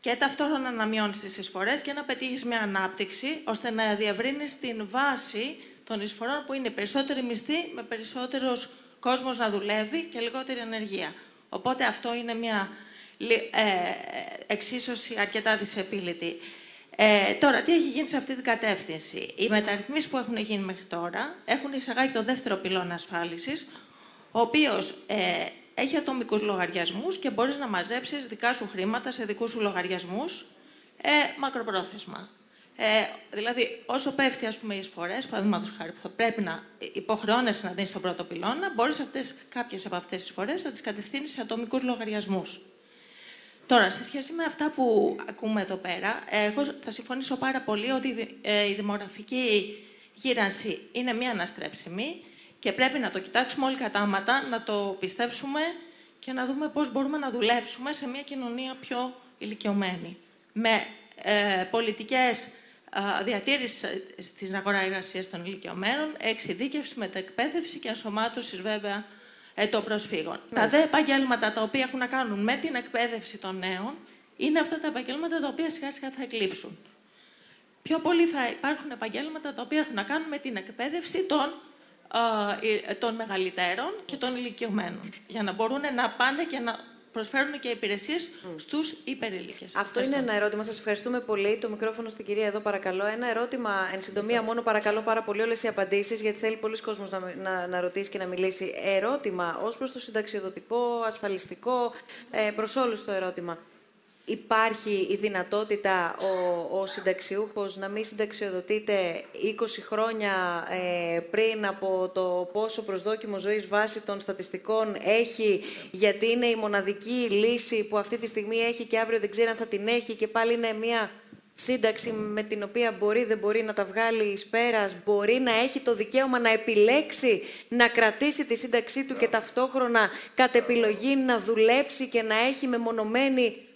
S13: και ταυτόχρονα να μειώνεις τις εισφορές και να πετύχεις μια ανάπτυξη, ώστε να διευρύνεις την βάση των εισφορών που είναι περισσότερη μισθή, με περισσότερος κόσμος να δουλεύει και λιγότερη ανεργία. Οπότε αυτό είναι μια ε, εξίσωση αρκετά δυσεπίλητη. Ε, τώρα, τι έχει γίνει σε αυτή την κατεύθυνση; Οι μεταρρυθμίσεις που έχουν γίνει μέχρι τώρα έχουν εισαγάγει το δεύτερο πυλώνα ασφάλισης, ο οποίος ε, έχει ατομικούς λογαριασμούς και μπορείς να μαζέψεις δικά σου χρήματα σε δικούς σου λογαριασμούς ε, μακροπρόθεσμα. Ε, δηλαδή, όσο πέφτει ας πούμε, οι εισφορές, παραδείγματος χάρη, που θα πρέπει να υποχρεώνεσαι να δίνεις τον πρώτο πυλώνα, μπορείς κάποιες από αυτές τις εισφορές να τις κατευθύνεις σε ατομικούς λογαριασμούς. Τώρα, σε σχέση με αυτά που ακούμε εδώ πέρα, εγώ θα συμφωνήσω πάρα πολύ ότι ε, η δημογραφική γύρανση είναι μία αναστρέψιμη και πρέπει να το κοιτάξουμε όλοι κατάματα, να το πιστέψουμε και να δούμε πώς μπορούμε να δουλέψουμε σε μια κοινωνία πιο ηλικιωμένη. Με ε, πολιτικές ε, διατήρησης στην αγορά εργασίας των ηλικιωμένων, εξειδίκευση, μεταεκπαίδευση και ενσωμάτωσης βέβαια ε, των προσφύγων. Τα δε επαγγέλματα τα οποία έχουν να κάνουν με την εκπαίδευση των νέων είναι αυτά τα επαγγέλματα τα οποία σιγά σιγά θα εκλείψουν. Πιο πολύ θα υπάρχουν επαγγέλματα τα οποία έχουν να κάνουν με την εκπαίδευση των, ε, των μεγαλύτερων και των ηλικιωμένων. Για να μπορούν να πάνε και να προσφέρουν και υπηρεσίες mm. στους υπερήλικε.
S1: Αυτό είναι ένα ερώτημα. Σας ευχαριστούμε πολύ. Το μικρόφωνο στην κυρία εδώ, παρακαλώ. Ένα ερώτημα, εν συντομία, μόνο παρακαλώ πάρα πολύ όλες οι απαντήσεις, γιατί θέλει πολλοί κόσμος να, να, να, ρωτήσει και να μιλήσει. Ερώτημα ως προς το συνταξιοδοτικό, ασφαλιστικό, ε, προς όλους το ερώτημα υπάρχει η δυνατότητα ο, ο συνταξιούχος να μην συνταξιοδοτείται 20 χρόνια ε, πριν από το πόσο προσδόκιμο ζωής βάσει των στατιστικών έχει, γιατί είναι η μοναδική λύση που αυτή τη στιγμή έχει και αύριο δεν ξέρει αν θα την έχει και πάλι είναι μια σύνταξη με την οποία μπορεί δεν μπορεί να τα βγάλει εις πέρας, μπορεί να έχει το δικαίωμα να επιλέξει να κρατήσει τη σύνταξή του και ταυτόχρονα κατ' επιλογή να δουλέψει και να έχει μεμονωμένη ε,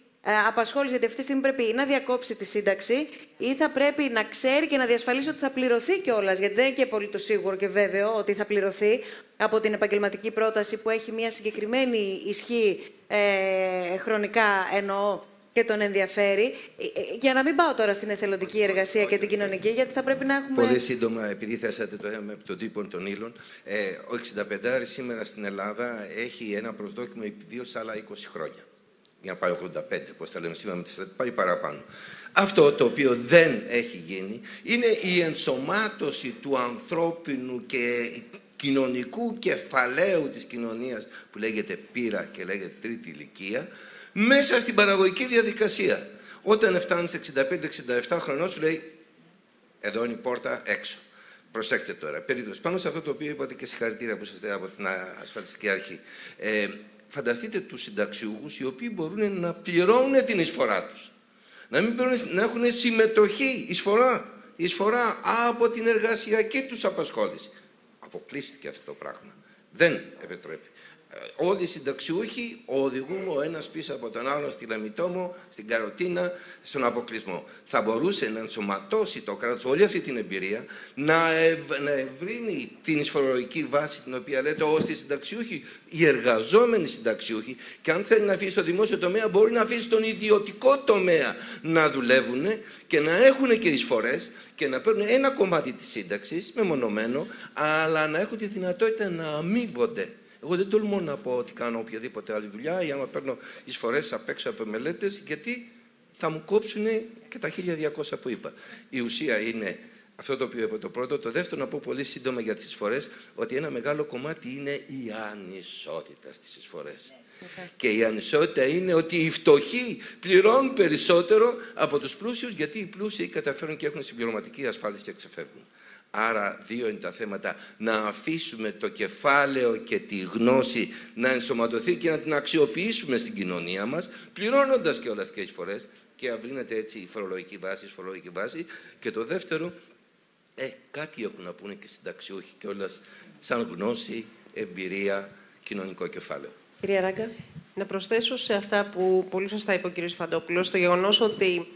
S1: απασχόληση, γιατί αυτή τη στιγμή πρέπει να διακόψει τη σύνταξη ή θα πρέπει να ξέρει και να διασφαλίσει ότι θα πληρωθεί κιόλας. Γιατί δεν είναι και πολύ το σίγουρο και βέβαιο ότι θα πληρωθεί από την επαγγελματική πρόταση που έχει μια συγκεκριμένη ισχύ ε, χρονικά εννοώ και τον ενδιαφέρει. Ε, ε, για να μην πάω τώρα στην εθελοντική εργασία και την κοινωνική, γιατί θα πρέπει να έχουμε.
S4: Πολύ σύντομα, επειδή θέσατε το θέμα από τον τύπο των ήλων. Ε, ο 65 σήμερα στην Ελλάδα έχει ένα προσδόκιμο επιβίωση άλλα 20 χρόνια για να πάει 85, πώς τα λέμε σήμερα, πάει παραπάνω. Αυτό το οποίο δεν έχει γίνει είναι η ενσωμάτωση του ανθρώπινου και κοινωνικού κεφαλαίου της κοινωνίας που λέγεται πείρα και λέγεται τρίτη ηλικία μέσα στην παραγωγική διαδικασία. Όταν φτάνεις 65-67 χρονών σου λέει Εδώ είναι η πόρτα έξω. Προσέξτε τώρα. Περίπτωση. Πάνω σε αυτό το οποίο είπατε και συγχαρητήρια που είστε από την ασφαλιστική αρχή. Ε, φανταστείτε τους συνταξιούχους οι οποίοι μπορούν να πληρώνουν την εισφορά τους. Να, μην μπορούν, να έχουν συμμετοχή, εισφορά, εισφορά από την εργασιακή τους απασχόληση. Αποκλείστηκε αυτό το πράγμα. Δεν επιτρέπει όλοι οι συνταξιούχοι οδηγούν ο ένας πίσω από τον άλλο στη Λαμιτόμο, στην Καροτίνα, στον αποκλεισμό. Θα μπορούσε να ενσωματώσει το κράτος όλη αυτή την εμπειρία, να, ευ, να ευρύνει την εισφορολογική βάση την οποία λέτε ώστε οι συνταξιούχοι, οι εργαζόμενοι συνταξιούχοι, και αν θέλει να αφήσει το δημόσιο τομέα, μπορεί να αφήσει τον ιδιωτικό τομέα να δουλεύουν και να έχουν και εισφορές και να παίρνουν ένα κομμάτι της σύνταξης, μεμονωμένο, αλλά να έχουν τη δυνατότητα να αμείβονται εγώ δεν τολμώ να πω ότι κάνω οποιαδήποτε άλλη δουλειά ή άμα παίρνω εισφορές απ' έξω από μελέτες, γιατί θα μου κόψουν και τα 1200 που είπα. Η ουσία είναι αυτό το οποίο είπα το πρώτο. Το δεύτερο να πω πολύ σύντομα για τις εισφορές, ότι ένα μεγάλο κομμάτι είναι η ανισότητα στις εισφορές. Και η ανισότητα είναι ότι οι φτωχοί πληρώνουν περισσότερο από τους πλούσιους, γιατί οι πλούσιοι καταφέρουν και έχουν συμπληρωματική ασφάλιση και ξεφεύγουν. Άρα δύο είναι τα θέματα. Να αφήσουμε το κεφάλαιο και τη γνώση να ενσωματωθεί και να την αξιοποιήσουμε στην κοινωνία μας, πληρώνοντας και όλες τις φορές και αυρύνεται έτσι η φορολογική βάση, η φορολογική βάση. Και το δεύτερο, ε, κάτι έχουν να πούνε και συνταξιούχοι και όλα σαν γνώση, εμπειρία, κοινωνικό κεφάλαιο.
S1: Κυρία Ράγκα.
S2: Να προσθέσω σε αυτά που πολύ σωστά είπε ο κ. Φαντόπουλος, το γεγονός ότι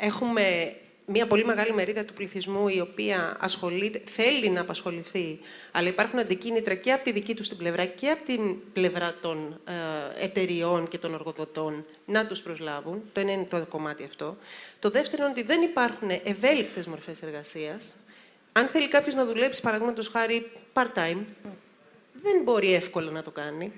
S2: έχουμε μια πολύ μεγάλη μερίδα του πληθυσμού η οποία ασχολείται, θέλει να απασχοληθεί, αλλά υπάρχουν αντικίνητρα και από τη δική τους την πλευρά και από την πλευρά των ε, εταιριών και των εργοδοτών να τους προσλάβουν. Το ένα είναι το κομμάτι αυτό. Το δεύτερο είναι ότι δεν υπάρχουν ευέλικτες μορφές εργασίας. Αν θέλει κάποιος να δουλέψει, παραδείγματος χάρη, part-time, δεν μπορεί εύκολα να το κάνει.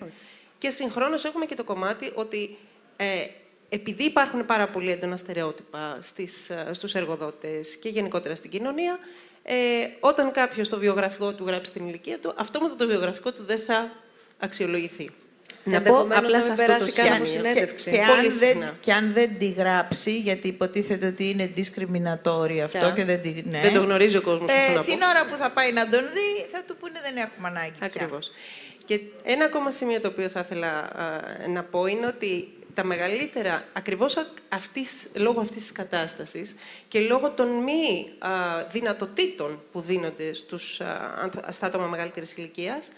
S2: Και συγχρόνως έχουμε και το κομμάτι ότι ε, επειδή υπάρχουν πάρα πολύ έντονα στερεότυπα στις, ε, στους εργοδότες και γενικότερα στην κοινωνία, ε, όταν κάποιος το βιογραφικό του γράψει την ηλικία του, αυτόματα το βιογραφικό του δεν θα αξιολογηθεί.
S1: Να πω απλά σε περάσει καν από συνέντευξη.
S3: Και, και, αν δεν, και αν δεν τη γράψει, γιατί υποτίθεται ότι είναι discriminatory αυτό και δεν τη...
S2: Ναι. Δεν το γνωρίζει ο κόσμος.
S3: Ε, την ώρα που θα πάει να τον δει, θα του πούνε δεν έχουμε ανάγκη
S2: Ακριβώς. Και ένα ακόμα σημείο το οποίο θα ήθελα να πω είναι ότι τα μεγαλύτερα, ακριβώς αυτής, λόγω αυτής της κατάστασης και λόγω των μη δυνατοτήτων που δίνονται στους, α, στα άτομα μεγαλύτερης ηλικίας,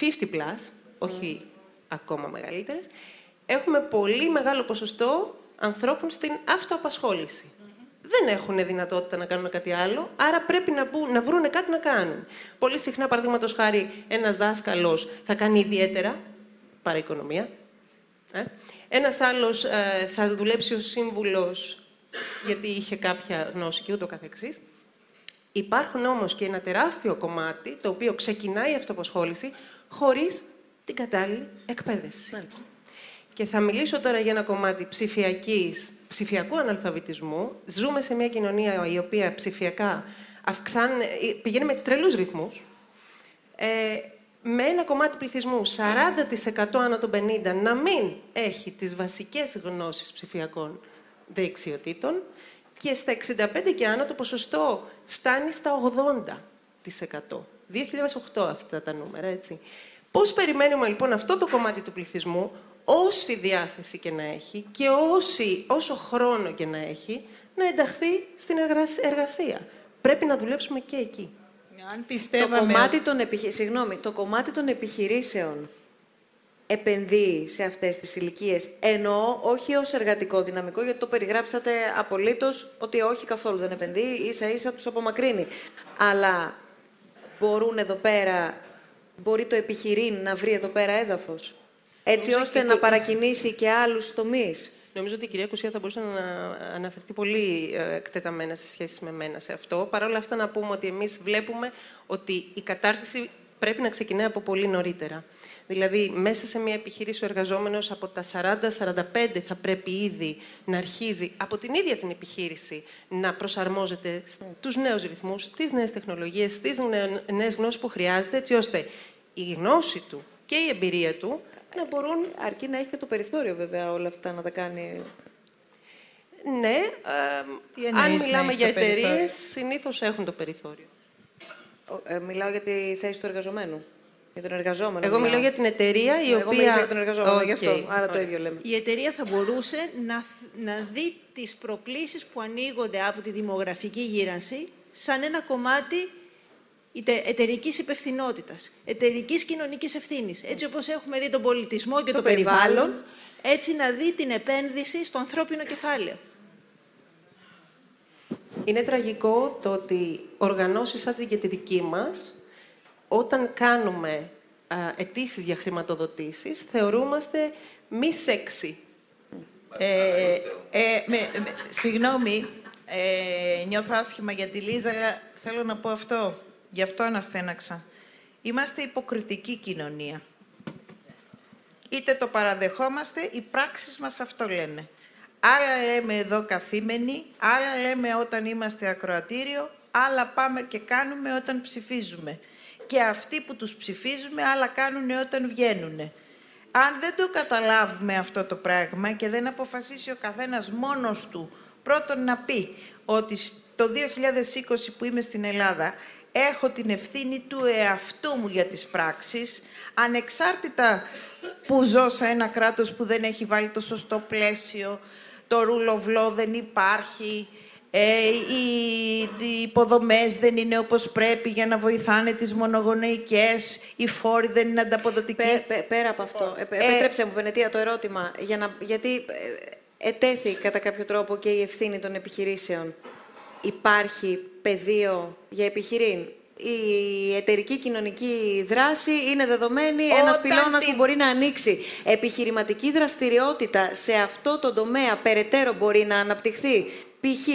S2: 50 plus, όχι ακόμα μεγαλύτερες, έχουμε πολύ μεγάλο ποσοστό ανθρώπων στην αυτοαπασχόληση. Δεν έχουν δυνατότητα να κάνουν κάτι άλλο, άρα πρέπει να, μπουν, να βρουν κάτι να κάνουν. Πολύ συχνά, παραδείγματος χάρη, ένας δάσκαλος θα κάνει ιδιαίτερα παραοικονομία. Ε; Ένας άλλος ε, θα δουλέψει ως σύμβουλος γιατί είχε κάποια γνώση και ούτω καθεξής. Υπάρχουν όμως και ένα τεράστιο κομμάτι, το οποίο ξεκινάει η αυτοπασχόληση, χωρίς την κατάλληλη εκπαίδευση. Και θα μιλήσω τώρα για ένα κομμάτι ψηφιακής, ψηφιακού αναλφαβητισμού. Ζούμε σε μια κοινωνία η οποία ψηφιακά αυξάνε, πηγαίνει με τρελούς ρυθμούς. Ε, με ένα κομμάτι πληθυσμού, 40% άνω των 50, να μην έχει τις βασικές γνώσεις ψηφιακών δεξιοτήτων και στα 65 και άνω το ποσοστό φτάνει στα 80%. 2008 αυτά τα νούμερα, έτσι. Πώς περιμένουμε λοιπόν αυτό το κομμάτι του πληθυσμού, όση διάθεση και να έχει και όση, όσο χρόνο και να έχει, να ενταχθεί στην εργασία. Πρέπει να δουλέψουμε και εκεί.
S1: Αν το, κομμάτι των επιχει... Συγγνώμη, το κομμάτι των επιχειρήσεων επενδύει σε αυτές τις ηλικίες. Εννοώ όχι ως εργατικό δυναμικό, γιατί το περιγράψατε απολύτως ότι όχι καθόλου δεν επενδύει, ίσα-ίσα τους απομακρύνει. Αλλά μπορούν εδώ πέρα, μπορεί το επιχειρήν να βρει εδώ πέρα έδαφος, έτσι ώστε να παρακινήσει και άλλους τομείς.
S2: Νομίζω ότι η κυρία Κουσία θα μπορούσε να αναφερθεί πολύ ε, εκτεταμένα σε σχέση με μένα σε αυτό. Παρ' όλα αυτά να πούμε ότι εμείς βλέπουμε ότι η κατάρτιση πρέπει να ξεκινάει από πολύ νωρίτερα. Δηλαδή, μέσα σε μια επιχείρηση ο εργαζόμενος από τα 40-45 θα πρέπει ήδη να αρχίζει από την ίδια την επιχείρηση να προσαρμόζεται στους νέους ρυθμούς, στις νέες τεχνολογίες, στις νέες γνώσεις που χρειάζεται, έτσι ώστε η γνώση του και η εμπειρία του να μπορούν,
S1: αρκεί να έχει και το περιθώριο βέβαια όλα αυτά να τα κάνει.
S2: Ναι, ε, αν μιλάμε για εταιρείες, συνήθως έχουν το περιθώριο.
S1: Ε, μιλάω για τη θέση του εργαζομένου. Για τον εργαζόμενο.
S2: Εγώ μιλάω για την εταιρεία η
S1: Εγώ
S2: οποία.
S1: μίλησα για τον εργαζόμενο,
S2: Okay.
S1: γι' αυτό. Άρα το
S2: Ωραία.
S1: ίδιο λέμε.
S5: Η εταιρεία θα μπορούσε να, να δει τις προκλήσεις που ανοίγονται από τη δημογραφική γύρανση σαν ένα κομμάτι ητε- εταιρικής υπευθυνότητας, εταιρικής κοινωνικής ευθύνης. Έτσι όπως έχουμε δει τον πολιτισμό και το,
S1: Το
S5: περιβάλλον,
S1: περιβάλλον.
S5: έτσι να δει την επένδυση στο ανθρώπινο κεφάλαιο.
S2: Είναι τραγικό το ότι οργανώσεις σαν και τη δική μας, όταν κάνουμε α, αιτήσεις για χρηματοδοτήσεις, θεωρούμαστε μη σεξι.
S3: Ε, ε, με, με- συγγνώμη, ε, νιώθω άσχημα για τη Λίζα, αλλά θέλω να πω αυτό. Γι' αυτό αναστέναξα. Είμαστε υποκριτική κοινωνία. Είτε το παραδεχόμαστε, οι πράξεις μας αυτό λένε. Άλλα λέμε εδώ καθήμενοι, άλλα λέμε όταν είμαστε ακροατήριο, άλλα πάμε και κάνουμε όταν ψηφίζουμε. Και αυτοί που τους ψηφίζουμε, άλλα κάνουν όταν βγαίνουν. Αν δεν το καταλάβουμε αυτό το πράγμα και δεν αποφασίσει ο καθένας μόνος του πρώτον να πει ότι το 2020 που είμαι στην Ελλάδα έχω την ευθύνη του εαυτού μου για τις πράξεις, ανεξάρτητα που ζω σε ένα κράτος που δεν έχει βάλει το σωστό πλαίσιο, το ρουλοβλό δεν υπάρχει, ε, οι, οι υποδομές δεν είναι όπως πρέπει για να βοηθάνε τις μονογονεϊκές, οι φόροι δεν είναι ανταποδοτικοί.
S1: Πέ- πέ- πέρα από αυτό, ε, επέτρεψε μου, Βενετία, το ερώτημα. Για να, γιατί ε, ετέθη κατά κάποιο τρόπο και η ευθύνη των επιχειρήσεων. Υπάρχει πεδίο για επιχειρήν; Η εταιρική κοινωνική δράση είναι δεδομένη ένας
S3: Όταν
S1: πυλώνας
S3: την-
S1: που μπορεί να ανοίξει. Επιχειρηματική δραστηριότητα σε αυτό το τομέα περαιτέρω μπορεί να αναπτυχθεί; Π.χ.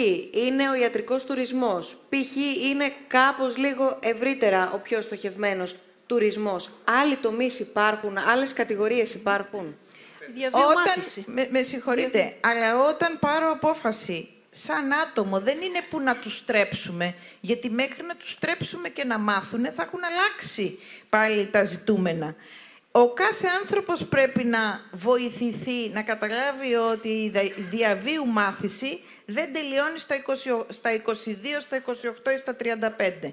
S1: είναι ο ιατρικός τουρισμός. Π.χ. είναι κάπως λίγο ευρύτερα ο πιο στοχευμένος τουρισμός. Άλλοι τομείς υπάρχουν, άλλες κατηγορίες υπάρχουν.
S3: Όταν, με, με συγχωρείτε, αλλά όταν πάρω απόφαση σαν άτομο δεν είναι που να τους στρέψουμε, γιατί μέχρι να τους στρέψουμε και να μάθουν θα έχουν αλλάξει πάλι τα ζητούμενα. Ο κάθε άνθρωπος πρέπει να βοηθηθεί, να καταλάβει ότι η δα- η διαβίου μάθηση δεν τελειώνει στα 20 στα 22, στα 28 ή στα 35.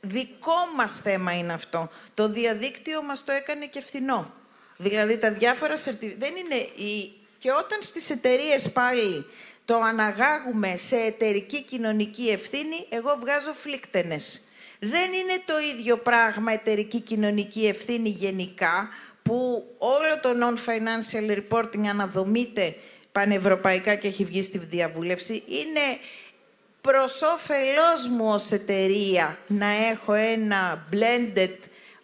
S3: Δικό μας θέμα είναι αυτό. Το διαδίκτυο μας το έκανε και φθηνό. Δηλαδή τα διάφορα σερτι... δεν είναι η... Και όταν στις εταιρείες πάλι το αναγάγουμε σε εταιρική κοινωνική ευθύνη, εγώ βγάζω φλίκτενες. Δεν είναι το ίδιο πράγμα εταιρική κοινωνική ευθύνη γενικά, που όλο το non-financial reporting αναδομείται πανευρωπαϊκά και έχει βγει στη διαβούλευση. Είναι προς όφελός μου ως εταιρεία να έχω ένα blended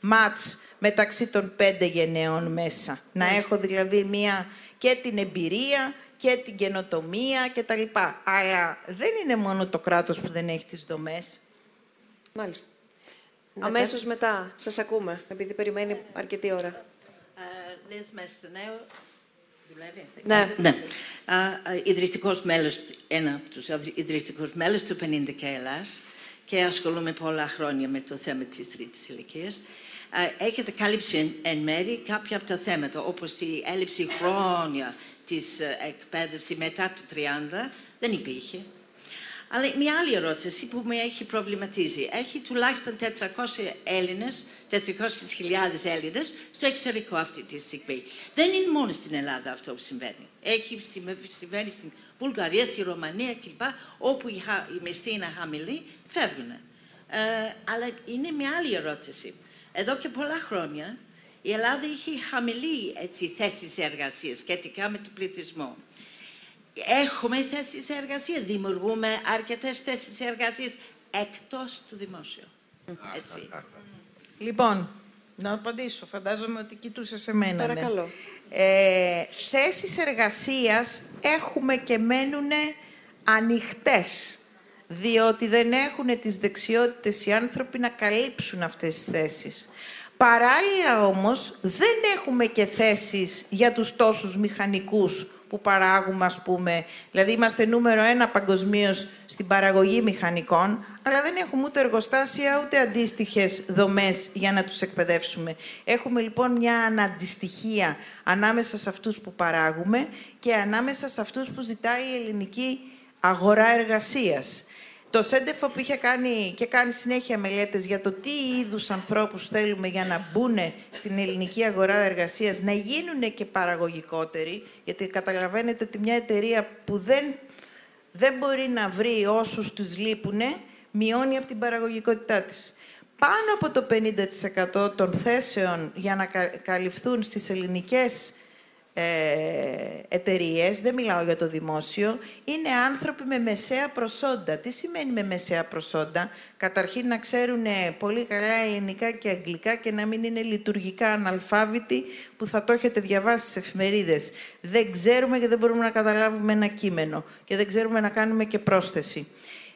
S3: match μεταξύ των πέντε γενναιών μέσα. Να
S1: Μάλιστα.
S3: έχω δηλαδή μία και την εμπειρία και την καινοτομία και τα λοιπά. Αλλά δεν είναι μόνο το κράτος που δεν έχει τις δομές.
S1: Μάλιστα. Αμέσως μετά, σας ακούμε, επειδή περιμένει αρκετή ώρα.
S14: Λες Μεσθενέου, δουλεύει.
S1: Ναι.
S14: ναι. Α, α, ιδρυτικός μέλος, ένα από τους ιδρυτικούς μέλος του 50 και Ελλάς και ασχολούμαι πολλά χρόνια με το θέμα της τρίτης ηλικίας. Α, Έχετε κάλυψει εν, εν μέρη κάποια από τα θέματα, όπως η έλλειψη χρόνια της ε, εκπαίδευση μετά το 30, δεν υπήρχε. Αλλά μια άλλη ερώτηση που με έχει προβληματίζει. Έχει τουλάχιστον 400 Έλληνες, 400.000 Έλληνες στο εξωτερικό αυτή τη στιγμή. Δεν είναι μόνο στην Ελλάδα αυτό που συμβαίνει. Έχει συμβα- συμβαίνει στην Βουλγαρία, στη Ρωμανία κλπ. Όπου η, χα- η μισθή είναι χαμηλή, φεύγουν. Ε, αλλά είναι μια άλλη ερώτηση. Εδώ και πολλά χρόνια η Ελλάδα είχε χαμηλή έτσι, θέση εργασίας σχετικά με τον πληθυσμό. Έχουμε θέσεις εργασίας, δημιουργούμε αρκετές θέσεις εργασίας εκτός του δημόσιου. Έτσι.
S3: Λοιπόν, να απαντήσω. Φαντάζομαι ότι κοιτούσε σε μένα. ναι.
S1: Παρακαλώ.
S3: Ε, θέσεις εργασίας έχουμε και μένουν ανοιχτές, διότι δεν έχουν τις δεξιότητες οι άνθρωποι να καλύψουν αυτές τις θέσεις. Παράλληλα όμως, δεν έχουμε και θέσεις για τους τόσους μηχανικούς που παράγουμε, ας πούμε. Δηλαδή, είμαστε νούμερο ένα παγκοσμίως στην παραγωγή μηχανικών, αλλά δεν έχουμε ούτε εργοστάσια, ούτε αντίστοιχες δομές για να τους εκπαιδεύσουμε. Έχουμε λοιπόν μια αναντιστοιχία ανάμεσα σε αυτούς που παράγουμε και ανάμεσα σε αυτούς που ζητάει η ελληνική αγορά εργασίας. Το ΣΕΝΤΕΦΟ που είχε κάνει και κάνει συνέχεια μελέτες για το τι είδους ανθρώπους θέλουμε για να μπουν στην ελληνική αγορά εργασίας, να γίνουν και παραγωγικότεροι, γιατί καταλαβαίνετε ότι μια εταιρεία που δεν, δεν μπορεί να βρει όσους τους λείπουν, μειώνει από την παραγωγικότητά της. Πάνω από το 50% των θέσεων για να καλυφθούν στις ελληνικές ε, εταιρείες, δεν μιλάω για το δημόσιο, είναι άνθρωποι με μεσαία προσόντα. Τι σημαίνει με μεσαία προσόντα; Καταρχήν να ξέρουν πολύ καλά ελληνικά και αγγλικά και να μην είναι λειτουργικά αναλφάβητοι που θα το έχετε διαβάσει στις εφημερίδες. Δεν ξέρουμε και δεν μπορούμε να καταλάβουμε ένα κείμενο και δεν ξέρουμε να κάνουμε και πρόσθεση.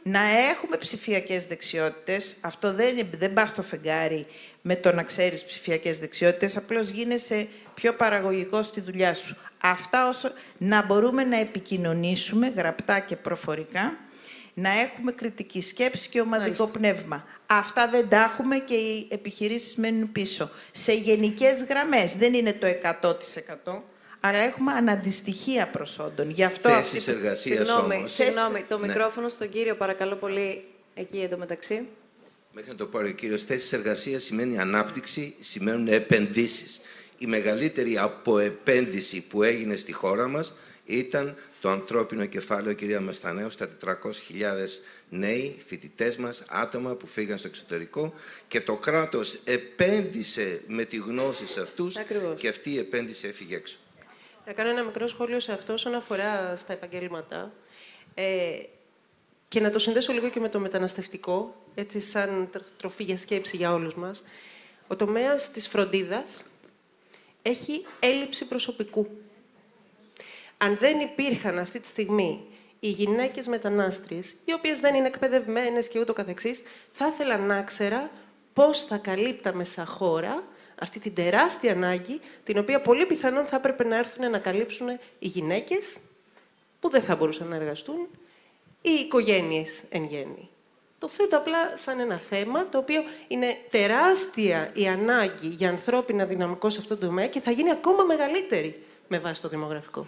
S3: Να έχουμε ψηφιακές δεξιότητες, αυτό δεν, δεν πά στο φεγγάρι με το να ξέρεις ψηφιακές δεξιότητες, απλώς γίνεσαι πιο παραγωγικός στη δουλειά σου. Αυτά όσο να μπορούμε να επικοινωνήσουμε γραπτά και προφορικά, να έχουμε κριτική σκέψη και ομαδικό πνεύμα. Αυτά δεν τα έχουμε και οι επιχειρήσεις μένουν πίσω. Σε γενικές γραμμές, δεν είναι το 100%, αλλά έχουμε αναντιστοιχεία προσόντων. Γι' αυτό
S4: Θέσεις εργασίας
S1: Συγγνώμη,
S4: όμως.
S1: συγγνώμη, το
S4: Ναι.
S1: μικρόφωνο στον κύριο, παρακαλώ πολύ, εκεί εντωμεταξύ.
S4: Μέχρι να το πάρει ο κύριος, θέσεις εργασίας σημαίνει ανάπτυξη, σημαίνουν επενδύσεις. Η μεγαλύτερη αποεπένδυση που έγινε στη χώρα μας ήταν το ανθρώπινο κεφάλαιο, κυρία Μαστανέου, στα 400.000 νέοι φοιτητές μας, άτομα που φύγαν στο εξωτερικό και το κράτος επένδυσε με τη γνώση σε αυτούς
S2: Ακριβώς.
S4: και αυτή η επένδυση έφυγε έξω.
S2: Να κάνω ένα μικρό σχόλιο σε αυτό όσον αφορά στα επαγγέλματα. Ε, και να το συνδέσω λίγο και με το μεταναστευτικό, έτσι σαν τr- τροφή για σκέψη για όλους μας. Ο τομέας της φροντίδας έχει έλλειψη προσωπικού. Αν δεν υπήρχαν αυτή τη στιγμή οι γυναίκες μετανάστριες, οι οποίες δεν είναι εκπαιδευμένες και ούτω καθεξής, θα ήθελα να ξέρα πώς θα καλύπταμε σαν χώρα αυτή την τεράστια ανάγκη, την οποία πολύ πιθανόν θα έπρεπε να έρθουν να καλύψουν οι γυναίκες που δεν θα μπορούσαν να εργαστούν, ή οι οικογένειες εν γέννη. Το θέτω απλά σαν ένα θέμα, το οποίο είναι τεράστια η ανάγκη για ανθρώπινα δυναμικό σε αυτό το τομέα και θα γίνει ακόμα μεγαλύτερη με βάση το δημογραφικό.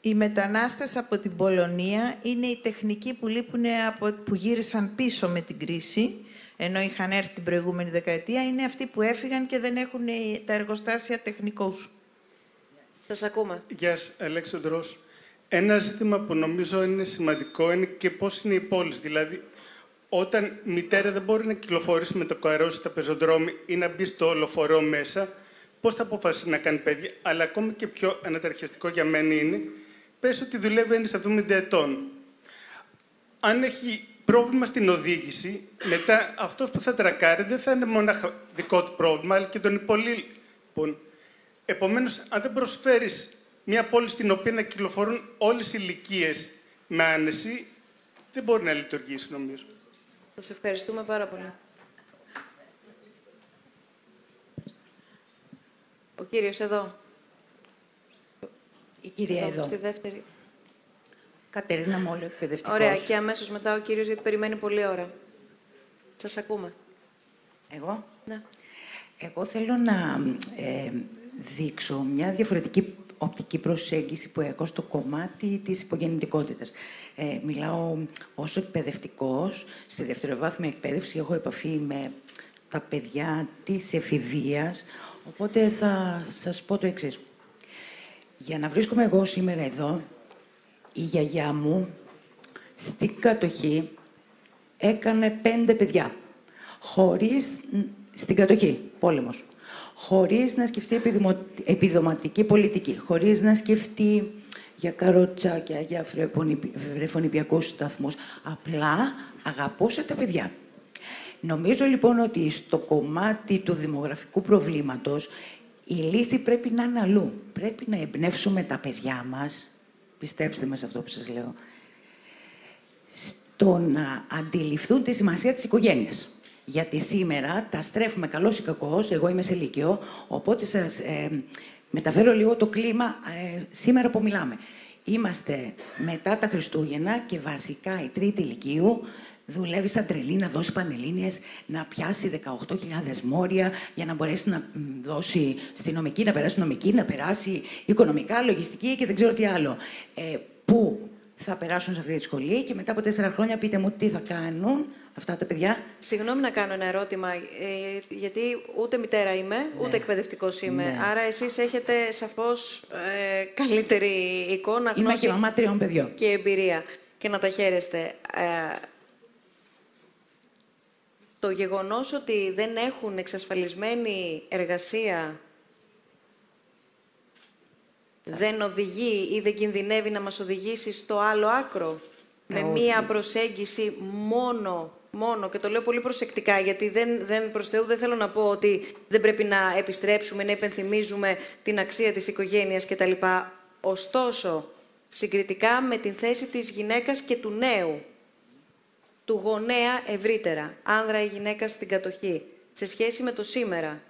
S3: Οι μετανάστες από την Πολωνία είναι οι τεχνικοί που, λείπουν από, που γύρισαν πίσω με την κρίση, ενώ είχαν έρθει την προηγούμενη δεκαετία, είναι αυτοί που έφυγαν και δεν έχουν ε, τα εργοστάσια τεχνικούς.
S1: Σας ακούμε.
S15: Γεια σας, Αλέξανδρος. Ένα ζήτημα που νομίζω είναι σημαντικό είναι και πώς είναι οι πόλεις. Δηλαδή, όταν μητέρα δεν μπορεί να κυκλοφορήσει με το καρότσι στα πεζοδρόμια ή να μπει στο λεωφορείο μέσα, πώς θα αποφασίσει να κάνει παιδιά. Αλλά ακόμη και πιο αναταρχιαστικό για μένα είναι, πες ότι δουλεύει ένας 70 ετών. Αν έχει πρόβλημα στην οδήγηση, μετά αυτός που θα τρακάρει δεν θα είναι μόνο δικό του πρόβλημα, αλλά και των υπολείπων. Επομένως, αν δεν προσφέρεις μια πόλη στην οποία να κυκλοφορούν όλες οι ηλικίες με άνεση, δεν μπορεί να λειτουργήσει, νομίζω.
S1: Σας ευχαριστούμε πάρα πολύ. Ο κύριος εδώ.
S16: Η κυρία εδώ.
S1: Στη δεύτερη.
S16: Κατερίνα Μόλο, εκπαιδευτικός.
S1: Ωραία. Και αμέσως μετά ο κύριος, γιατί περιμένει πολλή ώρα. Σας ακούμε.
S16: Εγώ;
S1: Ναι.
S16: Εγώ θέλω να ε, δείξω μια διαφορετική οπτική προσέγγιση που έχω στο κομμάτι της υπογεννητικότητας. Ε, μιλάω ως εκπαιδευτικός, στη δευτεροβάθμια εκπαίδευση έχω επαφή με τα παιδιά της εφηβείας, οπότε θα σας πω το εξής. Για να βρίσκομαι εγώ σήμερα εδώ, η γιαγιά μου στην κατοχή έκανε πέντε παιδιά. Χωρίς, στην κατοχή, πόλεμος. Χωρίς να σκεφτεί επιδημο- επιδοματική πολιτική, χωρίς να σκεφτεί για καροτσάκια, για βρεφονιπι- βρεφονιπιακούς σταθμούς. Απλά αγαπούσε τα παιδιά. Νομίζω λοιπόν ότι στο κομμάτι του δημογραφικού προβλήματος η λύση πρέπει να είναι αλλού. Πρέπει να εμπνεύσουμε τα παιδιά μας, πιστέψτε με σε αυτό που σας λέω, στο να αντιληφθούν τη σημασία της οικογένειας. Γιατί σήμερα τα στρέφουμε καλός ή κακός, εγώ είμαι σε λύκειο, οπότε σας ε, μεταφέρω λίγο το κλίμα ε, σήμερα που μιλάμε. Είμαστε μετά τα Χριστούγεννα και βασικά η τρίτη ηλικίου δουλεύει σαν τρελή να δώσει πανελλήνιες, να πιάσει 18.000 μόρια για να μπορέσει να μ, δώσει στη νομική, να περάσει νομική, να περάσει οικονομικά, λογιστική και δεν ξέρω τι άλλο. Ε, πού θα περάσουν σε αυτή τη σχολή και μετά από τέσσερα χρόνια πείτε μου τι θα κάνουν αυτά τα παιδιά.
S1: Συγγνώμη να κάνω ένα ερώτημα, ε, γιατί ούτε μητέρα είμαι, ούτε εκπαιδευτικός είμαι.
S16: Ναι.
S1: Άρα εσείς έχετε σαφώς ε, καλύτερη εικόνα,
S16: Είμαι
S1: γνώση
S16: και μαμά τριών παιδιών.
S1: και εμπειρία και να τα χαίρεστε. Ε, το γεγονός ότι δεν έχουν εξασφαλισμένη εργασία δεν οδηγεί ή δεν κινδυνεύει να μας οδηγήσει στο άλλο άκρο. Με
S16: όχι.
S1: μία προσέγγιση μόνο, μόνο, και το λέω πολύ προσεκτικά, γιατί δεν, δεν προς Θεού δεν θέλω να πω ότι δεν πρέπει να επιστρέψουμε, να υπενθυμίζουμε την αξία της οικογένειας κτλ. Ωστόσο, συγκριτικά με την θέση της γυναίκας και του νέου, του γονέα ευρύτερα, άνδρα ή γυναίκα στην κατοχή, σε σχέση με το σήμερα,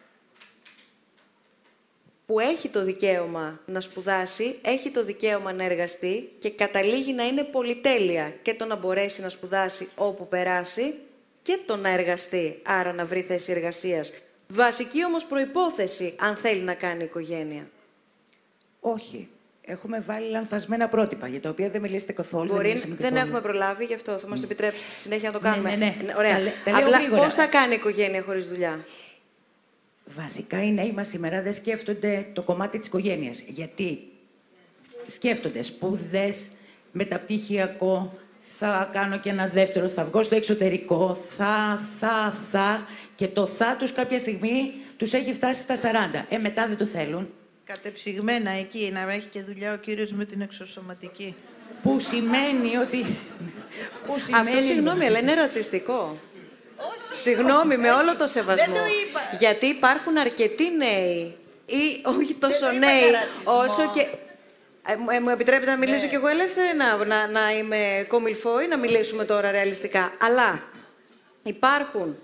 S1: που έχει το δικαίωμα να σπουδάσει, έχει το δικαίωμα να εργαστεί και καταλήγει να είναι πολυτέλεια και το να μπορέσει να σπουδάσει όπου περάσει και το να εργαστεί, άρα να βρει θέση εργασίας. Βασική όμως προϋπόθεση αν θέλει να κάνει οικογένεια.
S16: Όχι. Έχουμε βάλει λανθασμένα πρότυπα για τα οποία δεν μιλήσετε καθόλου.
S1: Μπορεί,
S16: μιλήσαμε
S1: δεν
S16: καθόλου.
S1: έχουμε προλάβει, γι' αυτό θα μας το επιτρέψετε στη συνέχεια να το
S16: Ναι,
S1: κάνουμε.
S16: ναι, ναι.
S1: Ωραία.
S16: Τα λέ- τα λέω
S1: Απλά
S16: γρήγορα.
S1: πώς θα κάνει οικογένεια χωρίς δουλειά;
S16: Βασικά οι νέοι μας σήμερα δεν σκέφτονται το κομμάτι της οικογένειας. Γιατί σκέφτονται σπουδές, μεταπτυχιακό, θα κάνω και ένα δεύτερο, θα βγω στο εξωτερικό, θα, θα, θα και το θα τους κάποια στιγμή τους έχει φτάσει στα 40. Ε, μετά δεν το θέλουν.
S3: Κατεψυγμένα εκεί, να έχει και δουλειά ο κύριος με την εξωσωματική.
S16: Που σημαίνει ότι... Που σημαίνει
S1: Αυτό συγγνώμη, αλλά είναι ρατσιστικό. Συγγνώμη, με όλο το σεβασμό.
S3: Δεν το είπα.
S1: Γιατί υπάρχουν αρκετοί νέοι ή όχι τόσο
S3: το είπα
S1: νέοι,
S3: για ρατσισμό.
S1: όσο και. Ε, μου- ε, μου επιτρέπετε να μιλήσω
S3: Ναι.
S1: κι εγώ ελεύθερα, να, να, να είμαι κομιλφό ή να μιλήσουμε τώρα ρεαλιστικά. Αλλά υπάρχουν,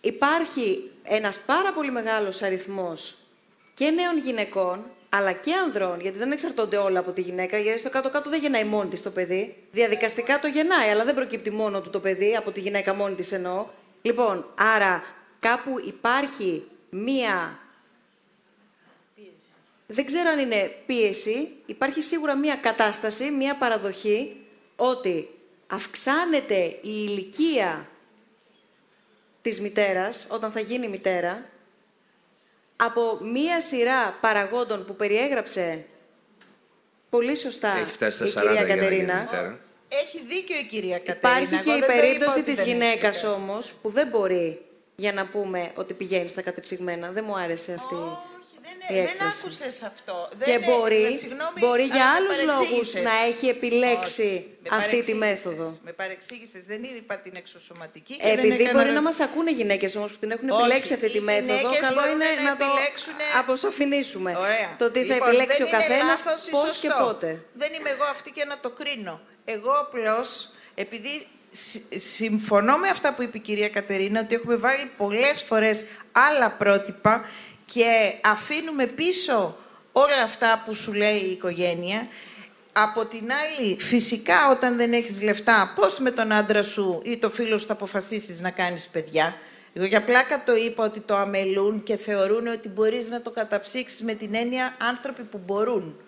S1: υπάρχει ένας πάρα πολύ μεγάλος αριθμός και νέων γυναικών, αλλά και ανδρών, γιατί δεν εξαρτώνται όλα από τη γυναίκα, γιατί στο κάτω-κάτω δεν γεννάει μόνη της το παιδί. Διαδικαστικά το γεννάει, αλλά δεν προκύπτει μόνο του το παιδί, από τη γυναίκα μόνη της εννοώ. Λοιπόν, άρα κάπου υπάρχει μία δεν ξέρω αν είναι πίεση, υπάρχει σίγουρα μία κατάσταση, μία παραδοχή ότι αυξάνεται η ηλικία της μητέρας, όταν θα γίνει μητέρα, από μία σειρά παραγόντων που περιέγραψε πολύ σωστά
S4: Έχει φτάσει
S1: η
S4: στα 40
S1: κυρία
S4: για να γίνει
S1: Κατερίνα.
S4: μητέρα.
S3: Έχει δίκιο η κυρία Κατερίνα.
S1: Υπάρχει και
S3: Εγώ
S1: η
S3: δεν το είπα
S1: περίπτωση
S3: ότι
S1: της
S3: δεν έχει
S1: γυναίκας
S3: δίκιο.
S1: όμως, που δεν μπορεί για να πούμε ότι πηγαίνει στα κατεψυγμένα. Δεν μου άρεσε αυτή η
S3: Δεν
S1: έκφραση.
S3: άκουσες αυτό.
S1: Και
S3: Δεν
S1: μπορεί,
S3: ε, συγγνώμη,
S1: μπορεί για
S3: αλλά με
S1: άλλους λόγους
S3: παρεξήγησες.
S1: να έχει επιλέξει
S3: Όχι, με
S1: αυτή τη
S3: παρεξήγησες.
S1: μέθοδο.
S3: Με παρεξήγησες. Δεν είπα την εξωσωματική και δεν
S1: Επειδή
S3: έκανα
S1: μπορεί να
S3: ρατσι-
S1: μας ακούνε γυναίκες όμως που την έχουν
S3: Όχι,
S1: επιλέξει αυτή τη
S3: οι
S1: μέθοδο,
S3: γυναίκες
S1: καλό
S3: μπορούν
S1: είναι
S3: να
S1: να το
S3: επιλέξουνε-
S1: αποσαφηνίσουμε.
S3: Ωραία.
S1: Το τι θα
S3: Λοιπόν,
S1: επιλέξει
S3: δεν
S1: ο
S3: είναι
S1: καθένας,
S3: λάθος ή
S1: πώς και
S3: σωστό.
S1: πότε.
S3: Δεν είμαι εγώ αυτή και να το κρίνω. Εγώ απλώς, επειδή συ- συμφωνώ με αυτά που είπε η κυρία Κατερίνα, ότι έχουμε βάλει πολλές φορές άλλα πρότυπα και αφήνουμε πίσω όλα αυτά που σου λέει η οικογένεια. Από την άλλη, φυσικά όταν δεν έχεις λεφτά, πώς με τον άντρα σου ή το φίλο σου θα αποφασίσεις να κάνεις παιδιά; Εγώ για πλάκα το είπα ότι το αμελούν και θεωρούν ότι μπορείς να το καταψύξεις με την έννοια άνθρωποι που μπορούν.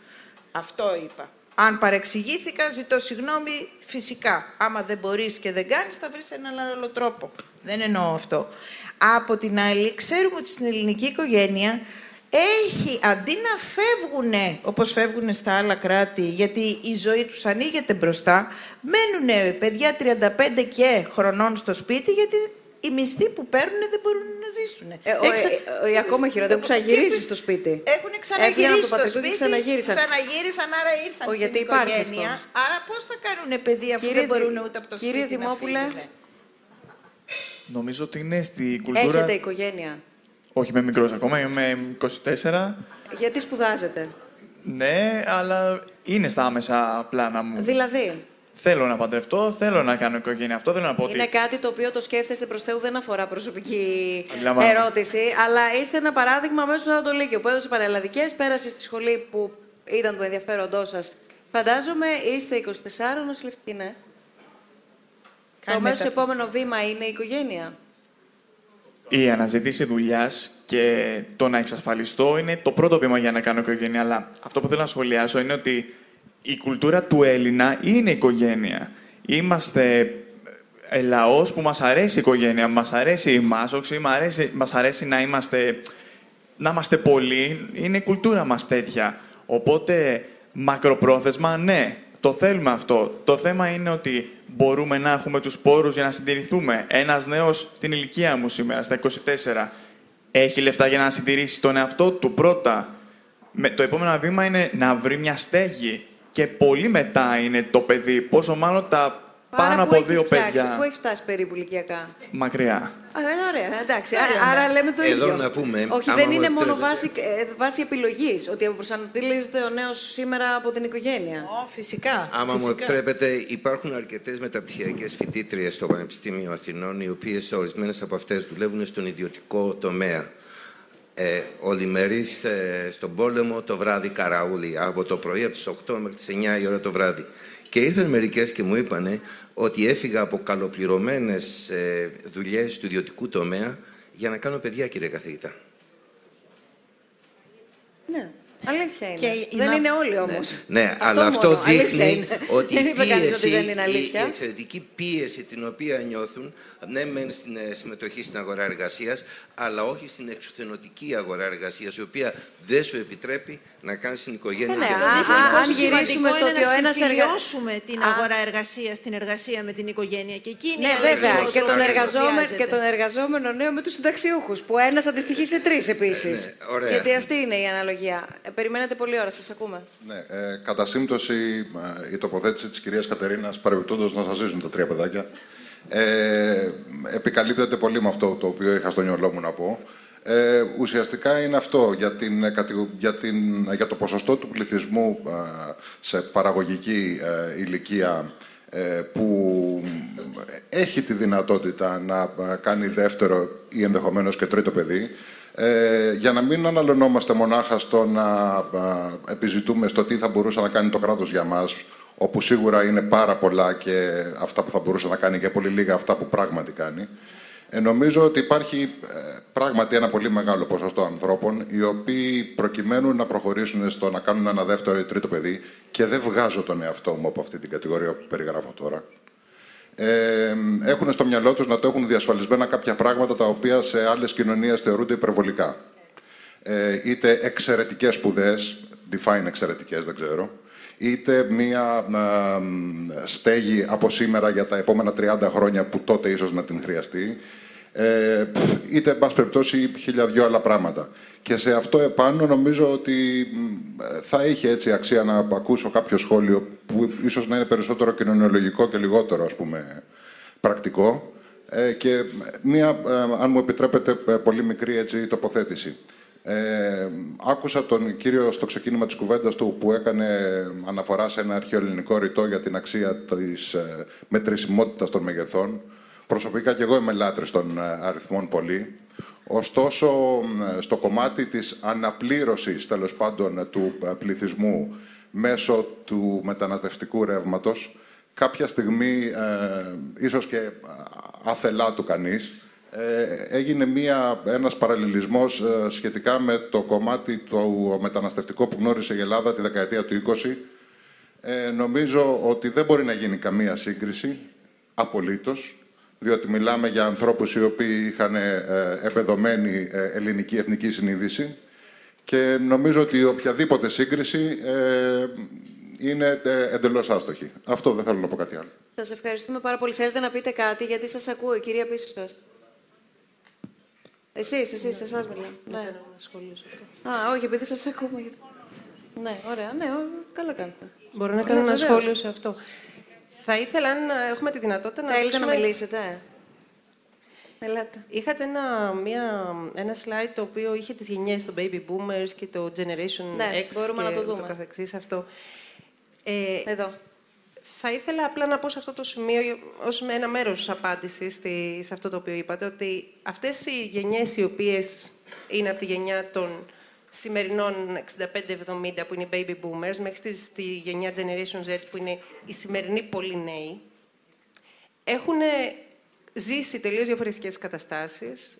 S3: Αυτό είπα. Αν παρεξηγήθηκα, ζητώ συγγνώμη φυσικά. Άμα δεν μπορείς και δεν κάνεις, θα βρεις έναν άλλο τρόπο. Δεν εννοώ αυτό. Από την άλλη, ξέρουμε ότι στην ελληνική οικογένεια έχει, αντί να φεύγουν όπως φεύγουν στα άλλα κράτη, γιατί η ζωή τους ανοίγεται μπροστά, μένουν παιδιά 35 και χρονών στο σπίτι, γιατί οι μισθοί που παίρνουν δεν μπορούν να ζήσουν.
S1: Ε, ο, ε, ε, ε, ακόμα χειρότερα, έχουν ξαναγυρίσει στο σπίτι.
S3: Έχουν
S1: Έφυγαν
S3: ξαναγυρίσει
S1: από το
S3: στο
S1: πατρικό και
S3: σπίτι,
S1: ξαναγύρισαν.
S3: ξαναγύρισαν, άρα ήρθαν
S1: Ο,
S3: στην
S1: γιατί υπάρχει
S3: οικογένεια.
S1: αυτό.
S3: Άρα πώς θα κάνουν παιδιά αφού
S1: Κύριε
S3: δεν μπορούν
S1: Δη-
S3: ούτε από το
S1: κύριε
S3: σπίτι
S1: Δημόπουλε.
S3: να φύγουν.
S6: Νομίζω ότι είναι στη κουλτούρα.
S1: Έχετε οικογένεια;
S6: Όχι, είμαι μικρός ακόμα, είμαι 24.
S1: Γιατί σπουδάζετε;
S6: Ναι, αλλά είναι στα άμεσα πλάνα μου.
S1: Δηλαδή,
S6: Θέλω να παντρευτώ, θέλω να κάνω οικογένεια. Αυτό θέλω να πω ότι.
S1: είναι κάτι το οποίο το σκέφτεστε προς Θεού, δεν αφορά προσωπική
S6: Αντιλαμβάνομαι.
S1: ερώτηση, αλλά είστε ένα παράδειγμα μέσα μετά το Λύκειο που έδωσε πανελλαδικές, πέρασε στη σχολή που ήταν του ενδιαφέροντό σας Φαντάζομαι είστε 24 νοσηλευτικοί, ναι. Το
S3: Κάνει
S1: μέσο
S3: μεταπτύξη.
S1: επόμενο βήμα είναι η οικογένεια.
S6: Η αναζήτηση δουλειάς και το να εξασφαλιστώ είναι το πρώτο βήμα για να κάνω οικογένεια. Αλλά αυτό που θέλω να σχολιάσω είναι ότι η κουλτούρα του Έλληνα είναι οικογένεια. Είμαστε ε, λαός που μας αρέσει η οικογένεια, μας αρέσει η μάσοξη, μας αρέσει, μας αρέσει να είμαστε, να είμαστε πολλοί. Είναι η κουλτούρα μας τέτοια. Οπότε, μακροπρόθεσμα, ναι, το θέλουμε αυτό. Το θέμα είναι ότι μπορούμε να έχουμε τους πόρους για να συντηρηθούμε. Ένας νέος στην ηλικία μου σήμερα, στα 24, έχει λεφτά για να συντηρήσει τον εαυτό του πρώτα. Με, το επόμενο βήμα είναι να βρει μια στέγη. Και πολύ μετά είναι το παιδί. Πόσο μάλλον τα
S1: Άρα,
S6: πάνω
S1: πού
S6: από
S1: έχει
S6: δύο
S1: φτιάξει,
S6: παιδιά.
S1: Πού έχει φτάσει περίπου ηλικιακά.
S6: Μακριά.
S1: Α, ε, ωραία, εντάξει.
S3: Ωραία,
S1: Άρα,
S3: ναι.
S1: άρα λέμε το
S4: Εδώ
S1: ίδιο.
S4: να πούμε,
S1: Όχι,
S4: άμα
S1: δεν
S4: μου
S1: είναι μόνο
S4: επιτρέπετε.
S1: βάση, ε, βάση επιλογής. Ότι προσανατολίζεται ο νέος σήμερα από την οικογένεια.
S3: Ω, φυσικά.
S4: Άμα μου
S3: φυσικά.
S4: επιτρέπετε, υπάρχουν αρκετές μεταπτυχιακές φοιτήτριες στο Πανεπιστήμιο Αθηνών, οι οποίες ορισμένες από αυτές δουλεύουν στον ιδιωτικό τομέα. Ε, ολημερείς ε, στον πόλεμο το βράδυ καραούλι, από το πρωί από τις 8 μέχρι τις 9 η ώρα το βράδυ. Και ήρθαν μερικές και μου είπανε ότι έφυγα από καλοπληρωμένες ε, δουλειές του ιδιωτικού τομέα για να κάνω παιδιά, κύριε καθηγητά.
S1: Ναι. Αλήθεια είναι.
S3: Και
S1: δεν
S3: να-
S1: είναι όλοι όμως.
S4: Ναι, αλλά αυτό
S1: μόνο. Αλήθεια
S4: δείχνει
S1: είναι.
S4: ότι
S1: δεν
S4: η
S1: είπε κανείς
S4: πίεση,
S1: ότι δεν είναι
S4: η,
S1: αλήθεια.
S4: η εξαιρετική πίεση την οποία νιώθουν, ναι μεν στην ε, συμμετοχή στην αγορά εργασίας, αλλά όχι στην εξουθενωτική αγορά εργασίας, η οποία δεν σου επιτρέπει να κάνεις την οικογένεια.
S1: Ε, ναι,
S4: και
S1: α-
S4: να
S1: α-
S4: κάνεις
S1: αν
S3: Πόσο
S1: γυρίσουμε
S3: σημαντικό
S1: στο
S3: είναι
S1: ότι ο
S3: να
S1: ένας εργα-
S3: συμφιλιώσουμε την
S1: Α.
S3: αγορά εργασίας στην εργασία με την οικογένεια. Και εκεί είναι
S1: Ναι,
S3: η αλλαγή
S1: βέβαια.
S3: που
S1: Και τον,
S3: χρειάζεται.
S1: εργαζόμενο, και τον εργαζόμενο νέο με τους συνταξιούχους. Που ένας αντιστοιχεί σε τρεις επίση.
S4: ναι, ωραία.
S1: Γιατί αυτή είναι η αναλογία. Ε, περιμένετε πολλή ώρα, σας ακούμε.
S12: Ναι, ε, κατά σύμπτωση, ε, η τοποθέτηση της κυρίας Κατερίνας, παρεμπιπτόντως να σας ζήσουν τα τρία παιδάκια, ε, επικαλύπτεται πολύ με αυτό το οποίο είχα στο μυαλό μου να πω. Ε, ουσιαστικά είναι αυτό, για, την, ε, κατηγο- για, την, για το ποσοστό του πληθυσμού ε, σε παραγωγική ε, ηλικία ε, που έχει τη δυνατότητα να ε, κάνει δεύτερο ή ενδεχομένως και τρίτο παιδί, ε, για να μην αναλωνόμαστε μονάχα στο να α, επιζητούμε στο τι θα μπορούσε να κάνει το κράτος για μας, όπου σίγουρα είναι πάρα πολλά και αυτά που θα μπορούσε να κάνει και πολύ λίγα αυτά που πράγματι κάνει. Ε, νομίζω ότι υπάρχει ε, πράγματι ένα πολύ μεγάλο ποσοστό ανθρώπων οι οποίοι προκειμένου να προχωρήσουν στο να κάνουν ένα δεύτερο ή τρίτο παιδί και δεν βγάζω τον εαυτό μου από αυτή την κατηγορία που περιγράφω τώρα ε, έχουν στο μυαλό τους να το έχουν διασφαλισμένα κάποια πράγματα τα οποία σε άλλες κοινωνίες θεωρούνται υπερβολικά. Ε, είτε εξαιρετικές σπουδές, define εξαιρετικές δεν ξέρω, είτε μία α, μ, στέγη από σήμερα για τα επόμενα 30 χρόνια που τότε ίσως να την χρειαστεί, ε, πφ, είτε, εν πάση περιπτώσει, χίλια δυο άλλα πράγματα. Και σε αυτό επάνω νομίζω ότι μ, θα είχε έτσι αξία να ακούσω κάποιο σχόλιο που ίσως να είναι περισσότερο κοινωνιολογικό και λιγότερο, ας πούμε, πρακτικό. Ε, και μία, ε, αν μου επιτρέπετε, ε, πολύ μικρή έτσι, τοποθέτηση. Ε, άκουσα τον κύριο στο ξεκίνημα της κουβέντας του που έκανε αναφορά σε ένα αρχαιοελληνικό ρητό για την αξία της ε, μετρησιμότητας των μεγεθών. Προσωπικά και εγώ είμαι λάτρης των ε, αριθμών πολύ. Ωστόσο, ε, στο κομμάτι της αναπλήρωσης, τέλος πάντων, του ε, πληθυσμού μέσω του μεταναστευτικού ρεύματος, κάποια στιγμή, ε, ίσως και άθελά του κανείς, ε, έγινε μία, ένας παραλληλισμός ε, σχετικά με το κομμάτι το μεταναστευτικό που γνώρισε η Ελλάδα τη δεκαετία του 20. Ε, νομίζω ότι δεν μπορεί να γίνει καμία σύγκριση, απολύτως, διότι μιλάμε για ανθρώπους οι οποίοι είχαν ε, επεδομένη ε, ελληνική εθνική συνείδηση και νομίζω ότι οποιαδήποτε σύγκριση ε, είναι ε, εντελώς άστοχη. Αυτό δεν θέλω να πω κάτι άλλο.
S1: Σας ευχαριστούμε πάρα πολύ. Θέλετε να πείτε κάτι, γιατί σας ακούω, η κυρία πίσω σας. Εσείς, εσείς, εσάς μιλάω. Ναι.
S2: να σχολήσω αυτό.
S1: Α, όχι, επειδή σας ακούμε. γιατί- Ναι, ωραία, ναι, ο- καλά κάνετε.
S2: Μπορώ να
S1: Ναι,
S2: κάνω ένα
S1: βεβαίως.
S2: σχόλιο σε αυτό. Θα ήθελα, αν ε, έχουμε τη δυνατότητα, να
S1: Θέλετε να
S2: δείξουμε-
S1: μιλήσετε; Ελάτε.
S2: Είχατε ένα, μια, ένα slide το οποίο είχε τις γενιές, το Baby Boomers και το Generation
S1: Ναι,
S2: X
S1: μπορούμε
S2: και
S1: να το
S2: ούτω
S1: δούμε.
S2: καθεξής αυτό. Ε,
S1: Εδώ.
S2: Θα ήθελα απλά να πω σε αυτό το σημείο, ως με ένα μέρος της απάντησης στη, σε αυτό το οποίο είπατε, ότι αυτές οι γενιές οι οποίες είναι από τη γενιά των σημερινών 65-70 που είναι οι baby boomers, μέχρι στη, στη γενιά Generation Z που είναι οι σημερινοί πολύ νέοι, έχουν ζήσει τελείως διαφορετικές καταστάσεις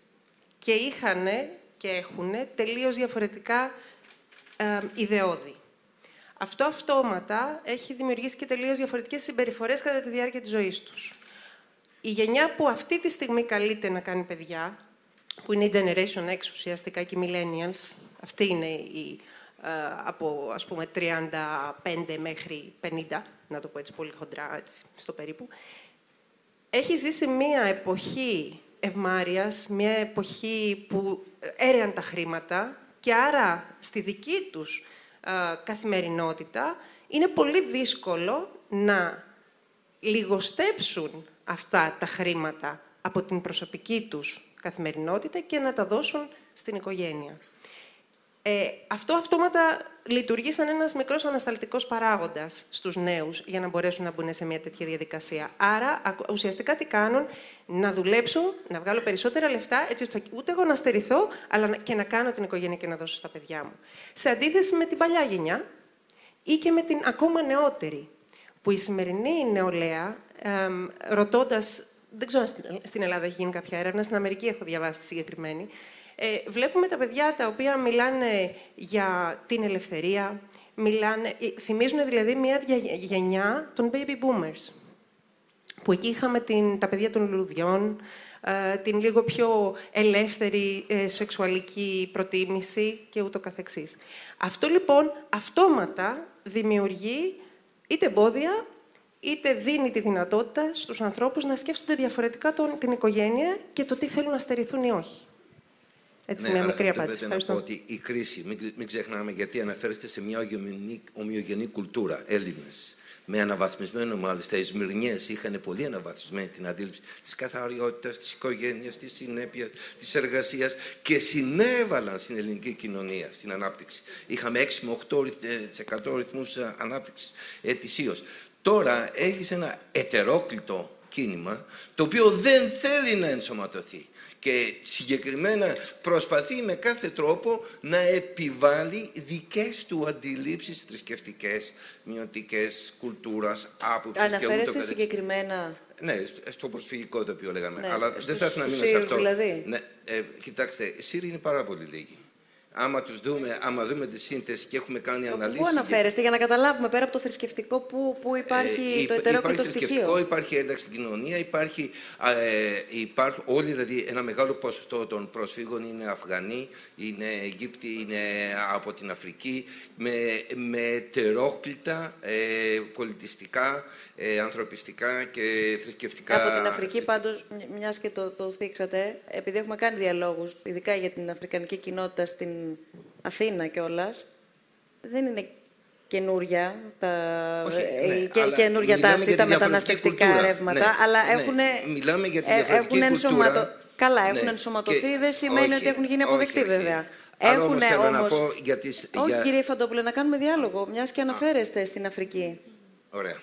S2: και είχαν και έχουν τελείως διαφορετικά ε, ιδεώδη. Αυτό αυτόματα έχει δημιουργήσει και τελείως διαφορετικές συμπεριφορές κατά τη διάρκεια της ζωής τους. Η γενιά που αυτή τη στιγμή καλείται να κάνει παιδιά, που είναι η Generation X ουσιαστικά και οι Millennials, αυτή είναι η, ε, από ας πούμε 35 μέχρι 50, να το πω έτσι πολύ χοντρά, έτσι, στο περίπου, έχει ζήσει μία εποχή ευμάρειας, μία εποχή που έρεαν τα χρήματα και άρα στη δική τους ε, καθημερινότητα είναι πολύ δύσκολο να λιγοστέψουν αυτά τα χρήματα από την προσωπική τους καθημερινότητα και να τα δώσουν στην οικογένεια. Ε, αυτό αυτόματα λειτουργεί σαν ένας μικρός ανασταλτικός παράγοντας στους νέους για να μπορέσουν να μπουν σε μια τέτοια διαδικασία. Άρα, ουσιαστικά τι κάνουν, να δουλέψουν, να βγάλω περισσότερα λεφτά, έτσι ώστε ούτε εγώ να στερηθώ, αλλά και να κάνω την οικογένεια και να δώσω στα παιδιά μου. Σε αντίθεση με την παλιά γενιά ή και με την ακόμα νεότερη, που η σημερινή νεολαία, ε, ρωτώντας, δεν ξέρω αν στην Ελλάδα έχει γίνει κάποια έρευνα, στην Αμερική έχω διαβάσει τη συγκεκριμένη, ε, βλέπουμε τα παιδιά τα οποία μιλάνε για την ελευθερία, μιλάνε, ε, θυμίζουν δηλαδή μια γενιά των baby boomers, που εκεί είχαμε την, τα παιδιά των λουλουδιών, ε, την λίγο πιο ελεύθερη ε, σεξουαλική προτίμηση και ούτω καθεξής. Αυτό λοιπόν αυτόματα δημιουργεί είτε εμπόδια, είτε δίνει τη δυνατότητα στους ανθρώπους να σκέφτονται διαφορετικά τον, την οικογένεια και το τι θέλουν να στερηθούν ή όχι. Έτσι,
S4: ναι,
S2: μια μικρή απάντηση.
S4: Να πω ότι η κρίση, μην, μην ξεχνάμε, γιατί αναφέρεστε σε μια ομοιογενή, κουλτούρα, Έλληνες. Με αναβαθμισμένο, μάλιστα, οι Σμυρνιές είχαν πολύ αναβαθμισμένη την αντίληψη της καθαριότητας, της οικογένειας, της συνέπειας, της εργασίας και συνέβαλαν στην ελληνική κοινωνία στην ανάπτυξη. Είχαμε 6 με 8% ρυθμούς ανάπτυξης ετησίως. Τώρα έχεις ένα ετερόκλητο κίνημα το οποίο δεν θέλει να ενσωματωθεί και συγκεκριμένα προσπαθεί με κάθε τρόπο να επιβάλλει δικές του αντιλήψεις θρησκευτικές, μειωτικές, κουλτούρας, άποψης
S1: Αναφέρεστε συγκεκριμένα...
S4: Ναι, στο προσφυγικό το οποίο λέγαμε.
S1: Ναι,
S4: Αλλά δεν θα ήθελα να μείνω σε αυτό.
S1: Δηλαδή.
S4: Ναι, ε, κοιτάξτε, οι Σύριοι είναι πάρα πολύ λίγοι άμα τους δούμε, άμα δούμε τη σύνθεση και έχουμε κάνει αναλύσεις...
S1: Πού αναφέρεστε, για να καταλάβουμε, πέρα από το θρησκευτικό, πού, πού υπάρχει ε, το ετερόκλητο στοιχείο.
S4: Υπάρχει θρησκευτικό, υπάρχει ένταξη στην κοινωνία, υπάρχει, ε, υπάρχει όλοι, δηλαδή ένα μεγάλο ποσοστό των προσφύγων είναι Αφγανοί, είναι Αιγύπτιοι, είναι από την Αφρική, με, με ετερόκλητα ε, πολιτιστικά, ε, ανθρωπιστικά και θρησκευτικά...
S1: Από την Αφρική, πάντως, μιας και το, το θίξατε, επειδή έχουμε κάνει διαλόγους, ειδικά για την αφρικανική κοινότητα στην Αθήνα κιόλας, δεν είναι καινούρια τα,
S4: Όχι,
S1: ε,
S4: ναι,
S1: και, καινούρια τάση, τα μεταναστευτικά
S4: κουλτούρα.
S1: ρεύματα,
S4: ναι,
S1: αλλά
S4: ναι,
S1: έχουν,
S4: Μιλάμε για τη
S1: ε,
S4: διαφορετική
S1: έχουν
S4: κουλτούρα.
S1: ενσωματω... Καλά, έχουν
S4: Ναι,
S1: ενσωματωθεί,
S4: και-
S1: δεν σημαίνει
S4: όχι,
S1: ότι έχουν γίνει αποδεκτοί
S4: όχι, όχι.
S1: βέβαια.
S4: Άρα
S1: Έχουν
S4: όμως θέλω να
S1: όμως-
S4: πω για τις...
S1: Όχι,
S4: για...
S1: κύριε Φαντόπουλε, να κάνουμε διάλογο, μιας και αναφέρεστε στην Αφρική.
S4: Ωραία.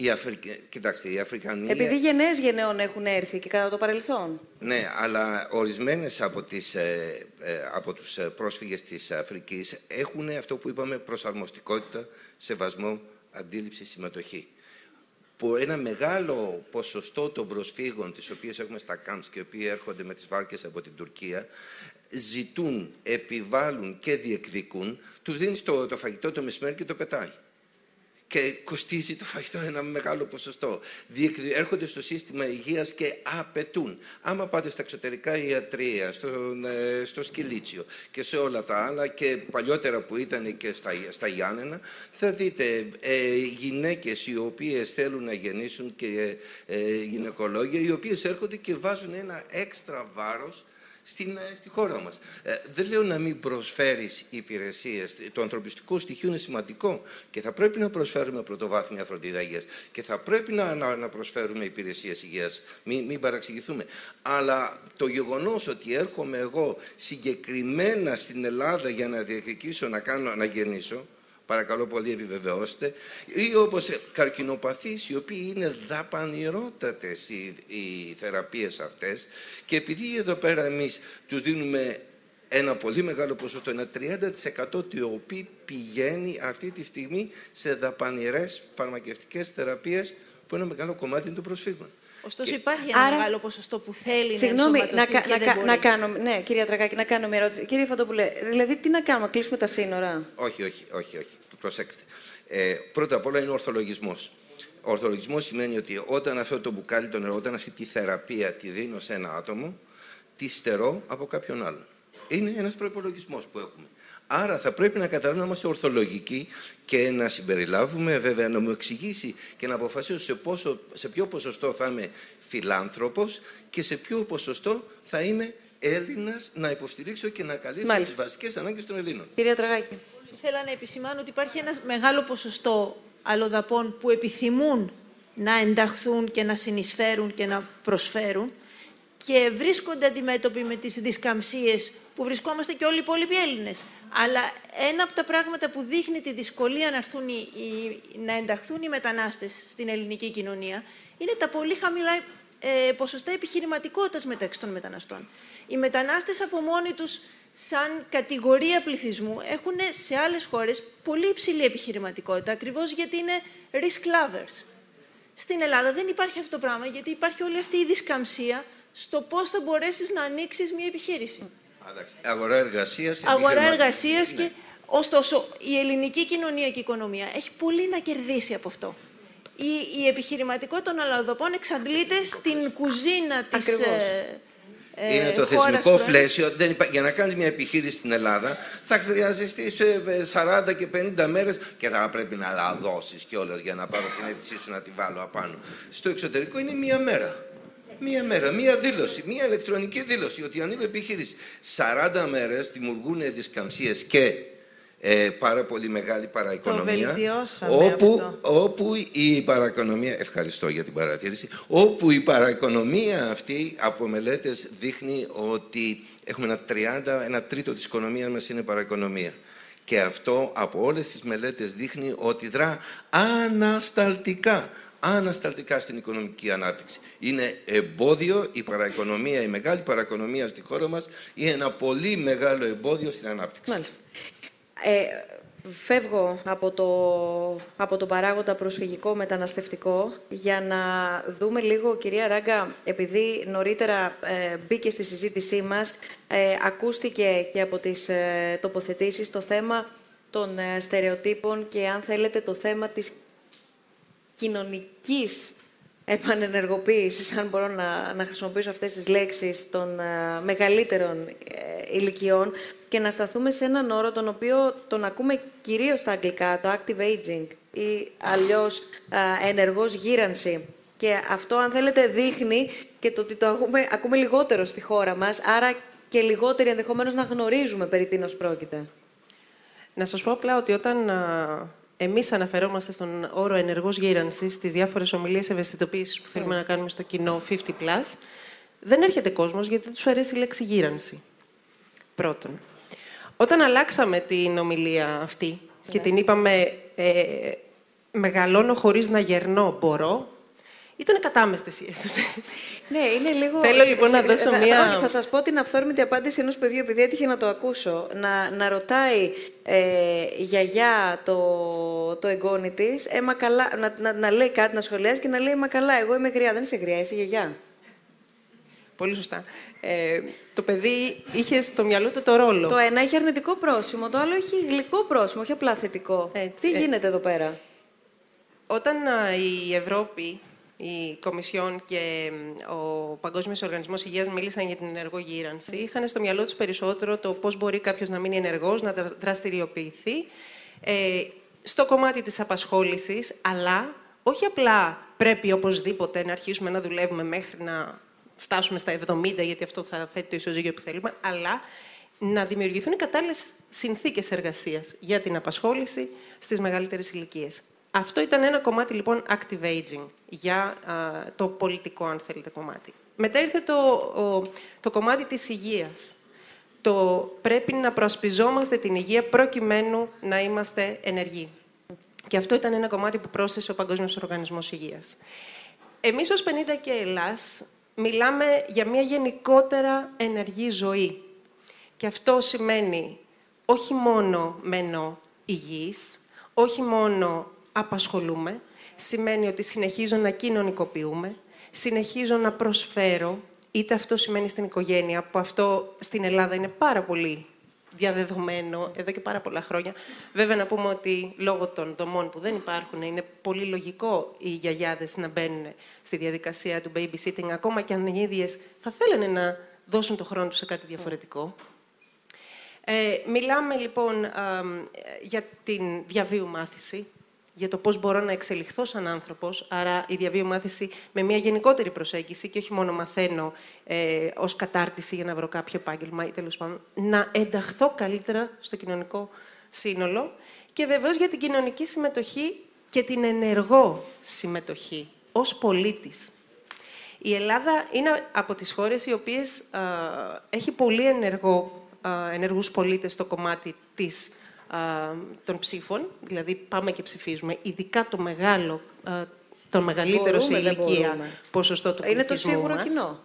S4: Η Αφρική... Κοιτάξτε, οι Αφρικανοί...
S1: Επειδή γενναίες γενναίων έχουν έρθει και κατά το παρελθόν.
S4: Ναι, αλλά ορισμένες από, τις, ε, ε, από τους ε, πρόσφυγες της Αφρικής έχουν αυτό που είπαμε προσαρμοστικότητα, σεβασμό, αντίληψη, συμμετοχή. Που ένα μεγάλο ποσοστό των προσφύγων, τις οποίες έχουμε στα κάμψ και οι οποίοι έρχονται με τις βάρκες από την Τουρκία, ζητούν, επιβάλλουν και διεκδικούν, τους δίνεις το, το φαγητό το μεσημέρι και το πετάει και κοστίζει το φαγητό ένα μεγάλο ποσοστό. Διεκδι- Έρχονται στο σύστημα υγείας και απαιτούν. Άμα πάτε στα εξωτερικά ιατρία, στο, ε, στο Σκυλίτσιο και σε όλα τα άλλα και παλιότερα που ήταν και στα, στα Γιάννενα, θα δείτε ε, γυναίκες οι οποίες θέλουν να γεννήσουν και ε, γυναικολόγια, οι οποίες έρχονται και βάζουν ένα έξτρα βάρος στην, ε, στη χώρα μας. Ε, δεν λέω να μην προσφέρεις υπηρεσίες. Το ανθρωπιστικό στοιχείο είναι σημαντικό και θα πρέπει να προσφέρουμε πρωτοβάθμια φροντίδα υγείας και θα πρέπει να, να, να προσφέρουμε υπηρεσίες υγείας. Μην, μην παραξηγηθούμε. Αλλά το γεγονός ότι έρχομαι εγώ συγκεκριμένα στην Ελλάδα για να διεκδικήσω, να, κάνω, να γεννήσω, παρακαλώ πολύ επιβεβαιώστε, ή όπως καρκινοπαθείς οι οποίοι είναι δαπανηρότατες οι, οι θεραπείες αυτές και επειδή εδώ πέρα εμείς τους δίνουμε ένα πολύ μεγάλο ποσοστό, ένα 30% το οποίο πηγαίνει αυτή τη στιγμή σε δαπανηρές φαρμακευτικές θεραπείες που είναι ένα μεγάλο κομμάτι των προσφύγων.
S5: Ωστόσο, υπάρχει ένα
S1: Άρα-
S5: μεγάλο ποσοστό που θέλει
S1: Συγγνώμη,
S5: να
S1: να,
S5: ενσωματωθεί
S1: κα-
S5: και
S1: να,
S5: δεν
S1: κα-
S5: μπορεί.
S1: να κάνω, ναι, κυρία Τρακάκη, να κάνω μια ερώτηση. Κύριε Φαντόπουλε, δηλαδή τι να κάνουμε, κλείσουμε τα σύνορα;
S4: Όχι, όχι, όχι, όχι. Προσέξτε. Ε, πρώτα απ' όλα είναι ο ορθολογισμός. Ο ορθολογισμός σημαίνει ότι όταν αυτό το μπουκάλι το νερό, όταν αυτή τη θεραπεία τη δίνω σε ένα άτομο, τη στερώ από κάποιον άλλον. Είναι ένας προπολογισμό που έχουμε. Άρα θα πρέπει να καταλάβουμε να είμαστε ορθολογικοί και να συμπεριλάβουμε, βέβαια, να μου εξηγήσει και να αποφασίσω σε, πόσο, σε ποιο ποσοστό θα είμαι φιλάνθρωπος και σε ποιο ποσοστό θα είμαι Έλληνας να υποστηρίξω και να καλύψω
S1: Μάλιστα.
S4: τις βασικές ανάγκες των Ελλήνων.
S1: Κυρία Τραγάκη.
S5: Ήθελα να επισημάνω ότι υπάρχει ένας μεγάλο ποσοστό αλλοδαπών που επιθυμούν να ενταχθούν και να συνεισφέρουν και να προσφέρουν και βρίσκονται αντιμέτωποι με τις δισκαμψίες που βρισκόμαστε και όλοι οι υπόλοιποι Έλληνες. Αλλά ένα από τα πράγματα που δείχνει τη δυσκολία να, έρθουν οι, οι- να ενταχθούν οι μετανάστες στην ελληνική κοινωνία είναι τα πολύ χαμηλά ε, ποσοστά επιχειρηματικότητας μεταξύ των μεταναστών. Οι μετανάστες από μόνοι τους σαν κατηγορία πληθυσμού έχουν σε άλλες χώρες πολύ υψηλή επιχειρηματικότητα, ακριβώς γιατί είναι risk lovers. Στην Ελλάδα δεν υπάρχει αυτό το πράγμα, γιατί υπάρχει όλη αυτή η δισκαμψία στο πώς θα μπορέσεις να ανοίξεις μια επιχείρηση.
S4: Εντάξει, Αγορά εργασίας.
S5: Αγορά εργασίας και... Ωστόσο, η ελληνική κοινωνία και οικονομία έχει πολύ να κερδίσει από αυτό. Η, η επιχειρηματικότητα των αλλοδαπών εξαντλείται στην κουζίνα της
S1: Ακριβώς.
S5: ε, ε,
S4: Είναι το
S5: χώρας
S4: θεσμικό
S5: προέλευσης.
S4: πλαίσιο. Δεν υπά... Για να κάνεις μια επιχείρηση στην Ελλάδα θα χρειάζεσαι σε 40 και 50 μέρες και θα πρέπει να λαδώσεις κιόλας για να πάρω την αίτησή σου να τη βάλω απάνω. Στο εξωτερικό είναι μία μέρα. Μία μέρα, μία δήλωση, μία ηλεκτρονική δήλωση ότι ανοίγω επιχείρηση. 40 μέρες δημιουργούν δισκαμψίες και ε, πάρα πολύ μεγάλη παραοικονομία.
S3: βελτιώσαμε
S4: όπου,
S3: αυτό.
S4: όπου η παραοικονομία, ευχαριστώ για την παρατήρηση, όπου η παραοικονομία αυτή από μελέτες δείχνει ότι έχουμε ένα 30, ένα τρίτο της οικονομίας μας είναι παραοικονομία. Και αυτό από όλες τις μελέτες δείχνει ότι δρά ανασταλτικά, ανασταλτικά στην οικονομική ανάπτυξη. Είναι εμπόδιο η παραοικονομία, η μεγάλη παραοικονομία στη χώρα μας είναι ένα πολύ μεγάλο εμπόδιο στην ανάπτυξη.
S1: Μάλιστα. Ε, φεύγω από το, από το παράγοντα προσφυγικό μεταναστευτικό για να δούμε λίγο, κυρία Ράγκα, επειδή νωρίτερα ε, μπήκε στη συζήτησή μας, ε, ακούστηκε και από τις ε, τοποθετήσεις το θέμα των ε, στερεοτύπων και αν θέλετε το θέμα της κοινωνικής επανενεργοποίησης, αν μπορώ να, να χρησιμοποιήσω αυτές τις λέξεις, των ε, μεγαλύτερων ε, ηλικιών και να σταθούμε σε έναν όρο τον οποίο τον ακούμε κυρίως στα αγγλικά, το active aging ή αλλιώς ε, ενεργός γύρανση. Και αυτό, αν θέλετε, δείχνει και το ότι το ακούμε, ακούμε λιγότερο στη χώρα μας, άρα και λιγότεροι ενδεχομένως να γνωρίζουμε περί τίνος πρόκειται.
S2: Να σας πω απλά ότι όταν α, εμείς αναφερόμαστε στον όρο ενεργός γύρανσης στις διάφορες ομιλίες ευαισθητοποίησης που θέλουμε να κάνουμε στο κοινό 50+, δεν έρχεται κόσμος γιατί δεν τους αρέσει η λέξη γύρανση. Πρώτον. Όταν αλλάξαμε την ομιλία αυτή και την είπαμε ε, «μεγαλώνω χωρίς να γερνώ, μπορώ», ήταν κατάμεστες οι αίθουσες.
S1: Ναι, είναι λίγο.
S2: Θέλω λοιπόν να
S1: σε-
S2: δώσω
S1: θα-
S2: μία-
S1: όχι, Θα σας πω την αυθόρμητη απάντηση ενός παιδιού, επειδή έτυχε να το ακούσω. Να, να ρωτάει ε, γιαγιά το, το εγγόνι της, ε, μα καλά, να, να, να λέει κάτι, να σχολιάζει και να λέει Μα καλά, εγώ είμαι γριά. Δεν είσαι γριά, είσαι γιαγιά.
S2: Πολύ σωστά. Ε, το παιδί είχε στο μυαλό του το ρόλο.
S1: Το ένα έχει αρνητικό πρόσημο, το άλλο έχει γλυκό πρόσημο, όχι απλά θετικό. Τι
S2: έτσι.
S1: γίνεται εδώ πέρα;
S2: Όταν α, η Ευρώπη, η Κομισιόν και μ, ο Παγκόσμιος Οργανισμός Υγείας μίλησαν για την ενεργό γύρανση, είχαν στο μυαλό τους περισσότερο το πώς μπορεί κάποιος να μείνει ενεργός, να δρα- δραστηριοποιηθεί ε, στο κομμάτι της απασχόλησης, αλλά όχι απλά πρέπει οπωσδήποτε να αρχίσουμε να δουλεύουμε μέχρι να φτάσουμε στα 70, γιατί αυτό θα φέρει το ισοζύγιο που θέλουμε, αλλά να δημιουργηθούν οι κατάλληλες συνθήκες εργασίας για την απασχόληση στις μεγαλύτερες ηλικίες. Αυτό ήταν ένα κομμάτι λοιπόν active aging για α, το πολιτικό, αν θέλετε, κομμάτι. Μετά ήρθε το, ο- το κομμάτι της υγείας. Το πρέπει να προασπιζόμαστε την υγεία προκειμένου να είμαστε ενεργοί. Και αυτό ήταν ένα κομμάτι που πρόσθεσε ο Παγκόσμιος Οργανισμός Υγείας. Εμείς ως 50 και Ελλάς μιλάμε για μια γενικότερα ενεργή ζωή. Και αυτό σημαίνει όχι μόνο μένω υγιής, όχι μόνο απασχολούμε, σημαίνει ότι συνεχίζω να κοινωνικοποιούμε, συνεχίζω να προσφέρω, είτε αυτό σημαίνει στην οικογένεια, που αυτό στην Ελλάδα είναι πάρα πολύ διαδεδομένο εδώ και πάρα πολλά χρόνια. Βέβαια να πούμε ότι λόγω των δομών που δεν υπάρχουν είναι πολύ λογικό οι γιαγιάδες να μπαίνουν στη διαδικασία του babysitting, ακόμα και αν οι ίδιες θα θέλανε να δώσουν το χρόνο τους σε κάτι διαφορετικό. Ε, μιλάμε λοιπόν για την διαβίου μάθηση, για το πώς μπορώ να εξελιχθώ σαν άνθρωπος, άρα η διαβίου μάθηση με μια γενικότερη προσέγγιση και όχι μόνο μαθαίνω ε, ως κατάρτιση για να βρω κάποιο επάγγελμα ή τέλος πάντων, να ενταχθώ καλύτερα στο κοινωνικό σύνολο και βεβαίως για την κοινωνική συμμετοχή και την ενεργό συμμετοχή ως πολίτης. Η Ελλάδα είναι από τις χώρες οι οποίες έχει πολύ ενεργό, α, ενεργούς πολίτες στο κομμάτι της των ψήφων, δηλαδή πάμε και ψηφίζουμε, ειδικά το μεγάλο, το μεγαλύτερο σε ηλικία ποσοστό του
S1: Είναι
S2: το
S1: σίγουρο
S2: μας.
S1: κοινό.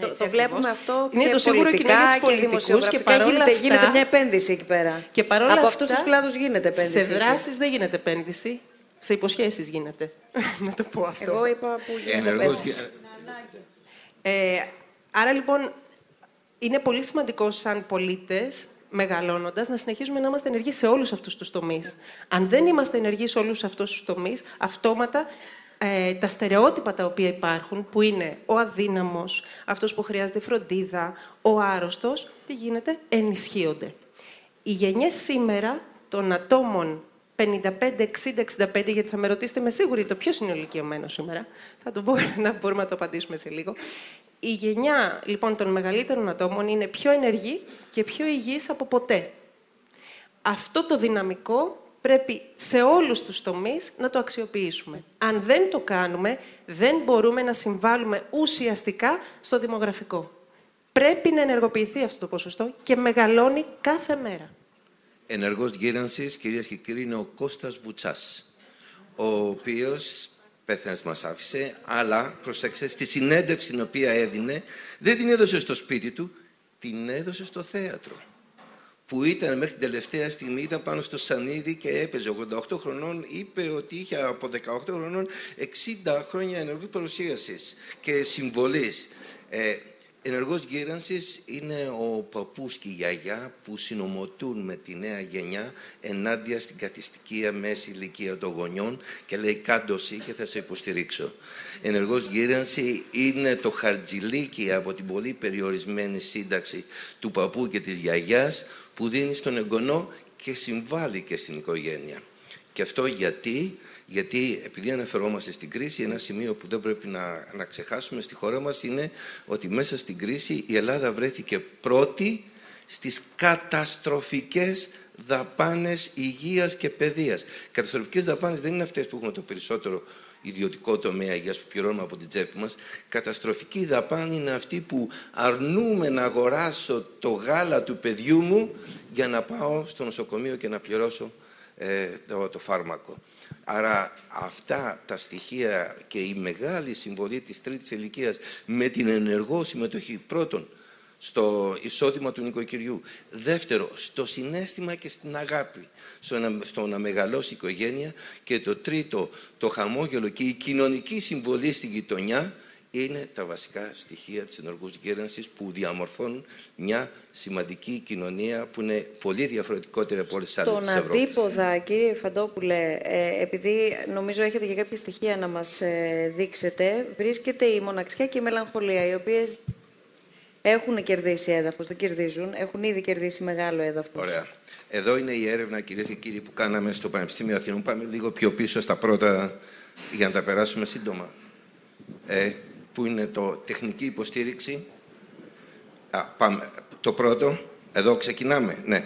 S1: Το,
S2: Έτσι
S1: το βλέπουμε αυτό
S2: Είναι
S1: και
S2: το σίγουρο κοινό
S1: πολιτικά
S2: για τους
S1: και
S2: πολιτικούς
S1: δημοσιογραφικά.
S2: και παρόλα
S1: γίνεται,
S2: αυτά-
S1: γίνεται μια επένδυση εκεί πέρα.
S2: Και παρόλα
S1: Από
S2: αυτά,
S1: αυτούς τους κλάδους γίνεται επένδυση.
S2: Σε
S1: εκεί.
S2: δράσεις δεν γίνεται επένδυση, σε υποσχέσεις γίνεται. (laughs) να το πω αυτό.
S1: Εγώ είπα που γίνεται
S4: Ενεργός
S1: επένδυση.
S2: Ε, άρα λοιπόν είναι πολύ σημαντικό σαν πολίτες, μεγαλώνοντας, να συνεχίζουμε να είμαστε ενεργοί σε όλους αυτούς τους τομείς. Αν δεν είμαστε ενεργοί σε όλους αυτούς τους τομείς, αυτόματα ε, τα στερεότυπα τα οποία υπάρχουν, που είναι ο αδύναμος, αυτός που χρειάζεται φροντίδα, ο άρρωστος, τι γίνεται, ενισχύονται. Οι γενιές σήμερα των ατόμων 55, 60, 65, γιατί θα με ρωτήσετε με σίγουρη το ποιος είναι ο ηλικιωμένος σήμερα, θα το πω (laughs) να μπορούμε να το απαντήσουμε σε λίγο. Η γενιά λοιπόν των μεγαλύτερων ατόμων είναι πιο ενεργή και πιο υγιής από ποτέ. Αυτό το δυναμικό πρέπει σε όλους τους τομείς να το αξιοποιήσουμε. Αν δεν το κάνουμε, δεν μπορούμε να συμβάλλουμε ουσιαστικά στο δημογραφικό. Πρέπει να ενεργοποιηθεί αυτό το ποσοστό και μεγαλώνει κάθε μέρα.
S4: Ενεργός γύρανσης, κυρίες και κύριοι, είναι ο Κώστας Βουτσάς, ο οποίος πέθανε μας άφησε, αλλά, προσέξτε, στη συνέντευξη την οποία έδινε, δεν την έδωσε στο σπίτι του, την έδωσε στο θέατρο. Που ήταν μέχρι την τελευταία στιγμή, ήταν πάνω στο σανίδι και έπαιζε 88 χρονών, είπε ότι είχε από 18 χρονών 60 χρόνια ενεργού παρουσίασης και συμβολής. Ε, ενεργός γύρανσης είναι ο παππούς και η γιαγιά που συνομωτούν με τη νέα γενιά ενάντια στην κατηστική μέσης ηλικία των γονιών και λέει κάντος εσύ και θα σε υποστηρίξω. Ενεργός γύρανση είναι το χαρτζιλίκι από την πολύ περιορισμένη σύνταξη του παππού και της γιαγιάς που δίνει στον εγγονό και συμβάλλει και στην οικογένεια. Και αυτό γιατί, γιατί επειδή αναφερόμαστε στην κρίση, ένα σημείο που δεν πρέπει να, να ξεχάσουμε στη χώρα μας είναι ότι μέσα στην κρίση η Ελλάδα βρέθηκε πρώτη στις καταστροφικές δαπάνες υγείας και παιδείας. Καταστροφικές δαπάνες δεν είναι αυτές που έχουμε το περισσότερο ιδιωτικό τομέα υγείας που πληρώνουμε από την τσέπη μας. Καταστροφική δαπάνη είναι αυτή που αρνούμε να αγοράσω το γάλα του παιδιού μου για να πάω στο νοσοκομείο και να πληρώσω ε, το, το φάρμακο. Άρα αυτά τα στοιχεία και η μεγάλη συμβολή της τρίτης ηλικίας με την ενεργό συμμετοχή πρώτον στο εισόδημα του νοικοκυριού. Δεύτερο, στο συνέστημα και στην αγάπη, στο να, στο να μεγαλώσει η οικογένεια. Και το τρίτο, το χαμόγελο και η κοινωνική συμβολή στην γειτονιά είναι τα βασικά στοιχεία της ενεργούς γέρανσης που διαμορφώνουν μια σημαντική κοινωνία που είναι πολύ διαφορετικότερη από όλες τις άλλες
S1: Στον
S4: της Ευρώπης.
S1: αντίποδα, κύριε Φαντόπουλε, ε, επειδή νομίζω έχετε και κάποια στοιχεία να μας ε, δείξετε, βρίσκεται η μοναξιά και η μελαγχολία, οι οποίες έχουν κερδίσει έδαφος, το κερδίζουν, έχουν ήδη κερδίσει μεγάλο έδαφος.
S4: Ωραία. Εδώ είναι η έρευνα, κυρίες και κύριοι, που κάναμε στο Πανεπιστήμιο Αθηνών. Πάμε λίγο πιο πίσω στα πρώτα για να τα περάσουμε σύντομα. Ε, που είναι το τεχνική υποστήριξη. Α, πάμε. Το πρώτο, εδώ ξεκινάμε. Ναι.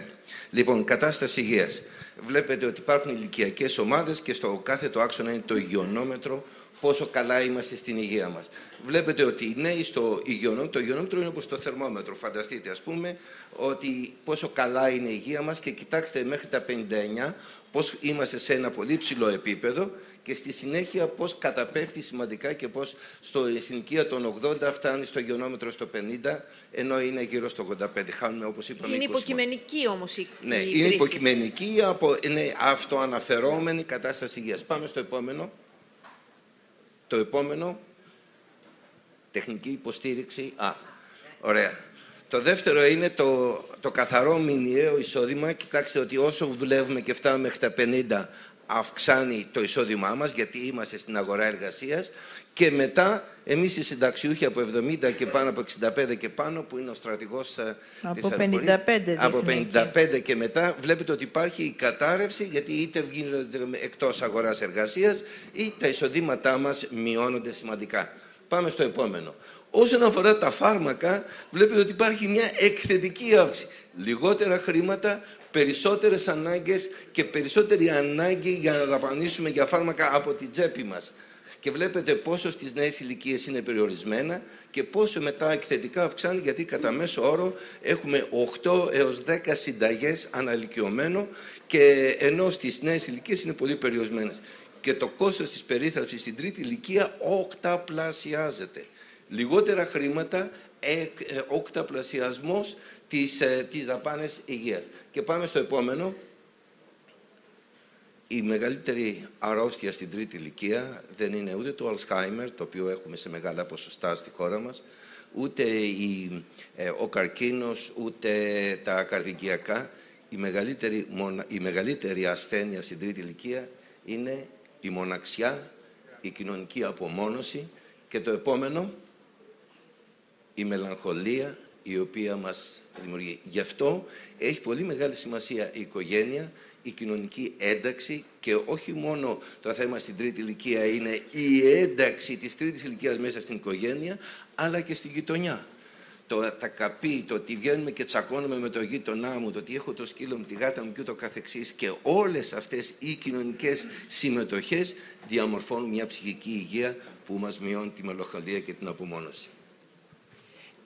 S4: Λοιπόν, κατάσταση υγείας. Βλέπετε ότι υπάρχουν ηλικιακές ομάδες και στο κάθε το άξονα είναι το υγειονόμετρο πόσο καλά είμαστε στην υγεία μας. Βλέπετε ότι οι νέοι στο υγειονόμητρο, το υγειονόμητρο είναι όπως το θερμόμετρο. Φανταστείτε, ας πούμε, ότι πόσο καλά είναι η υγεία μας και κοιτάξτε μέχρι τα 59 πώς είμαστε σε ένα πολύ ψηλό επίπεδο και στη συνέχεια πώς καταπέφτει σημαντικά και πώς στο, στην ηλικία των 80 φτάνει στο υγειονόμετρο στο 50, ενώ είναι γύρω στο 85. Χάνουμε, όπως είπαμε,
S5: Είναι
S4: 20
S5: υποκειμενική όμως η,
S4: ναι,
S5: η
S4: είναι
S5: κρίση.
S4: υποκειμενική, απο, είναι αυτοαναφερόμενη κατάσταση υγείας. Πάμε στο επόμενο. Το επόμενο, τεχνική υποστήριξη. Α, ωραία. Το δεύτερο είναι το, το καθαρό μηνιαίο εισόδημα. Κοιτάξτε ότι όσο δουλεύουμε και φτάνουμε μέχρι τα 50, αυξάνει το εισόδημά μας, γιατί είμαστε στην αγορά εργασίας. Και μετά, εμείς οι συνταξιούχοι από 70 και πάνω, από 65 και πάνω, που είναι ο στρατηγός ε, της
S3: Από
S4: αεροπορίας,
S3: 55
S4: από
S3: δείχνει
S4: 55 και μετά, βλέπετε ότι υπάρχει η κατάρρευση, γιατί είτε γίνονται εκτός αγοράς εργασίας, ή τα εισοδήματά μας μειώνονται σημαντικά. Πάμε στο επόμενο. Όσον αφορά τα φάρμακα, βλέπετε ότι υπάρχει μια εκθετική αύξηση. Λιγότερα χρήματα, περισσότερες ανάγκες και περισσότερη ανάγκη για να δαπανίσουμε για φάρμακα από την τσέπη μας. Και βλέπετε πόσο στις νέες ηλικίες είναι περιορισμένα και πόσο μετά εκθετικά αυξάνει, γιατί κατά μέσο όρο έχουμε 8 έως 10 συνταγές αναλυκιωμένο και ενώ στις νέες ηλικίες είναι πολύ περιορισμένες. Και το κόστος της περίθαλψης στην τρίτη ηλικία οκταπλασιάζεται λιγότερα χρήματα, εκ, ε, οκταπλασιασμός της, ε, της δαπάνες υγείας. Και πάμε στο επόμενο. Η μεγαλύτερη αρρώστια στην τρίτη ηλικία δεν είναι ούτε το Alzheimer, το οποίο έχουμε σε μεγάλα ποσοστά στη χώρα μας, ούτε η, ε, ο καρκίνος, ούτε τα καρδικιακά. Η μεγαλύτερη, μονα- η μεγαλύτερη ασθένεια στην τρίτη ηλικία είναι η μοναξιά, η κοινωνική απομόνωση και το επόμενο, η μελαγχολία η οποία μας δημιουργεί. Γι' αυτό έχει πολύ μεγάλη σημασία η οικογένεια, η κοινωνική ένταξη και όχι μόνο το θέμα στην τρίτη ηλικία είναι η ένταξη της τρίτης ηλικίας μέσα στην οικογένεια, αλλά και στην γειτονιά. Το, τα καπί, το ότι βγαίνουμε και τσακώνουμε με το γείτονά μου, το ότι έχω το σκύλο μου, τη γάτα μου και ούτω καθεξής και όλες αυτές οι κοινωνικές συμμετοχές διαμορφώνουν μια ψυχική υγεία που μας μειώνει τη μελαγχολία και την απομόνωση.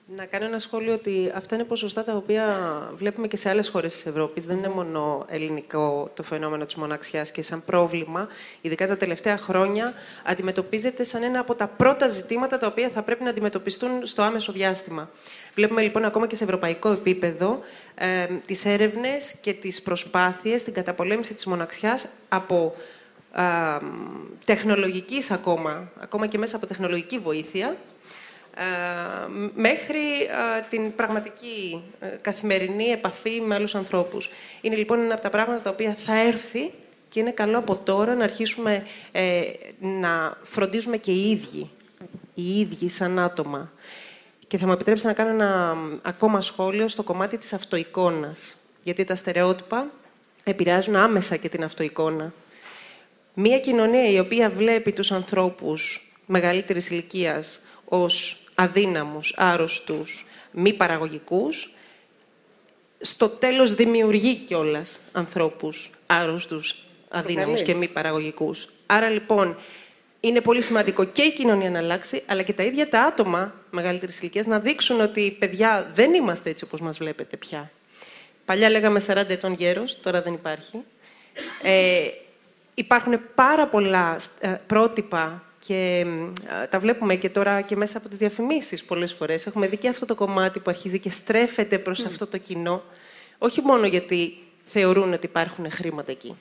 S2: Να κάνω ένα σχόλιο ότι αυτά είναι ποσοστά τα οποία βλέπουμε και σε άλλες χώρες της Ευρώπης. Δεν είναι μόνο ελληνικό το φαινόμενο της μοναξιάς και σαν πρόβλημα, ειδικά τα τελευταία χρόνια, αντιμετωπίζεται σαν ένα από τα πρώτα ζητήματα τα οποία θα πρέπει να αντιμετωπιστούν στο άμεσο διάστημα. Βλέπουμε λοιπόν ακόμα και σε ευρωπαϊκό επίπεδο ε, τις έρευνες και τις προσπάθειες στην καταπολέμηση της μοναξιάς από ε, τεχνολογικής ακόμα, ακόμα και μέσα από τεχνολογική βοήθεια, ε, μέχρι ε, την πραγματική ε, καθημερινή επαφή με άλλους ανθρώπους. Είναι λοιπόν ένα από τα πράγματα τα οποία θα έρθει και είναι καλό από τώρα να αρχίσουμε ε, να φροντίζουμε και οι ίδιοι, οι ίδιοι σαν άτομα. Και θα μου επιτρέψει να κάνω ένα μ, ακόμα σχόλιο στο κομμάτι της αυτοεικόνας. Γιατί τα στερεότυπα επηρεάζουν άμεσα και την αυτοεικόνα. Μία κοινωνία η οποία βλέπει τους ανθρώπους μεγαλύτερης ηλικίας ως αδύναμους, άρρωστους, μη παραγωγικούς, στο τέλος δημιουργεί κιόλας ανθρώπους άρρωστους, αδύναμους
S5: Προκαλεί.
S2: και μη παραγωγικούς. Άρα λοιπόν είναι πολύ σημαντικό και η κοινωνία να αλλάξει, αλλά και τα ίδια τα άτομα μεγαλύτερης ηλικίας να δείξουν ότι παιδιά δεν είμαστε έτσι όπως μας βλέπετε πια. Παλιά λέγαμε 40 ετών γέρος, τώρα δεν υπάρχει. Ε, υπάρχουν πάρα πολλά ε, πρότυπα και μ, α, τα βλέπουμε και τώρα και μέσα από τις διαφημίσεις πολλές φορές. Έχουμε δει και αυτό το κομμάτι που αρχίζει και στρέφεται προς αυτό το κοινό. Όχι μόνο γιατί θεωρούν ότι υπάρχουν χρήματα εκεί,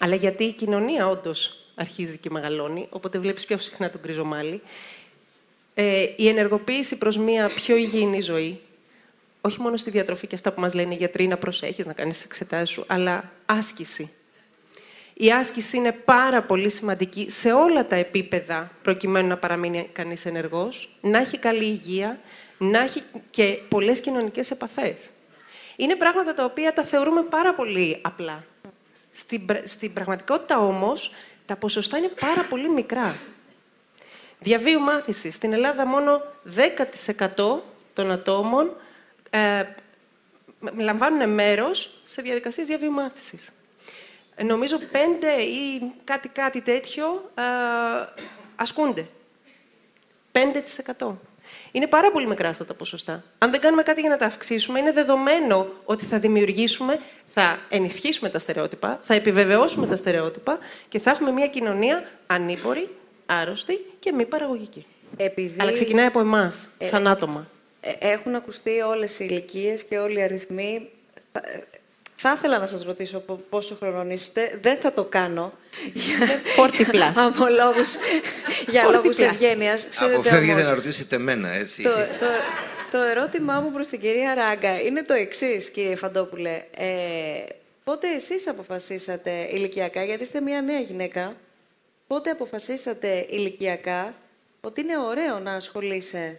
S2: αλλά γιατί η κοινωνία όντως αρχίζει και μεγαλώνει, οπότε βλέπεις πιο συχνά τον κρυζομάλι. Ε, η ενεργοποίηση προς μια πιο υγιεινή ζωή, όχι μόνο στη διατροφή και αυτά που μας λένε οι γιατροί να προσέχεις, να κάνεις τις εξετάσεις σου, αλλά άσκηση. Η άσκηση είναι πάρα πολύ σημαντική σε όλα τα επίπεδα προκειμένου να παραμείνει κανείς ενεργός, να έχει καλή υγεία, να έχει και πολλές κοινωνικές επαφές. Είναι πράγματα τα οποία τα θεωρούμε πάρα πολύ απλά. Στην, πρα- στην πραγματικότητα όμως, τα ποσοστά είναι πάρα πολύ μικρά. Διαβίου μάθηση. Στην Ελλάδα μόνο 10% των ατόμων ε, μ- λαμβάνουν μέρος σε διαδικασίες διαβίου μάθησης. Ε, Νομίζω πέντε ή κάτι, κάτι τέτοιο ε, ασκούνται. 5%. Είναι πάρα πολύ μικρά αυτά τα ποσοστά. Αν δεν κάνουμε κάτι για να τα αυξήσουμε, είναι δεδομένο ότι θα δημιουργήσουμε, θα ενισχύσουμε τα στερεότυπα, θα επιβεβαιώσουμε τα στερεότυπα και θα έχουμε μια κοινωνία ανήπορη, άρρωστη και μη παραγωγική.
S1: Επειδή...
S2: Αλλά ξεκινάει από εμάς,
S1: Ε,
S2: σαν άτομα.
S1: Ε, Έχουν ακουστεί όλες οι ηλικίες και όλοι οι αριθμοί. Θα- ε, Θα ήθελα να σας ρωτήσω πο- πόσο χρονών είστε. Δεν θα το κάνω.
S2: 40 plus. (laughs)
S1: Από λόγους, για
S2: 40
S1: λόγους
S2: plus.
S1: ευγένειας. Ξέρετε
S4: Αποφεύγετε
S1: όμως,
S4: να ρωτήσετε εμένα, έτσι.
S1: το, το, το ερώτημά μου προς την κυρία Ράγκα είναι το εξής, κύριε Φαντόπουλε. Ε, πότε εσείς αποφασίσατε ηλικιακά, γιατί είστε μια νέα γυναίκα, πότε αποφασίσατε ηλικιακά ότι είναι ωραίο να ασχολείσαι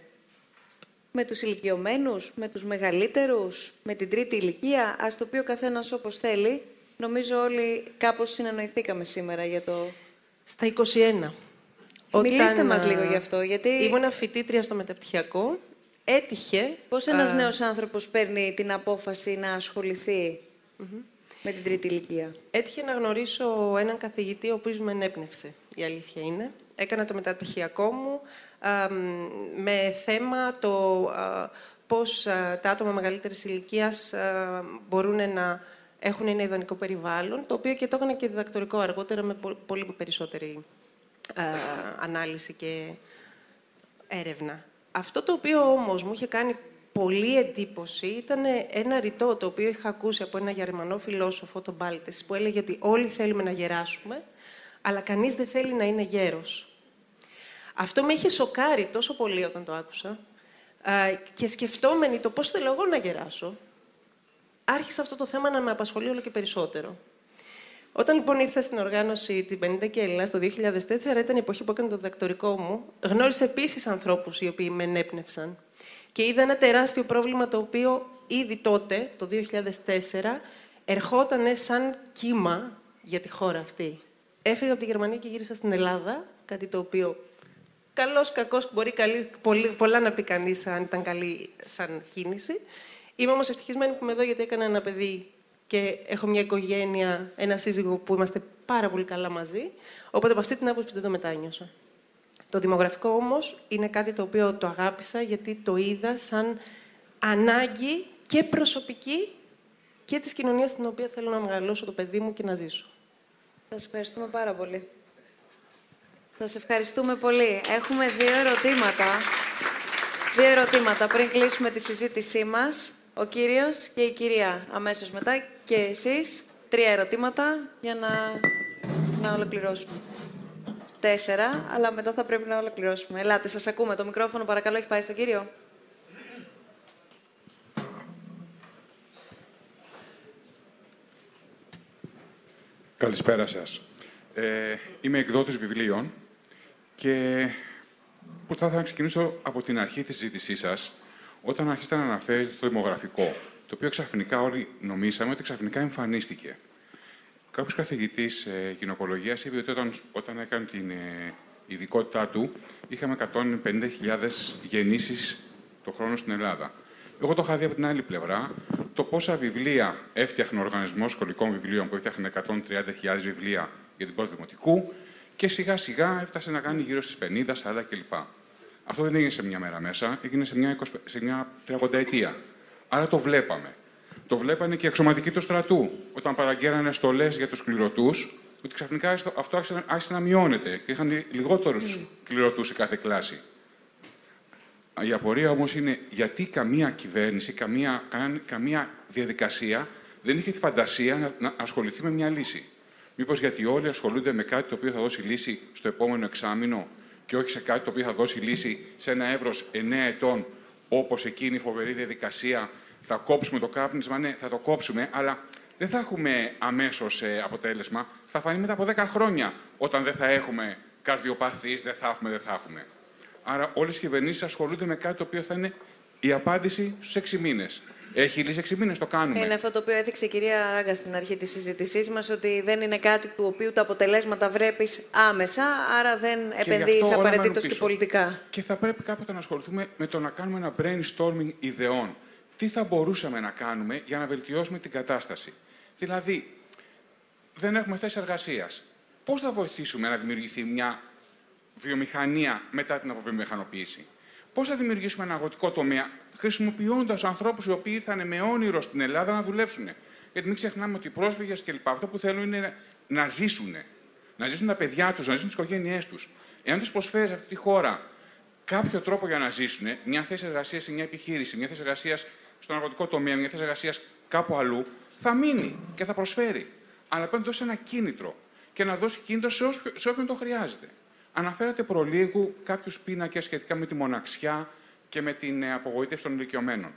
S1: με τους ηλικιωμένους, με τους μεγαλύτερους, με την τρίτη ηλικία, ας το πει ο καθένας όπως θέλει. Νομίζω όλοι κάπως συνεννοηθήκαμε σήμερα για το...
S2: Στα 21.
S1: Μιλήστε
S2: Όταν,
S1: μας
S2: α,
S1: λίγο γι' αυτό, γιατί...
S2: Ήμουν φοιτήτρια στο μεταπτυχιακό. Έτυχε...
S1: Πώς ένας
S2: α,
S1: νέος άνθρωπος παίρνει την απόφαση να ασχοληθει με την τρίτη ηλικία;
S2: Έτυχε να γνωρίσω έναν καθηγητή ο οποίος με ενέπνευσε, η αλήθεια είναι. Έκανα το μεταπτυχιακό μου α, μ, με θέμα το α, πώς α, τα άτομα μεγαλύτερης ηλικίας α, μπορούν να έχουν ένα ιδανικό περιβάλλον, το οποίο και το έκανα και διδακτορικό αργότερα με πο- πολύ περισσότερη α, ανάλυση και έρευνα. Αυτό το οποίο όμως μου είχε κάνει πολύ εντύπωση ήταν ένα ρητό το οποίο είχα ακούσει από ένα γερμανό φιλόσοφο, τον Μπάλτες, που έλεγε ότι όλοι θέλουμε να γεράσουμε, αλλά κανείς δεν θέλει να είναι γέρος. Αυτό με είχε σοκάρει τόσο πολύ όταν το άκουσα α, και σκεφτόμενοι το πώς θέλω εγώ να γεράσω, άρχισε αυτό το θέμα να με απασχολεί όλο και περισσότερο. Όταν λοιπόν ήρθα στην οργάνωση την 50 και Ελλάς το 2004, ήταν η εποχή που έκανα το διδακτορικό μου, γνώρισα επίσης ανθρώπους οι οποίοι με ενέπνευσαν. Και είδα ένα τεράστιο πρόβλημα το οποίο ήδη τότε, το 2004, ερχόταν σαν κύμα για τη χώρα αυτή. Έφυγα από τη Γερμανία και γύρισα στην Ελλάδα, κάτι το οποίο καλός, κακός, μπορεί καλή, πολύ, πολλά να πει κανείς αν ήταν καλή σαν κίνηση. Είμαι όμως ευτυχισμένη που είμαι εδώ γιατί έκανα ένα παιδί και έχω μια οικογένεια, ένα σύζυγο που είμαστε πάρα πολύ καλά μαζί. Οπότε από αυτή την άποψη δεν το μετάνιωσα. Το δημογραφικό όμως είναι κάτι το οποίο το αγάπησα γιατί το είδα σαν ανάγκη και προσωπική και της κοινωνίας στην οποία θέλω να μεγαλώσω το παιδί μου και να ζήσω.
S1: Σας ευχαριστούμε πάρα πολύ. Σας ευχαριστούμε πολύ. Έχουμε δύο ερωτήματα. Δύο ερωτήματα πριν κλείσουμε τη συζήτησή μας. Ο κύριος και η κυρία αμέσως μετά και εσείς. Τρία ερωτήματα για να, να ολοκληρώσουμε. Τέσσερα, αλλά μετά θα πρέπει να ολοκληρώσουμε. Ελάτε, σας ακούμε. Το μικρόφωνο παρακαλώ έχει πάει στον κύριο.
S8: Καλησπέρα σας. Ε, είμαι εκδότης βιβλίων και που θα ήθελα να ξεκινήσω από την αρχή της συζήτησής σας, όταν αρχίσατε να αναφέρετε το δημογραφικό, το οποίο ξαφνικά όλοι νομίσαμε ότι ξαφνικά εμφανίστηκε. Κάποιος καθηγητής ε, γυναικολογίας είπε ότι όταν, όταν έκανε την ε, ειδικότητά του, είχαμε 150.000 γεννήσεις το χρόνο στην Ελλάδα. Εγώ το είχα δει από την άλλη πλευρά, το πόσα βιβλία έφτιαχνε ο Οργανισμός Σχολικών Βιβλίων, που έφτιαχνε 130.000 βιβλία για την πρώτη δημοτικού, και σιγά σιγά έφτασε να κάνει γύρω στις 50, 40 κλπ. Αυτό δεν έγινε σε μια μέρα μέσα, έγινε σε μια, 20, σε μια 30 ετία. Άρα το βλέπαμε. Το βλέπανε και οι αξιωματικοί του στρατού, όταν παραγγέλανε στολές για τους κληρωτού, ότι ξαφνικά αυτό άρχισε, άρχισε να μειώνεται και είχαν λιγότερους κληρωτού σε κάθε κλάση. Η απορία όμως είναι γιατί καμία κυβέρνηση, καμία, καν- καμία διαδικασία δεν είχε τη φαντασία να, να ασχοληθεί με μια λύση. Μήπως γιατί όλοι ασχολούνται με κάτι το οποίο θα δώσει λύση στο επόμενο εξάμεινο και όχι σε κάτι το οποίο θα δώσει λύση σε ένα εύρος 9 ετών, όπως εκείνη η φοβερή διαδικασία θα κόψουμε το κάπνισμα, ναι, θα το κόψουμε, αλλά δεν θα έχουμε αμέσως ε, αποτέλεσμα. Θα φανεί μετά από 10 χρόνια, όταν δεν θα έχουμε καρδιοπαθείς, δεν θα έχουμε, δεν θα έχουμε. Άρα όλες οι κυβερνήσεις ασχολούνται με κάτι το οποίο θα είναι η απάντηση στους 6 μήνες. Έχει λύσει 6 μήνες, το κάνουμε.
S1: Είναι αυτό το οποίο έθιξε η κυρία Ράγκα στην αρχή της συζήτησής μας, ότι δεν είναι κάτι του οποίου τα αποτελέσματα βρέπεις άμεσα, άρα δεν
S8: γι'
S1: επενδύεις
S8: αυτό όλα
S1: απαραίτητος
S8: μένουν
S1: και
S8: πίσω.
S1: πολιτικά.
S8: Και θα πρέπει κάποτε να ασχοληθούμε με το να κάνουμε ένα brainstorming ιδεών. Τι θα μπορούσαμε να κάνουμε για να βελτιώσουμε την κατάσταση; Δηλαδή, δεν έχουμε θέσει εργασίας. Πώς θα βοηθήσουμε να δημιουργηθεί μια βιομηχανία μετά την αποβιομηχανοποίηση. Πώς θα δημιουργήσουμε ένα αγροτικό τομέα χρησιμοποιώντας ανθρώπους οι οποίοι ήρθαν με όνειρο στην Ελλάδα να δουλέψουν. Γιατί μην ξεχνάμε ότι οι πρόσφυγες κλπ. αυτό που θέλουν είναι να ζήσουν. Να ζήσουν τα παιδιά τους, να ζήσουν τις οικογένειές τους. Εάν του προσφέρεις αυτή τη χώρα κάποιο τρόπο για να ζήσουν, μια θέση εργασίας σε μια επιχείρηση, μια θέση εργασίας στον αγροτικό τομέα, μια θέση εργασίας κάπου αλλού, θα μείνει και θα προσφέρει. Αλλά πρέπει να δώσει ένα κίνητρο και να δώσει κίνητρο σε, σε όποιον το χρειάζεται. Αναφέρατε προλίγου κάποιους πίνακες σχετικά με τη μοναξιά και με την ε, απογοήτευση των ηλικιωμένων.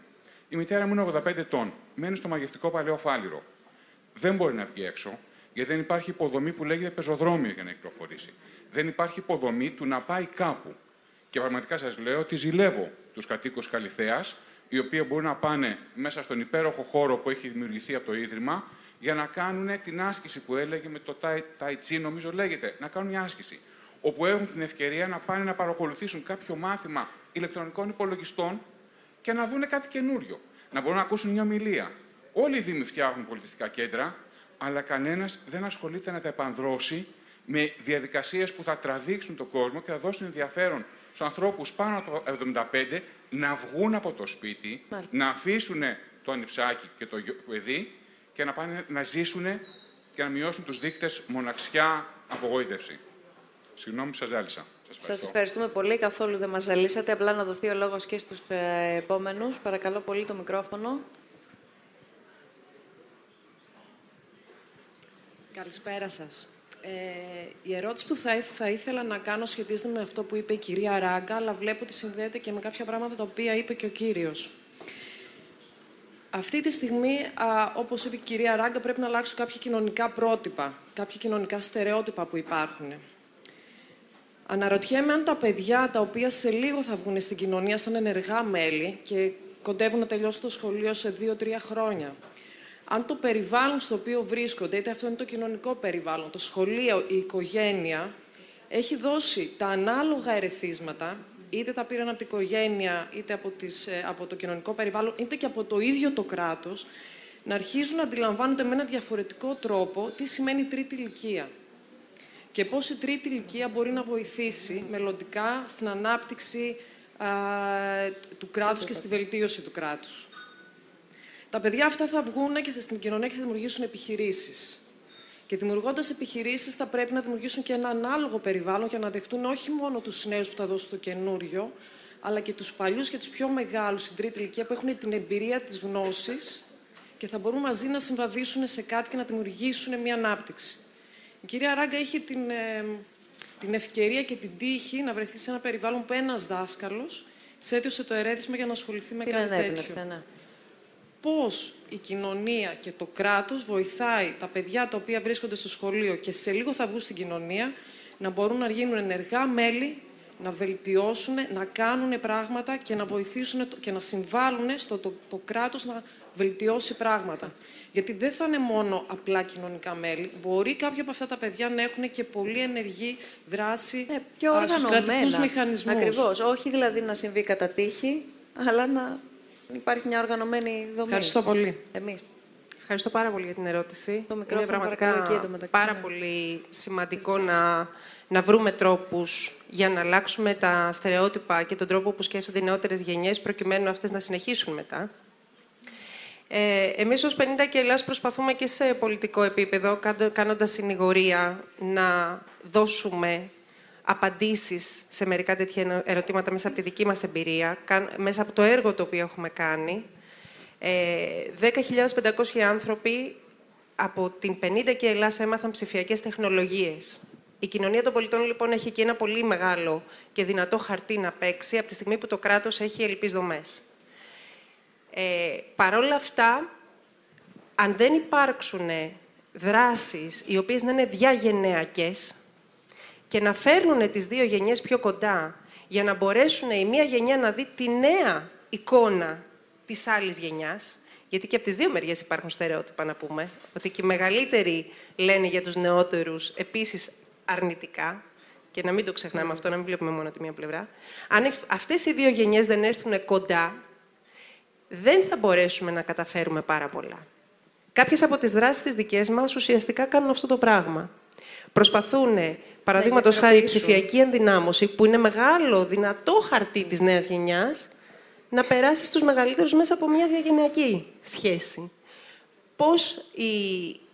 S8: Η μητέρα μου είναι 85 ετών. Μένει στο μαγευτικό παλαιό Φάληρο. Δεν μπορεί να βγει έξω, γιατί δεν υπάρχει υποδομή που λέγεται πεζοδρόμιο για να κυκλοφορήσει. Δεν υπάρχει υποδομή του να πάει κάπου. Και πραγματικά σας λέω ότι ζηλεύω τους κατοίκους Καλυθέα, οι οποίοι μπορούν να πάνε μέσα στον υπέροχο χώρο που έχει δημιουργηθεί από το Ίδρυμα για να κάνουν την άσκηση που έλεγε με το Tai Chi, νομίζω λέγεται, να κάνουν μια άσκηση. Όπου έχουν την ευκαιρία να πάνε να παρακολουθήσουν κάποιο μάθημα ηλεκτρονικών υπολογιστών και να δουν κάτι καινούριο. Να μπορούν να ακούσουν μια ομιλία. Όλοι οι Δήμοι φτιάχνουν πολιτιστικά κέντρα, αλλά κανένας δεν ασχολείται να τα επανδρώσει με διαδικασίες που θα τραβήξουν τον κόσμο και θα δώσουν ενδιαφέρον στους ανθρώπους πάνω από 75 να βγουν από το σπίτι, να αφήσουν το ανιψάκι και το παιδί και να πάνε να ζήσουν και να μειώσουν τους δείκτες μοναξιά, απογοήτευση. Συγγνώμη που σας ζάλισα.
S1: Σας ευχαριστούμε πολύ. Καθόλου δεν μας ζαλίσατε. Απλά να δοθεί ο λόγος και στους ε, επόμενους. Παρακαλώ πολύ το μικρόφωνο.
S17: Καλησπέρα σας. Ε, η ερώτηση που θα, θα ήθελα να κάνω σχετίζεται με αυτό που είπε η κυρία Ράγκα, αλλά βλέπω ότι συνδέεται και με κάποια πράγματα τα οποία είπε και ο κύριος. Αυτή τη στιγμή, α, όπως είπε η κυρία Ράγκα, πρέπει να αλλάξουν κάποια κοινωνικά πρότυπα, κάποια κοινωνικά στερεότυπα που υπάρχουν. Αναρωτιέμαι αν τα παιδιά τα οποία σε λίγο θα βγουν στην κοινωνία σαν ενεργά μέλη και κοντεύουν να τελειώσουν το σχολείο σε δύο-τρία χρόνια, αν το περιβάλλον στο οποίο βρίσκονται, είτε αυτό είναι το κοινωνικό περιβάλλον, το σχολείο, η οικογένεια, έχει δώσει τα ανάλογα ερεθίσματα, είτε τα πήραν από την οικογένεια, είτε από, τις, ε, από το κοινωνικό περιβάλλον, είτε και από το ίδιο το κράτος, να αρχίζουν να αντιλαμβάνονται με ένα διαφορετικό τρόπο τι σημαίνει τρίτη ηλικία. Και πώς η τρίτη ηλικία μπορεί να βοηθήσει μελλοντικά στην ανάπτυξη α, του κράτους και στη βελτίωση του κράτους. Τα παιδιά αυτά θα βγουν και θα στην κοινωνία και θα δημιουργήσουν επιχειρήσεις. Και δημιουργώντας επιχειρήσεις, θα πρέπει να δημιουργήσουν και ένα ανάλογο περιβάλλον για να δεχτούν όχι μόνο τους νέους που θα δώσουν το καινούριο, αλλά και τους παλιούς και τους πιο μεγάλους στην τρίτη ηλικία που έχουν την εμπειρία της γνώσης και θα μπορούν μαζί να συμβαδίσουν σε κάτι και να δημιουργήσουν μια ανάπτυξη. Η κυρία Ράγκα είχε την, ε, την ευκαιρία και την τύχη να βρεθεί σε ένα περιβάλλον που ένας δάσκαλος της έτειωσε το ερέτημα για να ασχοληθεί με κάτι τέτοιο. Ναι πώς η κοινωνία και το κράτος βοηθάει τα παιδιά τα οποία βρίσκονται στο σχολείο και σε λίγο θα βγουν στην κοινωνία να μπορούν να γίνουν ενεργά μέλη, να βελτιώσουν, να κάνουν πράγματα και να βοηθήσουν και να συμβάλλουν στο το, το κράτος να βελτιώσει πράγματα. Γιατί δεν θα είναι μόνο απλά κοινωνικά μέλη. Μπορεί κάποια από αυτά τα παιδιά να έχουν και πολύ ενεργή δράση
S1: ναι, πιο στους κρατικούς μηχανισμούς. Ακριβώς. Όχι δηλαδή να συμβεί κατά τύχη, αλλά να υπάρχει μια οργανωμένη δομή.
S17: Ευχαριστώ πολύ.
S1: Εμείς.
S2: Ευχαριστώ πάρα πολύ για την ερώτηση.
S1: Το Είναι πραγματικά
S2: πάρα πολύ σημαντικό να, να βρούμε τρόπους για να αλλάξουμε τα στερεότυπα και τον τρόπο που σκέφτονται οι νεότερες γενιές προκειμένου αυτές να συνεχίσουν μετά. Ε, εμείς ως 50 και Ελλάς προσπαθούμε και σε πολιτικό επίπεδο, κάνοντας συνηγορία, να δώσουμε απαντήσεις σε μερικά τέτοια ερωτήματα μέσα από τη δική μας εμπειρία, μέσα από το έργο το οποίο έχουμε κάνει. 10.500 ε, άνθρωποι από την 50 και Ελλάς έμαθαν ψηφιακές τεχνολογίες. Η κοινωνία των πολιτών λοιπόν έχει εκεί ένα πολύ μεγάλο και δυνατό χαρτί να παίξει από τη στιγμή που το κράτος έχει ελλειπείς δομές. Ε, Παρ' όλα αυτά, αν δεν υπάρξουν δράσεις οι οποίες να είναι διαγενειακές, και να φέρνουν τις δύο γενιές πιο κοντά για να μπορέσουν η μία γενιά να δει τη νέα εικόνα της άλλης γενιάς, γιατί και από τις δύο μεριές υπάρχουν στερεότυπα να πούμε, ότι και οι μεγαλύτεροι λένε για τους νεότερους επίσης αρνητικά, και να μην το ξεχνάμε αυτό, να μην βλέπουμε μόνο τη μία πλευρά. Αν αυτές οι δύο γενιές δεν έρθουν κοντά, δεν θα μπορέσουμε να καταφέρουμε πάρα πολλά. Κάποιες από τις δράσεις της δικές μας ουσιαστικά κάνουν αυτό το πράγμα Προσπαθούν, παραδείγματος
S1: Ναι,
S2: χάρη, η
S1: διαφοροποιήσουν.
S2: ψηφιακή ενδυνάμωση, που είναι μεγάλο, δυνατό χαρτί της νέας γενιάς, να περάσει στους μεγαλύτερους μέσα από μια διαγενειακή σχέση. Πώς οι,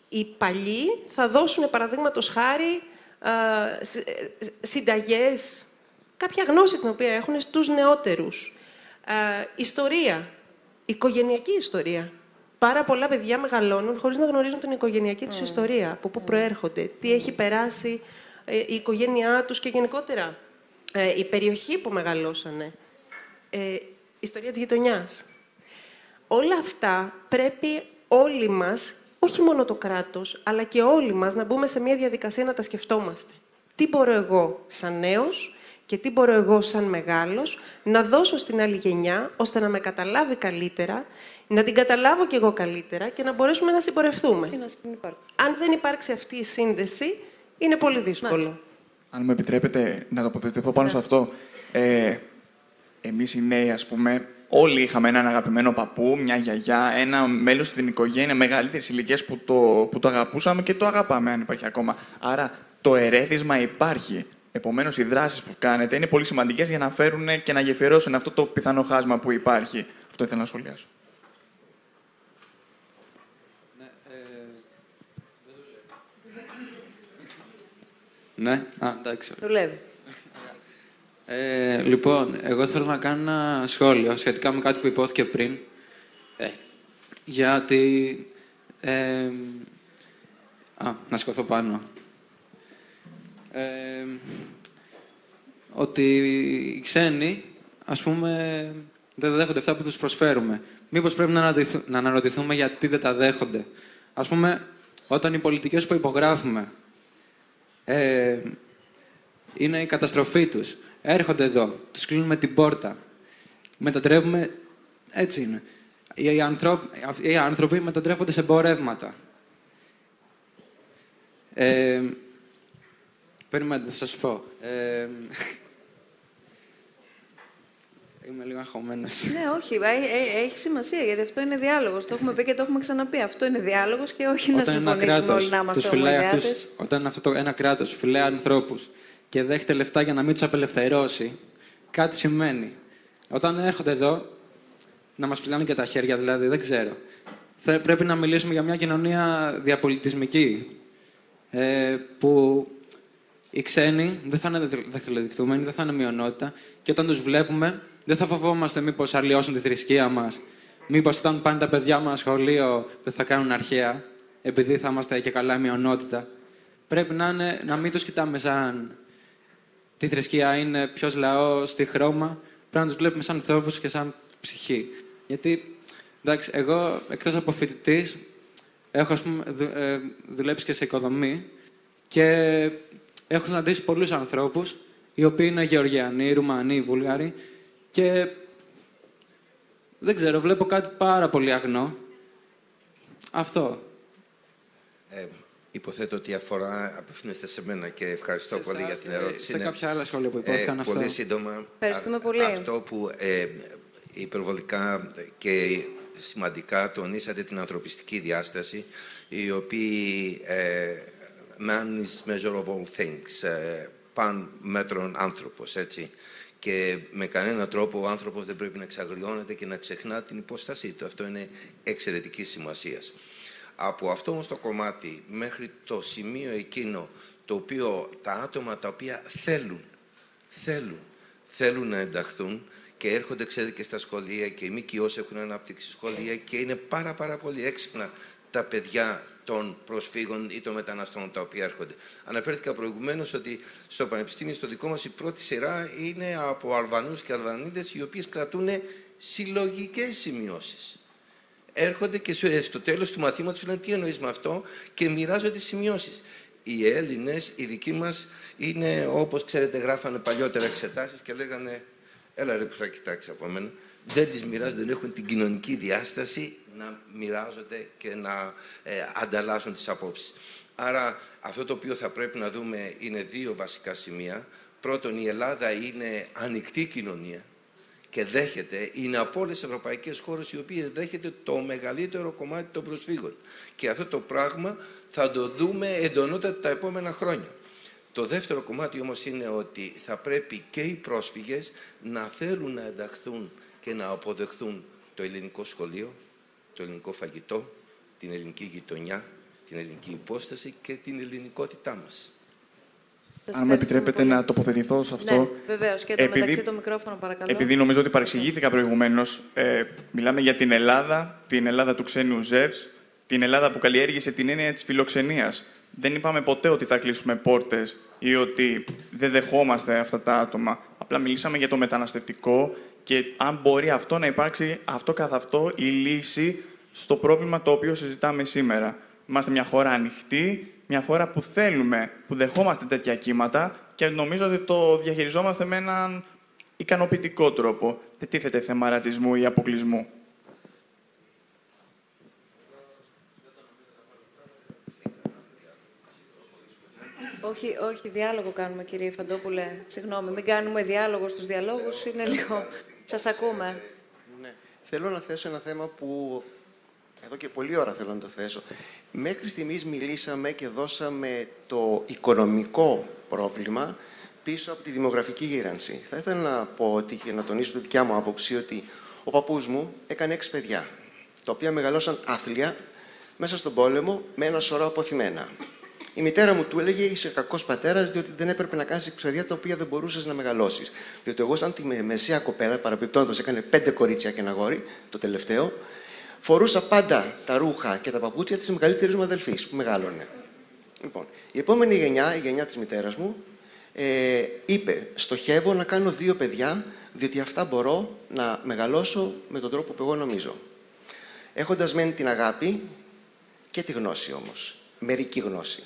S2: οι παλιοί θα δώσουν, παραδείγματος χάρη, α, συ- ε, συνταγές, κάποια γνώση την οποία έχουν στους νεότερους. Α, ιστορία, οικογενειακή ιστορία. Πάρα πολλά παιδιά μεγαλώνουν χωρίς να γνωρίζουν την οικογενειακή τους ιστορία, από πού προέρχονται, τι έχει περάσει ε, η οικογένειά τους και γενικότερα ε, η περιοχή που μεγαλώσανε. Ε, ιστορία της γειτονιάς. Όλα αυτά πρέπει όλοι μας, όχι μόνο το κράτος, αλλά και όλοι μας να μπούμε σε μια διαδικασία να τα σκεφτόμαστε. Τι μπορώ εγώ σαν νέος και τι μπορώ εγώ σαν μεγάλος να δώσω στην άλλη γενιά, ώστε να με καταλάβει καλύτερα, να την καταλάβω κι εγώ καλύτερα και να μπορέσουμε να συμπορευτούμε. Αν δεν υπάρξει αυτή η σύνδεση, είναι πολύ δύσκολο.
S6: Αν μου επιτρέπετε να τοποθετηθώ πάνω σε αυτό. Ε, εμείς οι νέοι, ας πούμε, όλοι είχαμε έναν αγαπημένο παππού, μια γιαγιά, ένα μέλος στην οικογένεια μεγαλύτερης ηλικίας που το, που το αγαπούσαμε και το αγαπάμε, αν υπάρχει ακόμα. Άρα το ερέθισμα υπάρχει. Επομένως, οι δράσεις που κάνετε είναι πολύ σημαντικές για να φέρουν και να γεφυρώσουν αυτό το πιθανό χάσμα που υπάρχει. Αυτό ήθελα να σχολιάσω.
S18: Ναι, α, εντάξει.
S1: Δουλεύει.
S18: Ε, λοιπόν, εγώ θέλω να κάνω ένα σχόλιο σχετικά με κάτι που υπόθηκε πριν. Ε, γιατί... Ε, α, να σηκωθώ πάνω. Ε, ότι οι ξένοι, ας πούμε, δεν δέχονται αυτά που τους προσφέρουμε. Μήπως πρέπει να αναρωτηθ- να αναρωτηθούμε γιατί δεν τα δέχονται. Ας πούμε, όταν οι πολιτικές που υπογράφουμε ε, είναι η καταστροφή τους. Έρχονται εδώ, τους κλείνουμε την πόρτα. Μετατρέπουμε... Έτσι είναι. Οι, ανθρώπ, οι άνθρωποι μετατρέφονται σε εμπορεύματα. Ε, περιμένετε, θα σας πω. Ε, είμαι λίγο αγχωμένος.
S1: Ναι, όχι, ε, ε, έχει σημασία γιατί αυτό είναι διάλογος. Το έχουμε πει και το έχουμε ξαναπεί. Αυτό είναι διάλογος και όχι να
S18: Όταν ένα
S1: συμφωνήσουμε
S18: κράτος
S1: όλοι να είμαστε
S18: τους φυλάει
S1: ομοειδεάτες.
S18: αυτούς, όταν αυτό το, ένα κράτος φυλάει ανθρώπους και δέχεται λεφτά για να μην τους απελευθερώσει, κάτι σημαίνει. Όταν έρχονται εδώ, να μας φυλάνε και τα χέρια δηλαδή, δεν ξέρω. Θα, πρέπει να μιλήσουμε για μια κοινωνία διαπολιτισμική, ε, που οι ξένοι δεν θα είναι δεχ- δεχτυλοδεικτούμενοι, δεν θα είναι μειονότητα και όταν τους βλέπουμε δεν θα φοβόμαστε μήπως αλλοιώσουν τη θρησκεία μας, μήπως όταν πάνε τα παιδιά μας σχολείο δεν θα κάνουν αρχαία, επειδή θα είμαστε και καλά μειονότητα. Πρέπει να, είναι, να μην τους κοιτάμε σαν τι θρησκεία είναι, ποιος λαός, τι χρώμα. Πρέπει να τους βλέπουμε σαν ανθρώπους και σαν ψυχή. Γιατί, εντάξει, εγώ εκτός από φοιτητής, έχω ας πούμε, δου- ε, δουλέψει και σε οικοδομή και έχω συναντήσει πολλούς ανθρώπους οι οποίοι είναι Γεωργιανοί, Ρουμανοί, Βούλγαροι και δεν ξέρω, βλέπω κάτι πάρα πολύ αγνό. Αυτό.
S4: Ε, υποθέτω ότι αφορά, απευθύνεστε σε μένα και ευχαριστώ
S18: Σε
S4: πολύ
S18: εσάς
S4: για την
S18: και
S4: ερώτηση.
S18: σε
S4: Ναι.
S18: κάποια άλλα σχόλια που υπόθηκαν αυτό.
S4: Πολύ σύντομα.
S1: Ευχαριστούμε
S4: Α-
S1: πολύ.
S4: Αυτό που ε, υπερβολικά και σημαντικά τονίσατε την ανθρωπιστική διάσταση, η οποία ε, man is measure of all things, ε, παν μέτρων άνθρωπος, έτσι. Και με κανένα τρόπο ο άνθρωπος δεν πρέπει να εξαγριώνεται και να ξεχνά την υπόστασή του. Αυτό είναι εξαιρετική σημασία. Από αυτό όμως το κομμάτι μέχρι το σημείο εκείνο το οποίο τα άτομα τα οποία θέλουν, θέλουν, θέλουν να ενταχθούν και έρχονται, ξέρετε, και στα σχολεία και οι ΜΚΟs έχουν αναπτύξει σχολεία και είναι πάρα πάρα πολύ έξυπνα τα παιδιά των προσφύγων ή των μεταναστών τα οποία έρχονται. Αναφέρθηκα προηγουμένως ότι στο Πανεπιστήμιο στο δικό μας η πρώτη σειρά είναι από Αλβανούς και Αλβανίδες οι οποίες κρατούν συλλογικές σημειώσεις έρχονται και σου- στο τέλος του μαθήματος σου λένε τι εννοείς με αυτό; και μοιράζονται τις σημειώσεις. Οι Έλληνες, οι δικοί μας, είναι όπως ξέρετε γράφανε παλιότερα εξετάσεις και λέγανε έλα ρε που θα κοιτάξεις από μένα. Δεν τις μοιράζονται, δεν έχουν την κοινωνική διάσταση να μοιράζονται και να ε, ανταλλάσσουν τις απόψεις. Άρα αυτό το οποίο θα πρέπει να δούμε είναι δύο βασικά σημεία. Πρώτον, η Ελλάδα είναι ανοιχτή κοινωνία και δέχεται, είναι από όλες τις ευρωπαϊκές χώρες οι οποίες δέχεται το μεγαλύτερο κομμάτι των προσφύγων. Και αυτό το πράγμα θα το δούμε εντονότατα τα επόμενα χρόνια. Το δεύτερο κομμάτι όμως είναι ότι θα πρέπει και οι πρόσφυγες να θέλουν να ενταχθούν και να αποδεχθούν το ελληνικό σχολείο, το ελληνικό φαγητό, την ελληνική γειτονιά, την ελληνική υπόσταση και την ελληνικότητά μας.
S6: Αν με επιτρέπετε να τοποθετηθώ σε αυτό.
S1: Ναι, βεβαίως. Και το μεταξύ το μικρόφωνο, παρακαλώ.
S6: Επειδή νομίζω ότι παρεξηγήθηκα προηγουμένως, ε, μιλάμε για την Ελλάδα, την Ελλάδα του ξένου Ζεύς, την Ελλάδα που καλλιέργησε την έννοια της φιλοξενίας. Δεν είπαμε ποτέ ότι θα κλείσουμε πόρτες ή ότι δεν δεχόμαστε αυτά τα άτομα. Απλά μιλήσαμε για το μεταναστευτικό και αν μπορεί αυτό να υπάρξει αυτό καθ' αυτό η λύση στο πρόβλημα το οποίο συζητάμε σήμερα. Είμαστε μια χώρα ανοιχτή, μια χώρα που θέλουμε, που δεχόμαστε τέτοια κύματα και νομίζω ότι το διαχειριζόμαστε με έναν ικανοποιητικό τρόπο. Δεν τίθεται θέμα ρατσισμού ή αποκλεισμού.
S1: Όχι, όχι, διάλογο κάνουμε, κύριε Φαντόπουλε. Συγγνώμη, μην κάνουμε διάλογο στους διαλόγους, είναι λίγο... Σας ακούμε.
S19: Ναι. Θέλω να θέσω ένα θέμα που εδώ και πολλή ώρα θέλω να το θέσω. Μέχρι στιγμής μιλήσαμε και δώσαμε το οικονομικό πρόβλημα πίσω από τη δημογραφική γύρανση. Θα ήθελα να πω ότι και να τονίσω τη δικιά μου άποψη ότι ο παππούς μου έκανε έξι παιδιά, τα οποία μεγαλώσαν άθλια μέσα στον πόλεμο με ένα σωρό αποθυμένα. Η μητέρα μου του έλεγε: Είσαι κακός πατέρας, διότι δεν έπρεπε να κάνεις παιδιά τα οποία δεν μπορούσες να μεγαλώσεις. Διότι εγώ, σαν τη μεσαία κοπέλα, παραπιπτόντως, έκανε πέντε κορίτσια και ένα γόρι, το τελευταίο, φορούσα πάντα τα ρούχα και τα παπούτσια της μεγαλύτερης μου αδελφής που μεγάλωνε. Λοιπόν, η επόμενη γενιά, η γενιά της μητέρας μου, ε, είπε: Στοχεύω να κάνω δύο παιδιά, διότι αυτά μπορώ να μεγαλώσω με τον τρόπο που εγώ νομίζω. Έχοντας μένει την αγάπη και τη γνώση όμως. Μερική γνώση.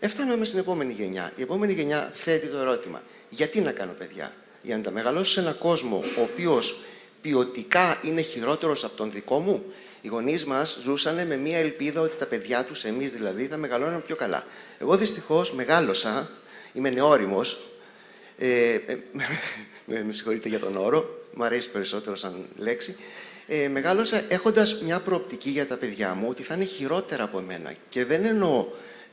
S19: Έφταναμε στην επόμενη γενιά. Η επόμενη γενιά θέτει το ερώτημα: Γιατί να κάνω παιδιά, Για να τα μεγαλώσω σε έναν κόσμο ο οποίος ποιοτικά είναι χειρότερος από τον δικό μου; Οι γονείς μας ζούσαν με μια ελπίδα ότι τα παιδιά τους, εμείς δηλαδή, θα μεγαλώνουν πιο καλά. Εγώ δυστυχώς μεγάλωσα, είμαι νεόριμος. Ε, ε, με συγχωρείτε για τον όρο, μου αρέσει περισσότερο σαν λέξη. Ε, μεγάλωσα έχοντας μια προοπτική για τα παιδιά μου ότι θα είναι χειρότερα από εμένα. Και δεν εννοώ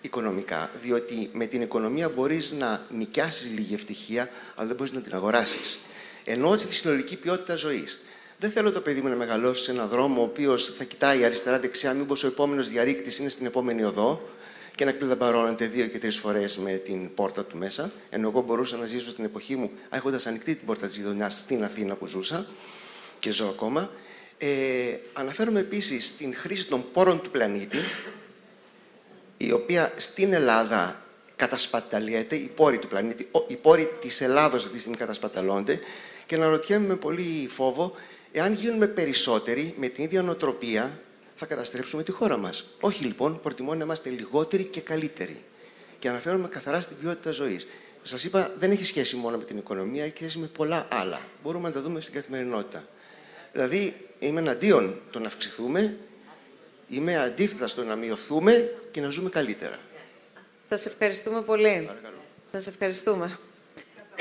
S19: οικονομικά, διότι με την οικονομία μπορείς να νοικιάσεις λίγη ευτυχία, αλλά δεν μπορείς να την αγοράσεις. Ενώ τη συνολική ποιότητα ζωής. Δεν θέλω το παιδί μου να μεγαλώσει σε έναν δρόμο ο οποίος θα κοιτάει αριστερά-δεξιά, μήπως ο επόμενος διαρρήκτης είναι στην επόμενη οδό και να κλειδαμπαρώνεται δύο και τρεις φορές με την πόρτα του μέσα. Ενώ εγώ μπορούσα να ζήσω στην εποχή μου έχοντας ανοιχτή την πόρτα της γειτονιάς στην Αθήνα που ζούσα και ζω ακόμα. Ε, αναφέρομαι επίσης στην χρήση των πόρων του πλανήτη η οποία στην Ελλάδα κατασπαταλιέται, οι πόροι του πλανήτη, οι πόροι της Ελλάδος αυτή τη στιγμή κατασπαταλώνται και αναρωτιέμαι με πολύ φόβο εάν γίνουμε περισσότεροι με την ίδια νοοτροπία θα καταστρέψουμε τη χώρα μας. Όχι λοιπόν, προτιμώ να είμαστε λιγότεροι και καλύτεροι. Και αναφέρομαι καθαρά στην ποιότητα ζωής. Σας είπα, δεν έχει σχέση μόνο με την οικονομία, έχει σχέση με πολλά άλλα. Μπορούμε να τα δούμε στην καθημερινότητα. Δηλαδή, είμαι εναντίον το να αυξηθούμε Είμαι αντίθετα στο να μειωθούμε και να ζούμε καλύτερα.
S1: Σας ευχαριστούμε πολύ. Σας ευχαριστούμε.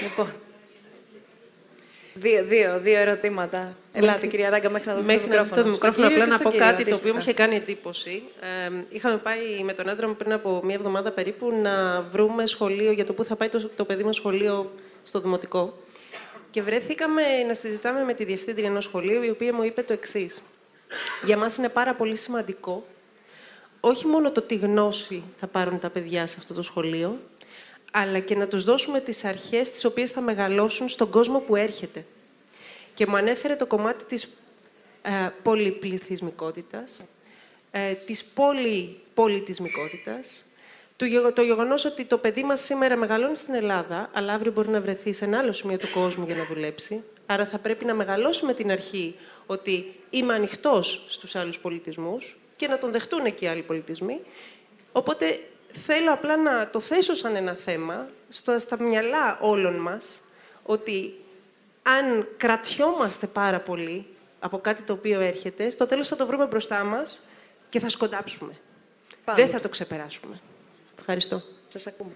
S1: Λοιπόν, δύο, δύο, δύο ερωτήματα. Ελάτε, κυρία Ράγκα, μέχρι να δώσετε
S2: μέχρι
S1: το μικρόφωνο.
S2: το μικρόφωνο, απλά να πω
S1: κύριο,
S2: κάτι το οποίο
S1: αντίστοιχα.
S2: μου είχε κάνει εντύπωση. Ε, είχαμε πάει με τον άντρα μου πριν από μία εβδομάδα περίπου να βρούμε σχολείο για το πού θα πάει το, το παιδί μας σχολείο στο δημοτικό. Και βρέθηκαμε να συζητάμε με τη διευθύντρια ενός σχολείου, η οποία μου είπε το εξής. Για μας είναι πάρα πολύ σημαντικό όχι μόνο το τι γνώση θα πάρουν τα παιδιά σε αυτό το σχολείο, αλλά και να τους δώσουμε τις αρχές τις οποίες θα μεγαλώσουν στον κόσμο που έρχεται. Και μου ανέφερε το κομμάτι της ε, πολυπληθυσμικότητας, ε, της πολυπολιτισμικότητας, του, γεγο- το γεγονός ότι το παιδί μας σήμερα μεγαλώνει στην Ελλάδα, αλλά αύριο μπορεί να βρεθεί σε ένα άλλο σημείο του κόσμου για να δουλέψει. Άρα θα πρέπει να μεγαλώσουμε την αρχή ότι είμαι ανοιχτός στους άλλους πολιτισμούς και να τον δεχτούν και οι άλλοι πολιτισμοί. Οπότε θέλω απλά να το θέσω σαν ένα θέμα στο, στα μυαλά όλων μας ότι αν κρατιόμαστε πάρα πολύ από κάτι το οποίο έρχεται, στο τέλος θα το βρούμε μπροστά μας και θα σκοντάψουμε.
S1: Πάμε.
S2: Δεν θα το ξεπεράσουμε. Ευχαριστώ.
S1: Σας ακούμε.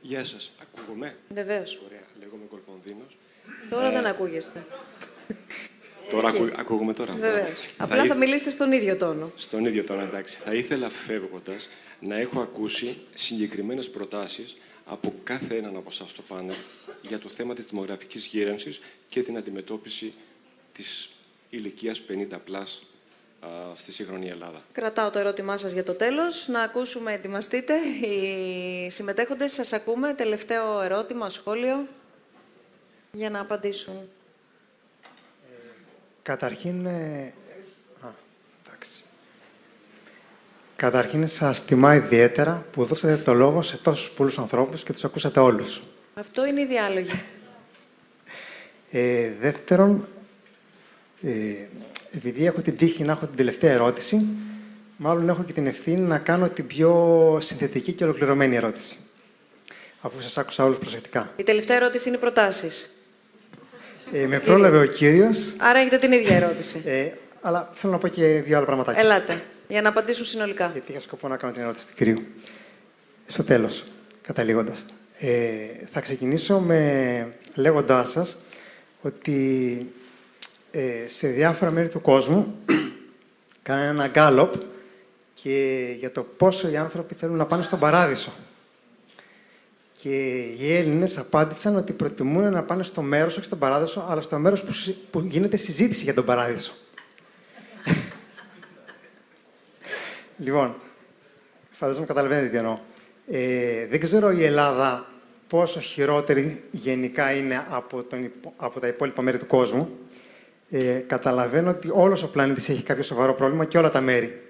S20: Γεια σας. Ακούγομαι;
S1: Βεβαίως.
S20: Ωραία. Λέγομαι Κολπονδίνος.
S1: Τώρα
S20: Ε,
S1: δεν ακούγεστε.
S20: Τώρα
S1: Εκεί.
S20: ακού, ακούγουμε τώρα.
S1: Βέβαια. Απλά θα
S20: ήθ-
S1: μιλήσετε στον ίδιο τόνο.
S20: Στον ίδιο τόνο, εντάξει. Θα ήθελα φεύγοντας να έχω ακούσει συγκεκριμένες προτάσεις από κάθε έναν από εσάς στο πάνελ για το θέμα της δημογραφικής γύρανση και την αντιμετώπιση της ηλικίας 50 plus α, στη σύγχρονη Ελλάδα.
S1: Κρατάω το ερώτημά σας για το τέλος. Να ακούσουμε, ετοιμαστείτε. Οι συμμετέχοντες σας ακούμε. Τελευταίο ερώτημα, σχόλιο, για να απαντήσουν.
S21: Καταρχήν, ε, α, εντάξει. Καταρχήν σας τιμά ιδιαίτερα που δώσατε το λόγο σε τόσους πολλούς ανθρώπους και τους ακούσατε όλους.
S1: Αυτό είναι η διάλογη.
S21: Ε, δεύτερον, ε, επειδή έχω την τύχη να έχω την τελευταία ερώτηση, μάλλον έχω και την ευθύνη να κάνω την πιο συνθετική και ολοκληρωμένη ερώτηση. Αφού σας άκουσα όλους προσεκτικά.
S1: Η τελευταία ερώτηση είναι οι προτάσεις.
S21: Ε, με πρόλαβε ο κύριος,
S1: Άρα έχετε την ίδια ερώτηση.
S21: ε, αλλά θέλω να πω και δύο άλλα πραγματάκια.
S1: Ελάτε, για να απαντήσουν συνολικά.
S21: Γιατί είχα σκοπό να κάνω την ερώτηση του κυρίου. Στο τέλος, καταλήγοντας. Ε, θα ξεκινήσω με λέγοντάς σας ότι ε, σε διάφορα μέρη του κόσμου (clears throat) κάνανε ένα γκάλωπ και για το πόσο οι άνθρωποι θέλουν να πάνε στον παράδεισο. Και οι Έλληνες απάντησαν ότι προτιμούν να πάνε στο μέρος, όχι στον παράδεισο, αλλά στο μέρος που, συ- που γίνεται συζήτηση για τον παράδεισο. (laughs) λοιπόν, φαντάζομαι καταλαβαίνετε τι εννοώ. Ε, δεν ξέρω η Ελλάδα πόσο χειρότερη γενικά είναι από, τον, υπο- από τα υπόλοιπα μέρη του κόσμου. Ε, καταλαβαίνω ότι όλος ο πλανήτης έχει κάποιο σοβαρό πρόβλημα και όλα τα μέρη.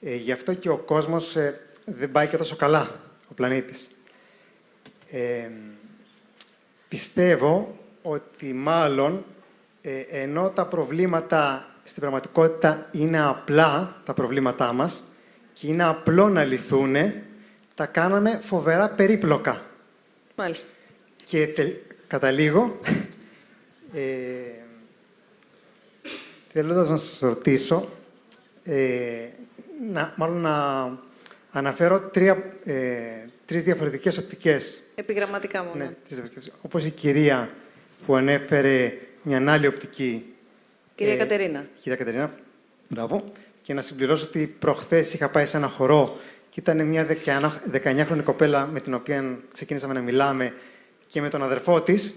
S21: Ε, γι' αυτό και ο κόσμος ε, δεν πάει και τόσο καλά, ο πλανήτης. Ε, πιστεύω ότι μάλλον ε, ενώ τα προβλήματα στην πραγματικότητα είναι απλά τα προβλήματά μας και είναι απλό να λυθούν, τα κάναμε φοβερά περίπλοκα.
S1: Μάλιστα.
S21: Και τε, καταλήγω, ε, θέλοντας να σας ρωτήσω, ε, να, μάλλον να αναφέρω τρία, ε, τρεις διαφορετικές οπτικές.
S1: Επιγραμματικά μόνο.
S21: Ναι, τρεις διαφορετικές. Όπως η κυρία που ανέφερε μια άλλη οπτική.
S1: Κυρία Κατερίνα.
S21: Κυρία Κατερίνα, μπράβο. Και να συμπληρώσω ότι προχθές είχα πάει σε ένα χορό και ήταν μια 19χρονη κοπέλα με την οποία ξεκίνησαμε να μιλάμε και με τον αδερφό της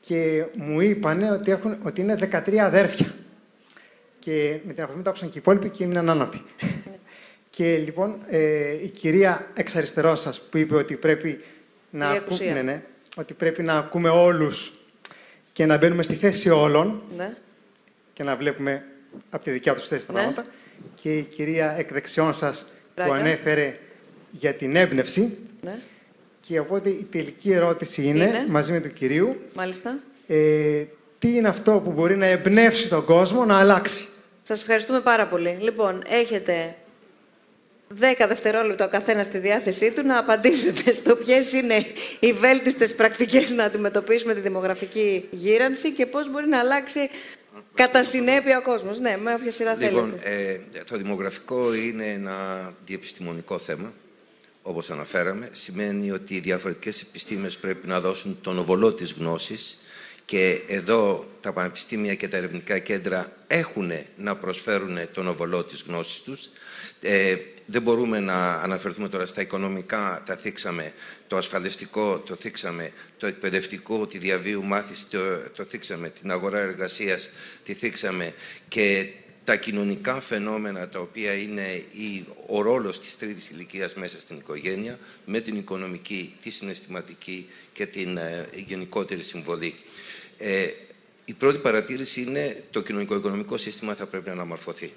S21: και μου είπανε ότι, έχουν, ότι είναι 13 αδέρφια. Και με την αφορμή το άκουσαν και οι υπόλοιποι και έμειναν άναπτοι. και λοιπόν ε, η κυρία εξ αριστερός σας που είπε ότι πρέπει να,
S1: Κυρία
S21: ακού-
S1: Κουσία.
S21: ναι, ναι, ότι πρέπει να ακούμε όλους και να μπαίνουμε στη θέση όλων
S1: Ναι.
S21: και να βλέπουμε από τη δικιά τους θέση τα
S1: Ναι.
S21: πράγματα. Και η κυρία εκ δεξιών σας που
S1: Μπράγκα.
S21: ανέφερε για την έμπνευση.
S1: Ναι.
S21: Και οπότε η τελική ερώτηση είναι,
S1: Είναι.
S21: μαζί με του κυρίου,
S1: Μάλιστα.
S21: ε, τι είναι αυτό που μπορεί να εμπνεύσει τον κόσμο να αλλάξει;
S1: Σας ευχαριστούμε πάρα πολύ. Λοιπόν, έχετε 10 δευτερόλεπτα ο καθένας στη διάθεσή του να απαντήσετε στο ποιες είναι οι βέλτιστες πρακτικές να αντιμετωπίσουμε τη δημογραφική γύρανση και πώς μπορεί να αλλάξει κατά συνέπεια ο κόσμος. Ναι, με όποια σειρά
S4: Λοιπόν,
S1: θέλετε.
S4: ε, το δημογραφικό είναι ένα διεπιστημονικό θέμα, όπως αναφέραμε. Σημαίνει ότι οι διαφορετικές επιστήμες πρέπει να δώσουν τον οβολό της γνώσης και εδώ τα πανεπιστήμια και τα ερευνητικά κέντρα έχουν να προσφέρουν τον οβολό της γνώσης τους. Ε, δεν μπορούμε να αναφερθούμε τώρα στα οικονομικά, τα θίξαμε, το ασφαλιστικό το θίξαμε, το εκπαιδευτικό, τη διαβίου μάθηση το, το θίξαμε, την αγορά εργασίας τη θίξαμε και τα κοινωνικά φαινόμενα τα οποία είναι η, ο ρόλος της τρίτης ηλικίας μέσα στην οικογένεια με την οικονομική, τη συναισθηματική και την ε, γενικότερη συμβολή. Ε, η πρώτη παρατήρηση είναι το κοινωνικό-οικονομικό σύστημα θα πρέπει να αναμορφωθεί.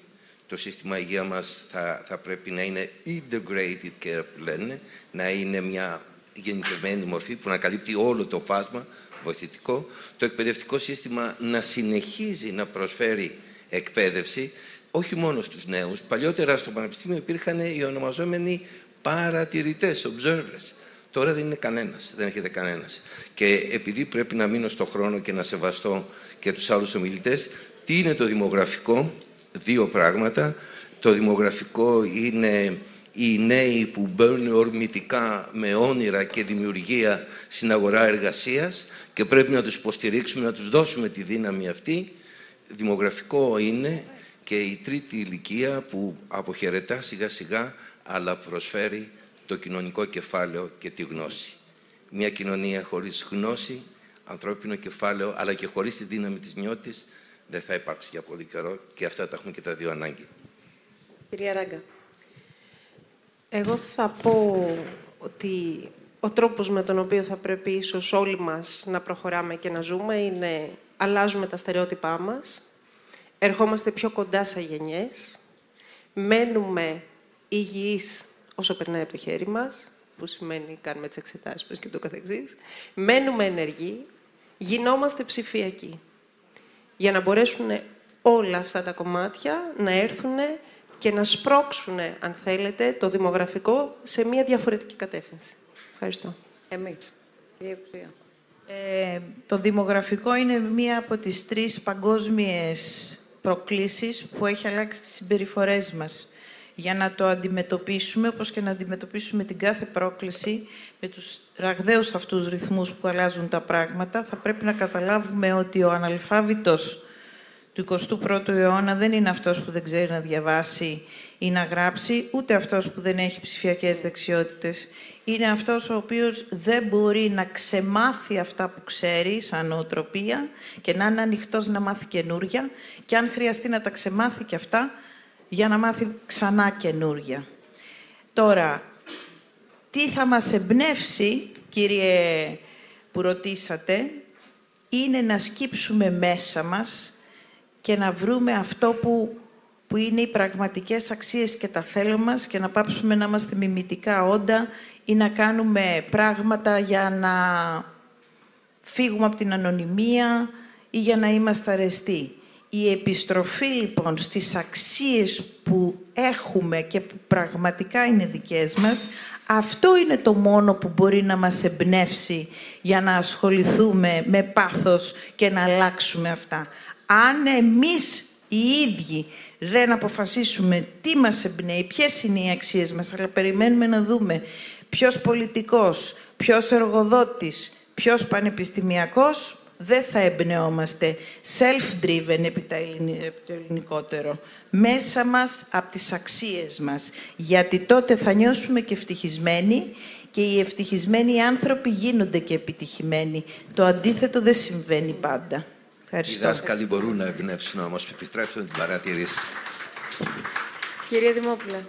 S4: Το σύστημα υγείας μας θα, θα πρέπει να είναι integrated care που λένε, να είναι μια γενικευμένη μορφή που να καλύπτει όλο το φάσμα βοηθητικό. Το εκπαιδευτικό σύστημα να συνεχίζει να προσφέρει εκπαίδευση, όχι μόνο στους νέους. Παλιότερα στο Πανεπιστήμιο υπήρχαν οι ονομαζόμενοι παρατηρητές, observers. Τώρα δεν είναι κανένας, δεν έχετε κανένας. Και επειδή πρέπει να μείνω στο χρόνο και να σεβαστώ και τους άλλους ομιλητές, τι είναι το δημογραφικό, δύο πράγματα. Το δημογραφικό είναι οι νέοι που μπαίνουν ορμητικά με όνειρα και δημιουργία στην αγορά εργασίας και πρέπει να τους υποστηρίξουμε, να τους δώσουμε τη δύναμη αυτή. δημογραφικό είναι και η τρίτη ηλικία που αποχαιρετά σιγά σιγά αλλά προσφέρει το κοινωνικό κεφάλαιο και τη γνώση. Μια κοινωνία χωρίς γνώση, ανθρώπινο κεφάλαιο, αλλά και χωρίς τη δύναμη της νιώτης, δεν θα υπάρξει για πολύ καιρό και αυτά τα έχουμε και τα δύο ανάγκη.
S1: Κυρία Ράγκα.
S2: Εγώ θα πω ότι ο τρόπος με τον οποίο θα πρέπει ίσως όλοι μας να προχωράμε και να ζούμε είναι αλλάζουμε τα στερεότυπά μας, ερχόμαστε πιο κοντά σε γενιές, μένουμε υγιείς όσο περνάει από το χέρι μας, που σημαίνει κάνουμε τις εξετάσεις μας και το καθεξής, μένουμε ενεργοί, γινόμαστε ψηφιακοί. Για να μπορέσουν όλα αυτά τα κομμάτια να έρθουν και να σπρώξουν, αν θέλετε, το δημογραφικό σε μια διαφορετική κατεύθυνση. Ευχαριστώ.
S1: Εμείς.
S3: Ε, το δημογραφικό είναι μία από τις τρεις παγκόσμιες προκλήσεις που έχει αλλάξει τις συμπεριφορές μας. Για να το αντιμετωπίσουμε, όπως και να αντιμετωπίσουμε την κάθε πρόκληση, με τους ραγδαίους αυτούς ρυθμούς που αλλάζουν τα πράγματα, θα πρέπει να καταλάβουμε ότι ο αναλφάβητος του 21ου αιώνα δεν είναι αυτός που δεν ξέρει να διαβάσει ή να γράψει, ούτε αυτός που δεν έχει ψηφιακές δεξιότητες. Είναι αυτός ο οποίος δεν μπορεί να ξεμάθει αυτά που ξέρει σαν νοοτροπία και να είναι ανοιχτός να μάθει καινούρια και αν χρειαστεί να τα ξεμάθει και αυτά για να μάθει ξανά καινούρια. Τώρα, τι θα μας εμπνεύσει, κύριε που ρωτήσατε, είναι να σκύψουμε μέσα μας και να βρούμε αυτό που, που είναι οι πραγματικές αξίες και τα θέλω μας και να πάψουμε να είμαστε μιμητικά όντα ή να κάνουμε πράγματα για να φύγουμε από την ανωνυμία ή για να είμαστε αρεστοί. Η επιστροφή λοιπόν στις αξίες που έχουμε και που πραγματικά είναι δικές μας, αυτό είναι το μόνο που μπορεί να μας εμπνεύσει για να ασχοληθούμε με πάθος και να αλλάξουμε αυτά. Αν εμείς οι ίδιοι δεν αποφασίσουμε τι μας εμπνέει, ποιες είναι οι αξίες μας, αλλά περιμένουμε να δούμε ποιος πολιτικός, ποιος εργοδότης, ποιος πανεπιστημιακός, δεν θα εμπνεόμαστε self-driven επί το ελληνικότερο. Μέσα μας, από τις αξίες μας. Γιατί τότε θα νιώσουμε και ευτυχισμένοι και οι ευτυχισμένοι άνθρωποι γίνονται και επιτυχημένοι. Το αντίθετο δεν συμβαίνει πάντα. Ευχαριστώ.
S4: Οι δάσκαλοι μπορούν να εμπνεύσουν όμως. Επιτρέψτε την παρατηρήση.
S1: Κυρία Δημόπουλα.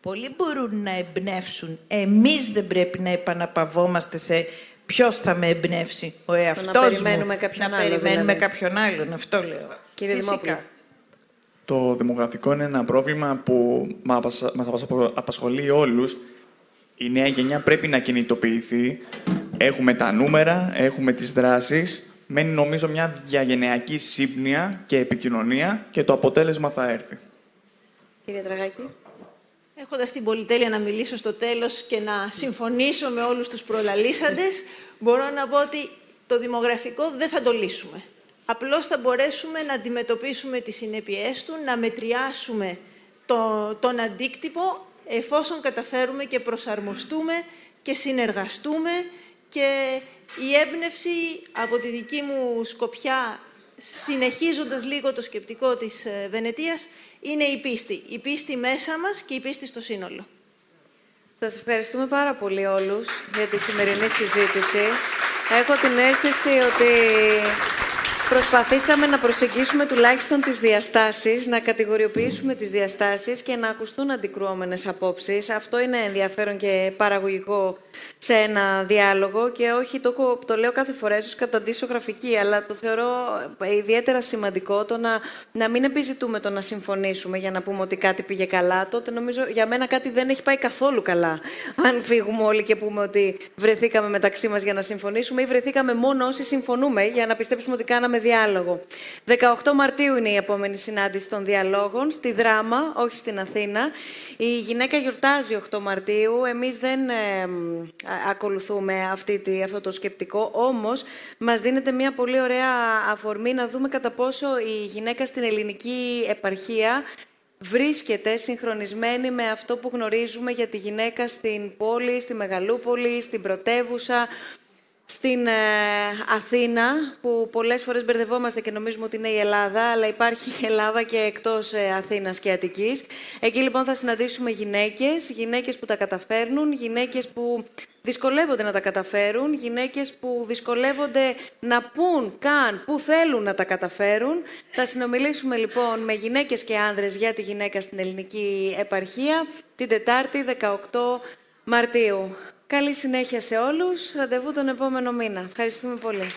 S3: Πολλοί μπορούν να εμπνεύσουν. Εμείς δεν πρέπει να επαναπαυόμαστε σε ποιος θα με εμπνεύσει. Ο εαυτός
S1: να περιμένουμε
S3: μου.
S1: κάποιον
S3: να
S1: άλλο,
S3: περιμένουμε
S1: δηλαδή.
S3: κάποιον άλλον. Αυτό λέω.
S1: Κύριε
S3: Φυσικά.
S1: Δημόπουλα.
S6: Το δημογραφικό είναι ένα πρόβλημα που μας μας απασχολεί όλους. Η νέα γενιά πρέπει να κινητοποιηθεί. Έχουμε τα νούμερα, έχουμε τις δράσεις. Μένει νομίζω μια διαγενειακή σύμπνοια και επικοινωνία και το αποτέλεσμα θα έρθει.
S1: Κύριε Τραγάκη.
S5: Έχοντας την πολυτέλεια να μιλήσω στο τέλος και να συμφωνήσω με όλους τους προλαλήσαντες, μπορώ να πω ότι το δημογραφικό δεν θα το λύσουμε. Απλώς θα μπορέσουμε να αντιμετωπίσουμε τις συνέπειές του, να μετριάσουμε το, τον αντίκτυπο, εφόσον καταφέρουμε και προσαρμοστούμε και συνεργαστούμε και η έμπνευση από τη δική μου σκοπιά, συνεχίζοντας λίγο το σκεπτικό της ε, Βενετίας, είναι η πίστη. Η πίστη μέσα μας και η πίστη στο σύνολο.
S1: Σας ευχαριστούμε πάρα πολύ όλους για τη σημερινή συζήτηση. Έχω την αίσθηση ότι προσπαθήσαμε να προσεγγίσουμε τουλάχιστον τις διαστάσεις, να κατηγοριοποιήσουμε τις διαστάσεις και να ακουστούν αντικρουόμενες απόψεις. Αυτό είναι ενδιαφέρον και παραγωγικό σε ένα διάλογο και όχι, το, έχω, το λέω κάθε φορά, ίσως καταντήσω γραφική, αλλά το θεωρώ ιδιαίτερα σημαντικό το να, να μην επιζητούμε το να συμφωνήσουμε για να πούμε ότι κάτι πήγε καλά. Τότε νομίζω για μένα κάτι δεν έχει πάει καθόλου καλά. Αν φύγουμε όλοι και πούμε ότι βρεθήκαμε μεταξύ μας για να συμφωνήσουμε ή βρεθήκαμε μόνο όσοι συμφωνούμε για να πιστέψουμε ότι κάναμε διάλογο. 18 Μαρτίου είναι η επόμενη συνάντηση των διαλόγων στη Δράμα, όχι στην Αθήνα. Η γυναίκα γιορτάζει 8 Μαρτίου. Εμείς δεν ε, μ, α- ακολουθούμε αυτή, τη- αυτό το σκεπτικό, όμως μας δίνεται μια πολύ ωραία αφορμή να δούμε κατά πόσο η γυναίκα στην ελληνική επαρχία βρίσκεται συγχρονισμένη με αυτό που γνωρίζουμε για τη γυναίκα στην πόλη, στη μεγαλούπολη, στην πρωτεύουσα, στην ε, Αθήνα, που πολλές φορές μπερδευόμαστε και νομίζουμε ότι είναι η Ελλάδα, αλλά υπάρχει η Ελλάδα και εκτός ε, Αθήνας και Αττικής. Εκεί λοιπόν θα συναντήσουμε γυναίκες, γυναίκες που τα καταφέρνουν, γυναίκες που δυσκολεύονται να τα καταφέρουν, γυναίκες που δυσκολεύονται να πούν καν που θέλουν να τα καταφέρουν. Θα συνομιλήσουμε λοιπόν με γυναίκες και άνδρες για τη γυναίκα στην ελληνική επαρχία την Τετάρτη 18 Μαρτίου. Καλή συνέχεια σε όλους. Ραντεβού τον επόμενο μήνα. Ευχαριστούμε πολύ.